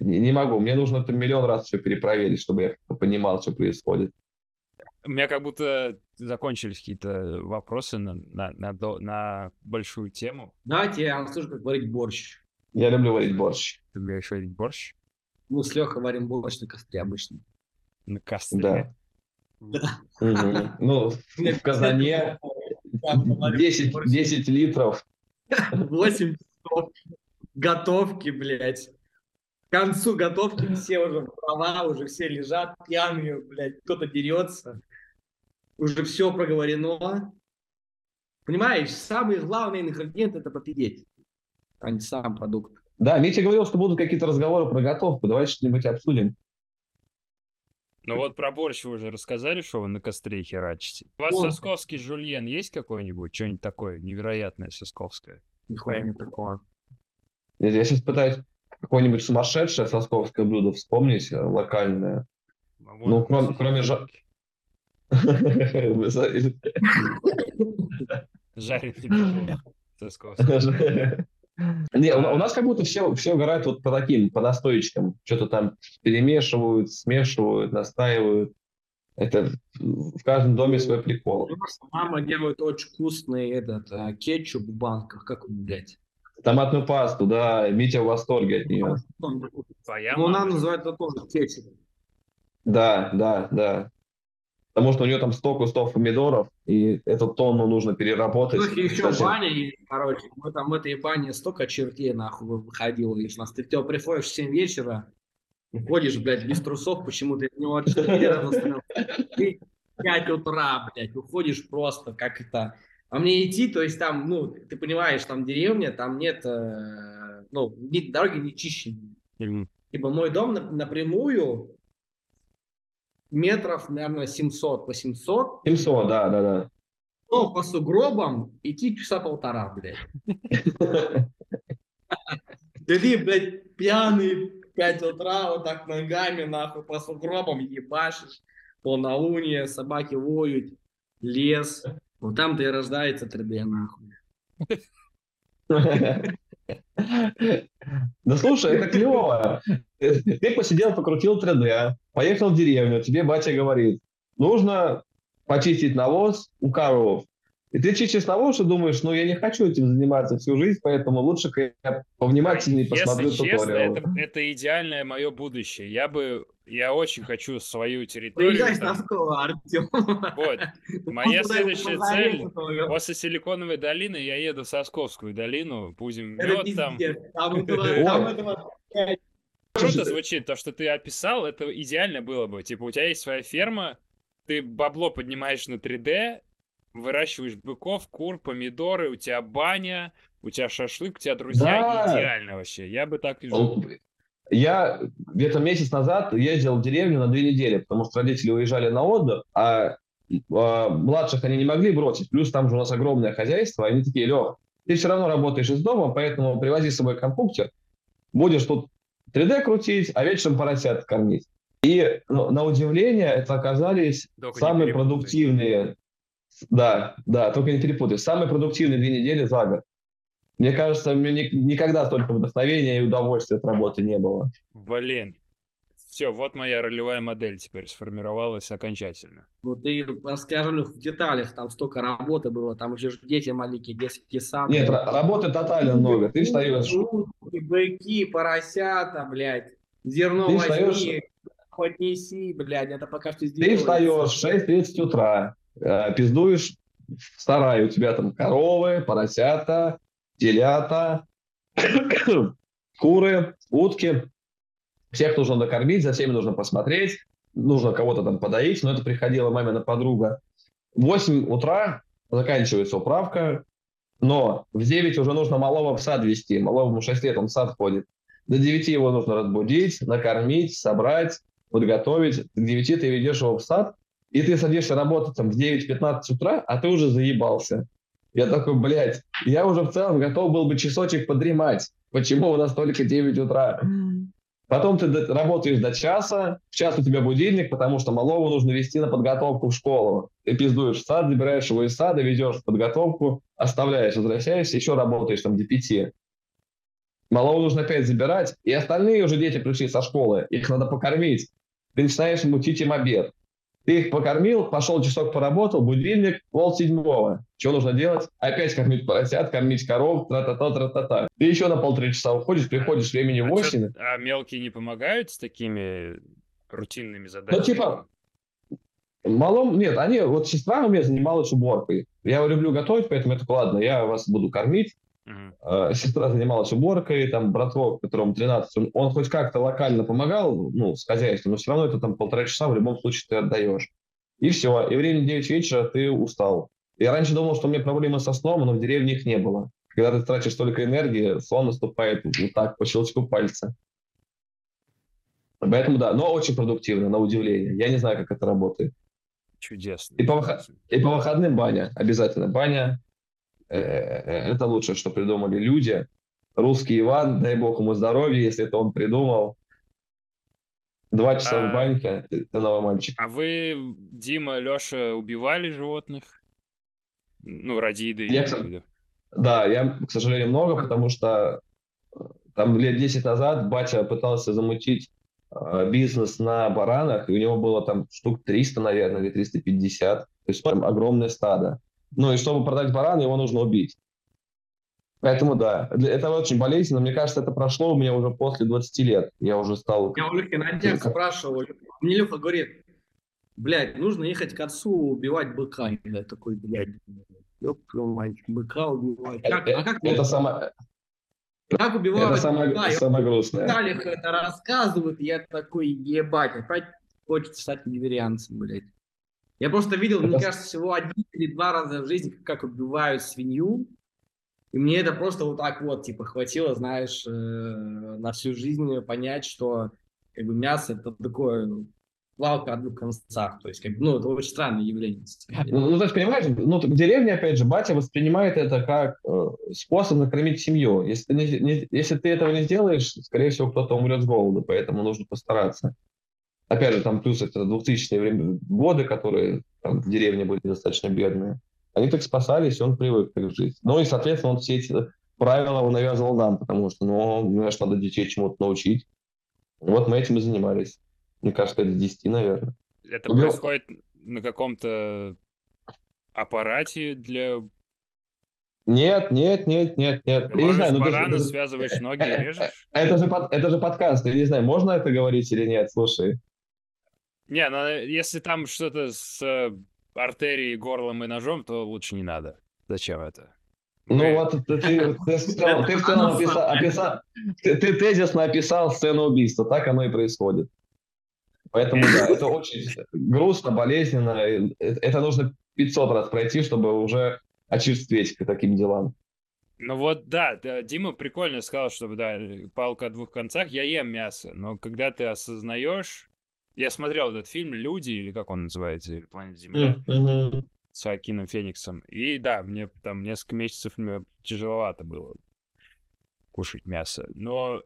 Не, не могу. Мне нужно это миллион раз все перепроверить, чтобы я понимал, что происходит. У меня как будто закончились какие-то вопросы на, на, на, до- на большую тему. Давайте я вам скажу, как варить борщ. Я люблю варить борщ. Ты говоришь варить борщ Мы с Лехой варим борщ на костре обычно. на костре. Да. Ну, в казане 10, 10 литров. 8 часов готовки, блядь. К концу готовки все уже права, уже все лежат пьяные, блядь, кто-то дерется. Уже все проговорено. Понимаешь, самый главный ингредиент это попидеть, а не сам продукт. Да, Митя говорил, что будут какие-то разговоры про готовку. Давайте что-нибудь обсудим. Ну вот про борщ вы уже рассказали, что вы на костре херачите. У вас О. сосковский жульен есть какой-нибудь? Что-нибудь такое невероятное сосковское? Нихуя не такого. Я, я сейчас пытаюсь какое-нибудь сумасшедшее сосковское блюдо вспомнить, э, локальное. А вот Ну, кроме- кроме жа- Жареный. Не, у, у нас как будто все, все угорают вот по таким, по настоечкам. Что-то там перемешивают, смешивают, настаивают. Это в каждом доме свой прикол. Мама делает очень вкусный этот э, кетчуп в банках, как он, блядь. Томатную пасту, да, Митя в восторге от нее. Твоя Ну, она называет это тоже кетчуп. Да, да, да. Потому что у нее там 100 кустов помидоров, и эту тонну нужно переработать. Ну, еще Кстати, баня, и, короче, мы там в этой бане столько чертей, нахуй, выходило из нас. Ты типа, приходишь в 7 вечера, уходишь, блядь, без трусов, почему-то от него 4 раза стоял. Ты в 5 утра, блядь, уходишь просто, как это... А мне идти, то есть там, ну, ты понимаешь, там деревня, там нет, э, ну, ни- дороги не чищены. Мгм. Типа мой дом нап- напрямую метров, наверное, 700 по 700, 700, да, да, да. но по сугробам идти часа полтора, блядь. Ты, блядь, пьяный в 5 утра вот так ногами, нахуй, по сугробам ебашишь. Полнолуние, собаки воют, лес. Вот там-то и рождается 3D, нахуй. Да слушай, это клево. Ты посидел, покрутил 3D, поехал в деревню, тебе батя говорит, нужно почистить навоз у коров. И ты чистишь навоз и думаешь, ну я не хочу этим заниматься всю жизнь, поэтому лучше я повнимательнее посмотрю Если честно, туториал. это, это идеальное мое будущее. Я бы я очень хочу свою территорию. Приезжай там- Носкова, Артем. Вот. Моя следующая цель После Силиконовой долины я еду в Сосковскую долину, будем мед там. Круто звучит, то, что ты описал, это идеально было бы. Типа, у тебя есть своя ферма, ты бабло поднимаешь на 3D, выращиваешь быков, кур, помидоры, у тебя баня, у тебя шашлык, у тебя друзья. Да. Идеально вообще. Я бы так и жил. Я где-то месяц назад ездил в деревню на две недели, потому что родители уезжали на отдых, а, а, младших они не могли бросить. Плюс там же у нас огромное хозяйство. Они такие, Лех, ты все равно работаешь из дома, поэтому привози с собой компьютер, будешь тут 3D крутить, а вечером поросят кормить. И ну, на удивление это оказались Только самые продуктивные, да, да, только не перепутай, самые продуктивные две недели за год. Мне кажется, мне ни- никогда столько вдохновения и удовольствия от работы не было. Блин. Все, вот моя ролевая модель теперь сформировалась окончательно. Ну ты расскажи в деталях, там столько работы было, там еще ж дети маленькие, детские сады. Нет, ра- работы тотально много. Ты встаешь, Быки, поросята, блядь. Зерно Ты возьми, встаешь- поднеси, блядь, это пока все ты сделается. встаешь в 6.30 утра, э, пиздуешь в сарай, у тебя там коровы, поросята, телята, куры, утки. Всех нужно накормить, за всеми нужно посмотреть, нужно кого-то там подоить, но это приходила мамина подруга. В 8 утра заканчивается управка, но в 9 уже нужно малого в сад вести. Малому 6 лет, он в сад ходит. До 9 его нужно разбудить, накормить, собрать, подготовить. К 9 ты ведешь его в сад, и ты садишься работать там в 9-15 утра, а ты уже заебался. Я такой, блядь, я уже в целом готов был бы часочек подремать. Почему у нас только 9 утра? Потом ты работаешь до часа, в час у тебя будильник, потому что малого нужно вести на подготовку в школу. Ты пиздуешь в сад, забираешь его из сада, ведешь в подготовку, оставляешь, возвращаешься, еще работаешь там до пяти. Малого нужно опять забирать, и остальные уже дети пришли со школы, их надо покормить. Ты начинаешь мутить им обед. Ты их покормил, пошел часок поработал, будильник, пол седьмого. Что нужно делать? Опять кормить поросят, кормить коров, тра-та-та, тра-та-та. Ты еще на полтора часа уходишь, приходишь, времени А, чё- 8, а мелкие не помогают с такими рутинными задачами? Ну, типа, Малом, нет, они, вот сестра у меня занималась уборкой. Я люблю готовить, поэтому я такой, ладно, я вас буду кормить. Э, Сестра занималась уборкой, там браток, которому 13, он, он хоть как-то локально помогал, ну, с хозяйством, но все равно это там полтора часа в любом случае ты отдаешь. И все, и время 9 вечера ты устал. Я раньше думал, что у меня проблемы со сном, но в деревне их не было. Когда ты тратишь столько энергии, сон наступает вот так, по щелчку пальца. Поэтому да, но очень продуктивно, на удивление. Я не знаю, как это работает. Чудесно. И по И по выходным баня, обязательно баня. Э, э, Это лучшее, что придумали люди. Русский Иван, дай бог ему здоровья, если это он придумал. Два часа А- в баньке, ты новый мальчик. А вы, Дима, Леша, убивали животных? Ну, ради еды. Я, я. Да, я, к сожалению, много, потому что э, там лет 10 назад батя пытался замутить э, бизнес на баранах, и у него было там штук 300, наверное, или 350. То есть там огромное стадо. Ну и чтобы продать барана, его нужно убить. Поэтому да, это очень болезненно. Мне кажется, это прошло у меня уже после 20 лет. Я уже стал... Я у Лехи на днях спрашивал, мне Леха говорит, блядь, нужно ехать к отцу убивать быка. Я такой, блядь, ёб твою мать, быка убивать. Как, а как, это, самое, как убивают это самое, быка? Самое в грустное. деталях это рассказывают, я такой, ебать, опять хочется стать вегетарианцем, блядь. Я просто видел, мне кажется, всего один или два раза в жизни, как убивают свинью. И мне это просто вот так вот, типа, хватило, знаешь, э, на всю жизнь понять, что как бы мясо это такое плавка о двух концах. То есть, как бы, ну, это очень странное явление. Ну, ну, понимаешь, ну, в деревне, опять же, батя воспринимает это как э, способ накормить семью. Если ты, не- не- если ты этого не сделаешь, скорее всего, кто-то умрет с голоду, поэтому нужно постараться. Опять же, там плюс это 2000-е время, годы, которые там, в деревне были достаточно бедные. Они так спасались, и он привык так жить. Ну и, соответственно, он все эти правила он навязывал нам, потому что, ну, знаешь, надо детей чему-то научить. Вот мы этим и занимались. Мне кажется, это 10, наверное. Это Убил- происходит на каком-то аппарате для... Нет, нет, нет, нет, нет. Я не знаю, ну, ты- барана, ты- связываешь ноги и режешь? Это же, под- это же подкаст, я не знаю, можно это говорить или нет, слушай. Не, ну если там что-то с э, артерией, горлом и ножом, то лучше не надо. Зачем это? Ну Мы- вот ты, ты, ты, в целом- ты в целом описал, описал- ты, ты тезисно описал сцену убийства, так оно и происходит. Поэтому да, это очень грустно, болезненно. и Это нужно 500 раз пройти, чтобы уже очерстветь к таким делам. Ну вот, да, да, Дима прикольно сказал, что, да, э, палка о двух концах, я ем мясо, но когда ты осознаешь... Я смотрел этот фильм «Люди», или как он называется, или «Планета Земля», с Акином Фениксом, и да, мне там несколько месяцев мне тяжеловато было кушать мясо, но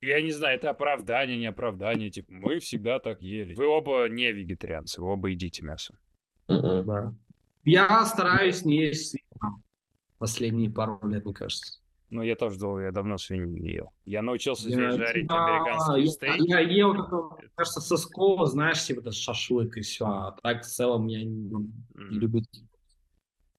я не знаю, это оправдание, не оправдание, типа, мы всегда так ели. Вы оба не вегетарианцы, вы оба едите мясо. Я стараюсь не есть последние пару лет, мне кажется. Но я тоже долго, я давно свинину не ел. Я научился Я, здесь жарить типа, американские я- стейки. Я ел, мне кажется, соскова, знаешь, типа это шашлык и все. А так в целом я не, не люблю.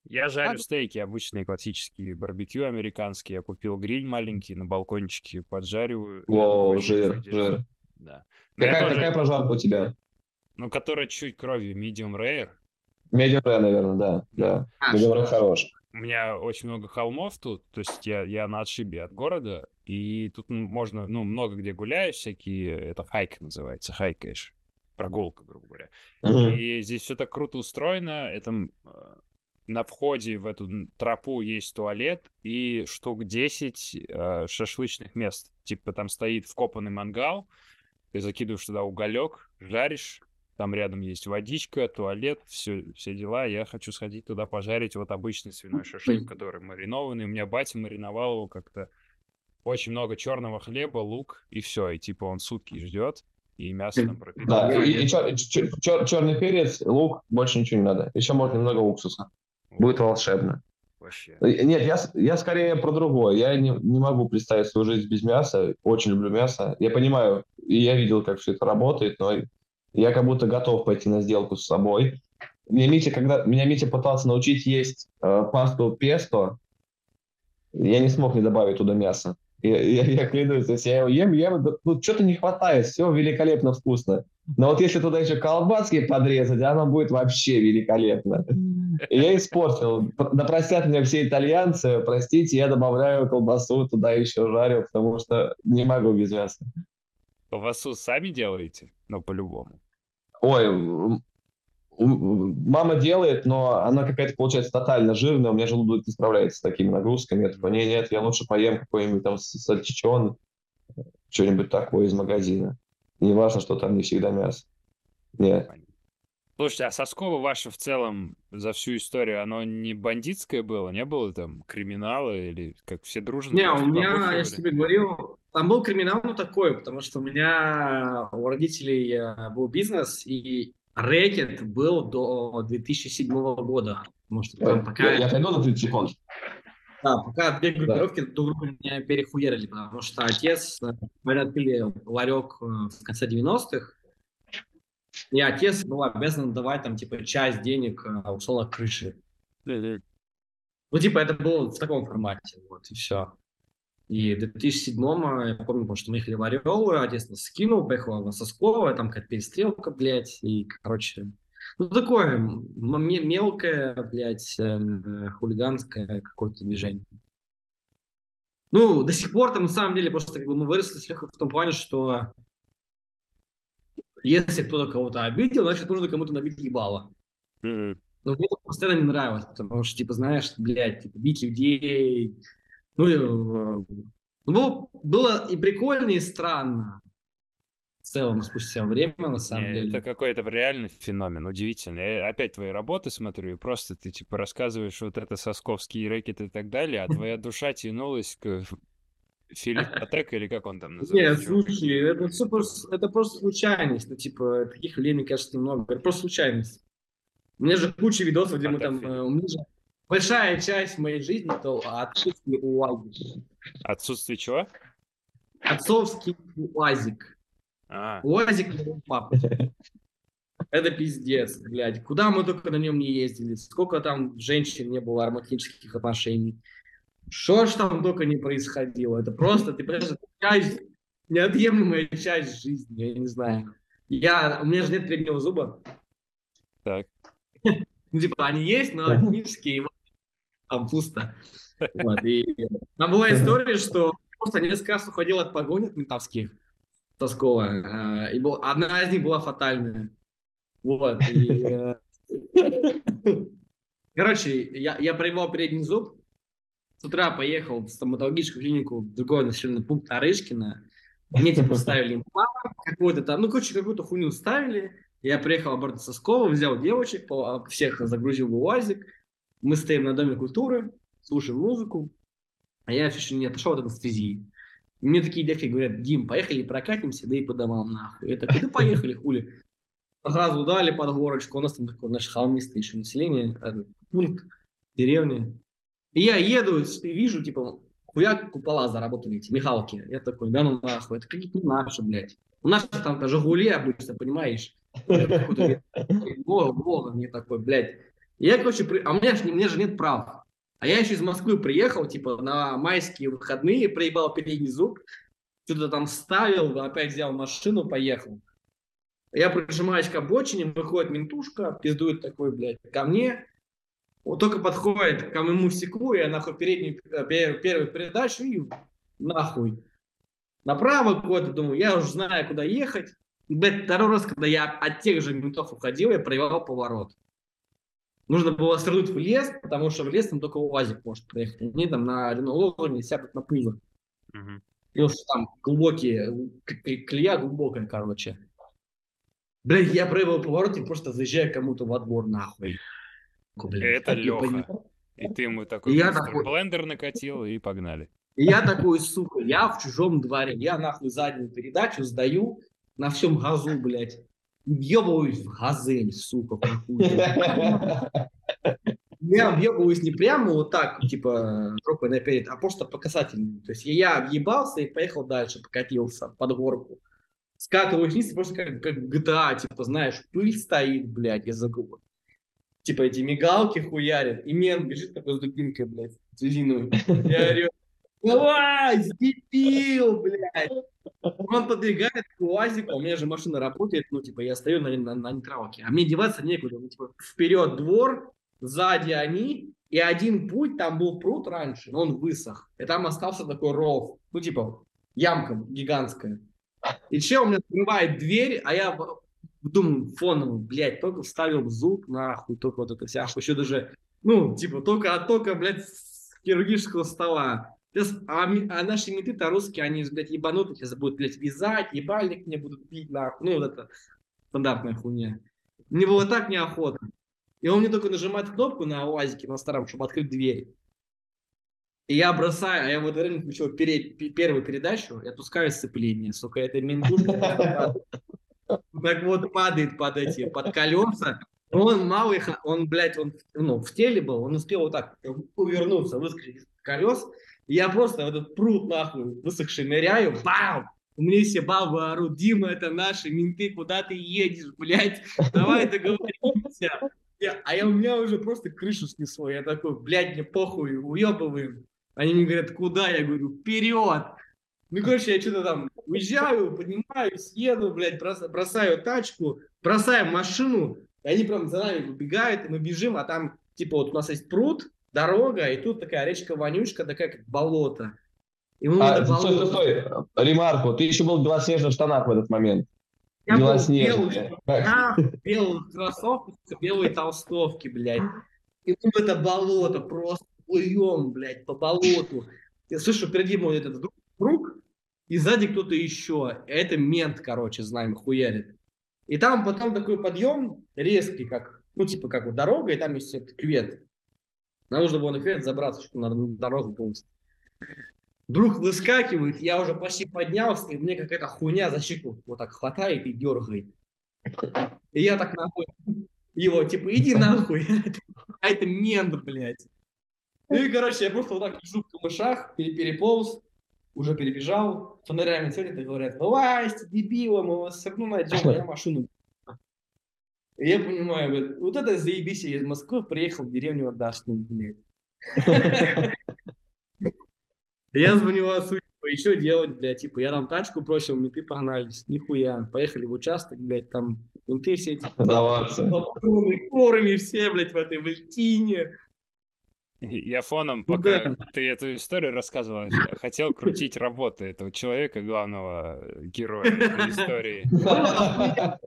Я жарю А- стейки обычные, классические, барбекю американские. Я купил гриль маленький на балкончике, поджариваю. Воу, жир, вкусно. жир. Да. Но я Какая, тоже- какая прожарка у тебя? Ну, которая чуть кровью, medium rare. Medium rare, наверное, да. да. А, Medium rare что? хорош. У меня очень много холмов тут, то есть я, я на отшибе от города, и тут можно, ну, много где гуляешь, всякие, это хайк называется, хайкаешь, прогулка, грубо говоря. Мгм. И здесь все так круто устроено. Это э, на входе в эту тропу есть туалет и штук 10 э, шашлычных мест. Типа там стоит вкопанный мангал, ты закидываешь туда уголек, жаришь, там рядом есть водичка, туалет, все, все дела. Я хочу сходить туда пожарить вот обычный свиной шашлык, который маринованный. У меня батя мариновал его как-то очень много черного хлеба, лук и все. И типа он сутки ждет, и мясо там пропитано. Да, и, черный перец, лук, больше ничего не надо. Еще можно немного уксуса. Будет волшебно. Вообще. Э, Нет, я, я скорее про другое. Я не, не могу представить свою жизнь без мяса. Очень люблю мясо. Я понимаю, и я видел, как все это работает, но я как будто готов пойти на сделку с собой. Меня Митя, когда, меня Митя пытался научить есть э, пасту песто, я не смог не добавить туда мясо. Я, я, я клянусь, есть я его ем, ем, ну что-то не хватает, все великолепно вкусно. Но вот если туда еще колбаски подрезать, оно будет вообще великолепно. И я испортил. Да простят меня все итальянцы, простите, я добавляю колбасу, туда еще жарю, потому что не могу без мяса. Колбасу сами делаете? Ну, по-любому. Ой, мама делает, но она какая-то получается тотально жирная, у меня желудок не справляется с такими нагрузками. Я такой, нет, нет, я лучше поем какой-нибудь там сальчичон, что-нибудь такое из магазина. Не важно, что там не всегда мясо. Нет. Слушайте, а Соскова ваше в целом за всю историю, оно не бандитское было? Не было там криминала или как все дружно? Не, у меня, я же тебе говорил, там был криминал ну, такой, потому что у меня у родителей э, был бизнес, и рэкет был до 2007 года. Потому что там пока, Я, я пойду на 30 секунд. да, пока две группировки друг друга меня перехуерили, потому что отец, э, мы открыли ларек э, в конце 90-х, и отец был обязан давать там типа часть денег э, условно крыши. Да-да. Ну, типа, это было в таком формате, вот, и все. И в 2007 я помню, потому что мы ехали в Орел, отец нас скинул, поехал в Соскова, там какая-то перестрелка, блядь, и, короче, ну, такое мелкое, блядь, эм, хулиганское какое-то движение. Ну, до сих пор там, на самом деле, просто как бы мы выросли с Лехой в том плане, что если кто-то кого-то обидел, значит, нужно кому-то набить ебало. Мгм. Но мне это постоянно не нравилось, потому что, типа, знаешь, блядь, типа, бить людей. Ну, и, э, ну, было, и прикольно, и странно. В целом, спустя время, на самом Не, деле. Это какой-то реальный феномен, удивительный. Я опять твои работы смотрю, и просто ты типа рассказываешь вот это сосковские рэкеты и так далее, а твоя душа тянулась к Филипп Патек, или как он там Нет, называется? чувак? слушай, это, супер, это просто случайность. Ну, типа, таких людей, мне кажется, немного. Это просто случайность. У меня же куча видосов, где А мы там... э, У меня же большая часть моей жизни это отцовский уазик. Отсутствие чего? Отцовский уазик. А, Уазик моего папы. Это пиздец, блядь. Куда мы только на нем не ездили. Сколько там женщин не было романтических отношений. Что ж там только не происходило. Это просто, ты понимаешь, это часть, неотъемлемая часть жизни, я не знаю. Я, у меня же нет переднего зуба. Так. Ну, типа, они есть, но технически там пусто. Вот, и там была история, что просто несколько раз уходил от погони от ментовских Тоскова. э, И был, одна из них была фатальная. Вот. и, э, Короче, я, я проебал передний зуб. С утра поехал в стоматологическую клинику в другой населенный пункт Нарышкина. Мне типа ставили имплант какой-то там, ну, короче, какую-то хуйню ставили. Я приехал обратно со Скова, взял девочек, всех загрузил в УАЗик. Мы стоим на Доме культуры, слушаем музыку, а я еще не отошел от анестезии. И Мне такие девки говорят, Дим, поехали прокатимся, да и по домам нахуй. Я такой, поехали, хули. Сразу дали под горочку, у нас там такое, наше холмистое еще население, этот пункт, деревня. И я еду и вижу, типа, хуяк купола заработали эти, Михалки. Я такой, да ну нахуй, это какие-то наши, блядь. У нас там-то Жигули обычно, понимаешь? Волга, Волга, мне такой, блядь. Я, короче, при- а у меня, у меня же нет прав. А я еще из Москвы приехал, типа, на майские выходные, проебал передний зуб, что-то там ставил, опять взял машину, поехал. Я прижимаюсь к обочине, выходит ментушка, пиздует такой, блядь, ко мне. Вот только подходит к моему стеклу, я нахуй переднюю, э, пе- первую передачу и нахуй. Направо куда-то, думаю, я уже знаю, куда ехать. Блядь, второй раз, когда я от тех же ментов уходил, я проебал поворот. Нужно было свернуть в лес, потому что в лес там только УАЗик может проехать. Они там на Рено сядут на пыло. Мгм. Потому что там глубокие, к- к- колея глубокая, короче. Блядь, я проебал поворот и просто заезжаю кому-то во двор нахуй. Блядь, Это Леха. И ты ему такой Я такой- блендер накатил, и погнали. И я такой, сука, я в чужом дворе, я нахуй заднюю передачу сдаю на всем газу, блядь. Въебываюсь в газель, сука. Я въебываюсь не прямо вот так, типа, жопой наперед, а просто по касательной. То есть я въебался и поехал дальше, покатился под горку. Скатываюсь вниз, просто как, как GTA, типа, знаешь, пыль стоит, блядь, из-за губы. Типа эти мигалки хуярят, и мент бежит такой с дубинкой, блядь, с резиновой. Я орёу, Давай, дебил, блядь. Он подбегает к УАЗику, у меня же машина работает, ну, типа, я стою на, на, на нейтралке, а мне деваться некуда. Ну, типа, вперед двор, сзади они, и один путь, там был пруд раньше, но он высох. И там остался такой ров, ну, типа, ямка гигантская. И чел у меня открывает дверь, а я думаю, фоном, блядь, только вставил зуб, нахуй, только вот это вся, еще даже, ну, типа, только, а только, блядь, с хирургического стола. А, а наши менты-то русские, они, блядь, ебанутые, сейчас будут, блядь, вязать, ебальник мне будут бить, нахуй. Ну, вот это стандартная хуйня. Мне было так неохота. И он мне только нажимает кнопку на УАЗике, на старом, чтобы открыть дверь. И я бросаю, а я в это время включил пере- пе- первую передачу и отпускаю сцепление. Сука, это ментушка. Так вот, падает под эти, под колеса. Он малый, он, блядь, он ну, в теле был, он успел вот так увернуться, выскочить из колес. Я просто в этот пруд, нахуй, высохший ныряю, бам! У меня все бабы орут, Дима, это наши менты, куда ты едешь, блядь? Давай договоримся. Я- а я, у меня уже просто крышу снесло. Я такой, блядь, мне похуй, уебываем. Они мне говорят, куда? Я говорю, вперед. Ну, короче, я что-то там уезжаю, поднимаюсь, еду, блядь, брос- бросаю тачку, бросаю машину, и они прям за нами выбегают, и мы бежим, а там, типа, вот у нас есть пруд, дорога, и тут такая речка-вонючка, такая как болото. И мы А, стой, стой, стой. Ремарку, ты еще был в белоснежных штанах в этот момент. Я был в белых штанах, белых кроссовках, белые толстовки, блядь. И мы в это болото просто плывем, блядь, по болоту. Я слышу, впереди мой этот друг, друг, и сзади кто-то еще. Это мент, короче, знаем, хуярит. И там потом такой подъем резкий, как, ну, типа, как вот дорога, и там есть этот кювет. Нам нужно было на кювет забраться, чтобы на дорогу полностью. Друг выскакивает, я уже почти поднялся, и мне какая-то хуйня за щеку вот так хватает и дергает. И я так нахуй его, типа, иди нахуй. А это мент, блядь. И, короче, я просто вот так лежу в камышах, пере- переполз, уже перебежал, фонарями светят и говорят, вылазьте, дебила, мы вас все равно найдем, а я машину. И я понимаю, блядь, вот это заебись, я из Москвы приехал в деревню отдашную, блядь. Я звоню Асу, что делать, блядь, типа, я там тачку бросил, менты погнались, нихуя, поехали в участок, блядь, там менты все эти, Даваться. курами все, блядь, в этой вальтине. Я фоном, Ну пока да. ты эту историю рассказывал, я хотел крутить работы этого человека, главного э, героя этой истории.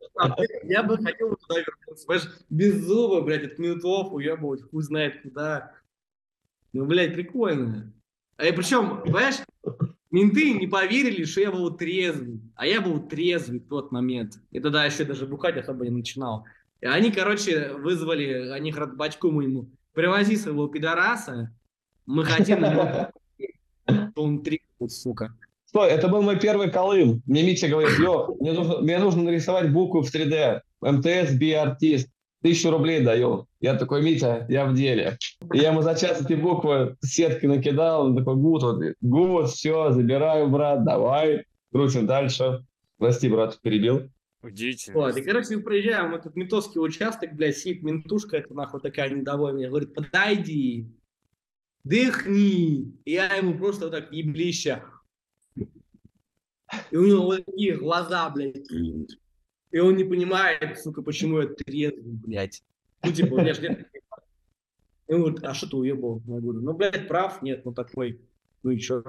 Я бы хотел туда вернуться, понимаешь, без зуба, блядь, от ментов уебывать, хуй знает куда. Ну, блядь, прикольно. А и причем, понимаешь, менты не поверили, что я был трезвый. А я был трезвый в тот момент. И тогда еще даже бухать особо не начинал. И они, короче, вызвали, они говорят, бачку моему, привози своего пидораса, мы хотим, что он три, сука. Стой, это был мой первый колым. Мне Митя говорит, йо, мне нужно, мне нужно нарисовать букву в 3D. МТС, би-артист. Тысячу рублей даю. Я такой, Митя, я в деле. И я ему за час эти буквы сеткой накидал. Он такой, гуд, вот, гуд, все, забираю, брат, давай. Крутим дальше. Прости, брат, перебил. Удивительно. Вот, и, короче, приезжаем в этот ментовский участок, блядь, сидит ментушка, это нахуй такая недовольная, говорит, подойди, дыхни. И я ему просто вот так еблища. И у него вот такие глаза, блядь. И он не понимает, сука, почему я трезвый, блядь. Ну, типа, у меня же нет... И он говорит, а что ты уебал? Я говорю, ну, блядь, прав, нет, ну, такой. Ну, и чё?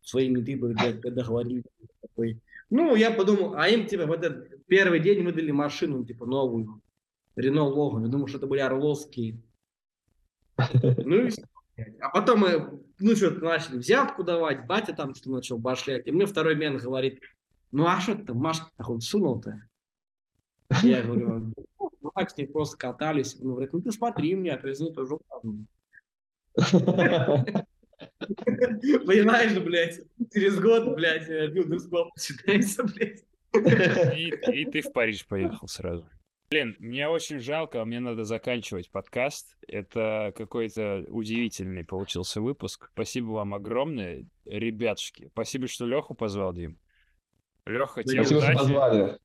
Свои менты, блядь, договорились. Такой. Ну, я подумал, а им, типа, в этот первый день выдали машину, типа, новую. Рено Логан. Я думал, что это были Орловские. Ну и. А потом мы, ну, что-то начали взятку давать, батя там что начал башлять. И мне второй мен говорит, ну, а что ты, Машка, нахуй, сунул-то? Я говорю, ну, так с ней просто катались. Он говорит, ну, ты смотри мне, отвезни тоже. Понимаешь, блядь, через год, блядь, Билдерскоп начинается, блядь. И, и ты в Париж поехал сразу. Блин, мне очень жалко, мне надо заканчивать подкаст. Это какой-то удивительный получился выпуск. Спасибо вам огромное, ребятушки. Спасибо, что Леху позвал, Дим. Леха, тебе Спасибо, что позвали.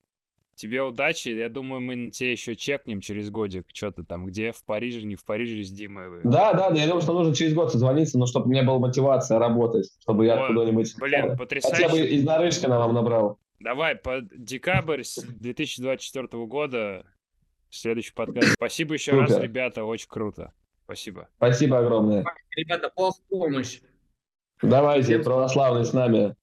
Тебе удачи. Я думаю, мы тебе еще чекнем через годик. Что ты там, где? В Париже, не в Париже с Димой? вы? Да, да, да, я думаю, что нужно через год созвониться, но чтобы у меня была мотивация работать, чтобы я Ой, куда-нибудь Блин, хотя бы потрясающе. из Нарышкина вам набрал. Давай, по декабрь с 2024 года следующий подкаст. Спасибо еще раз, Супер. ребята, очень круто. Спасибо. Спасибо огромное. Ребята, помощь. Давайте, православный с нами.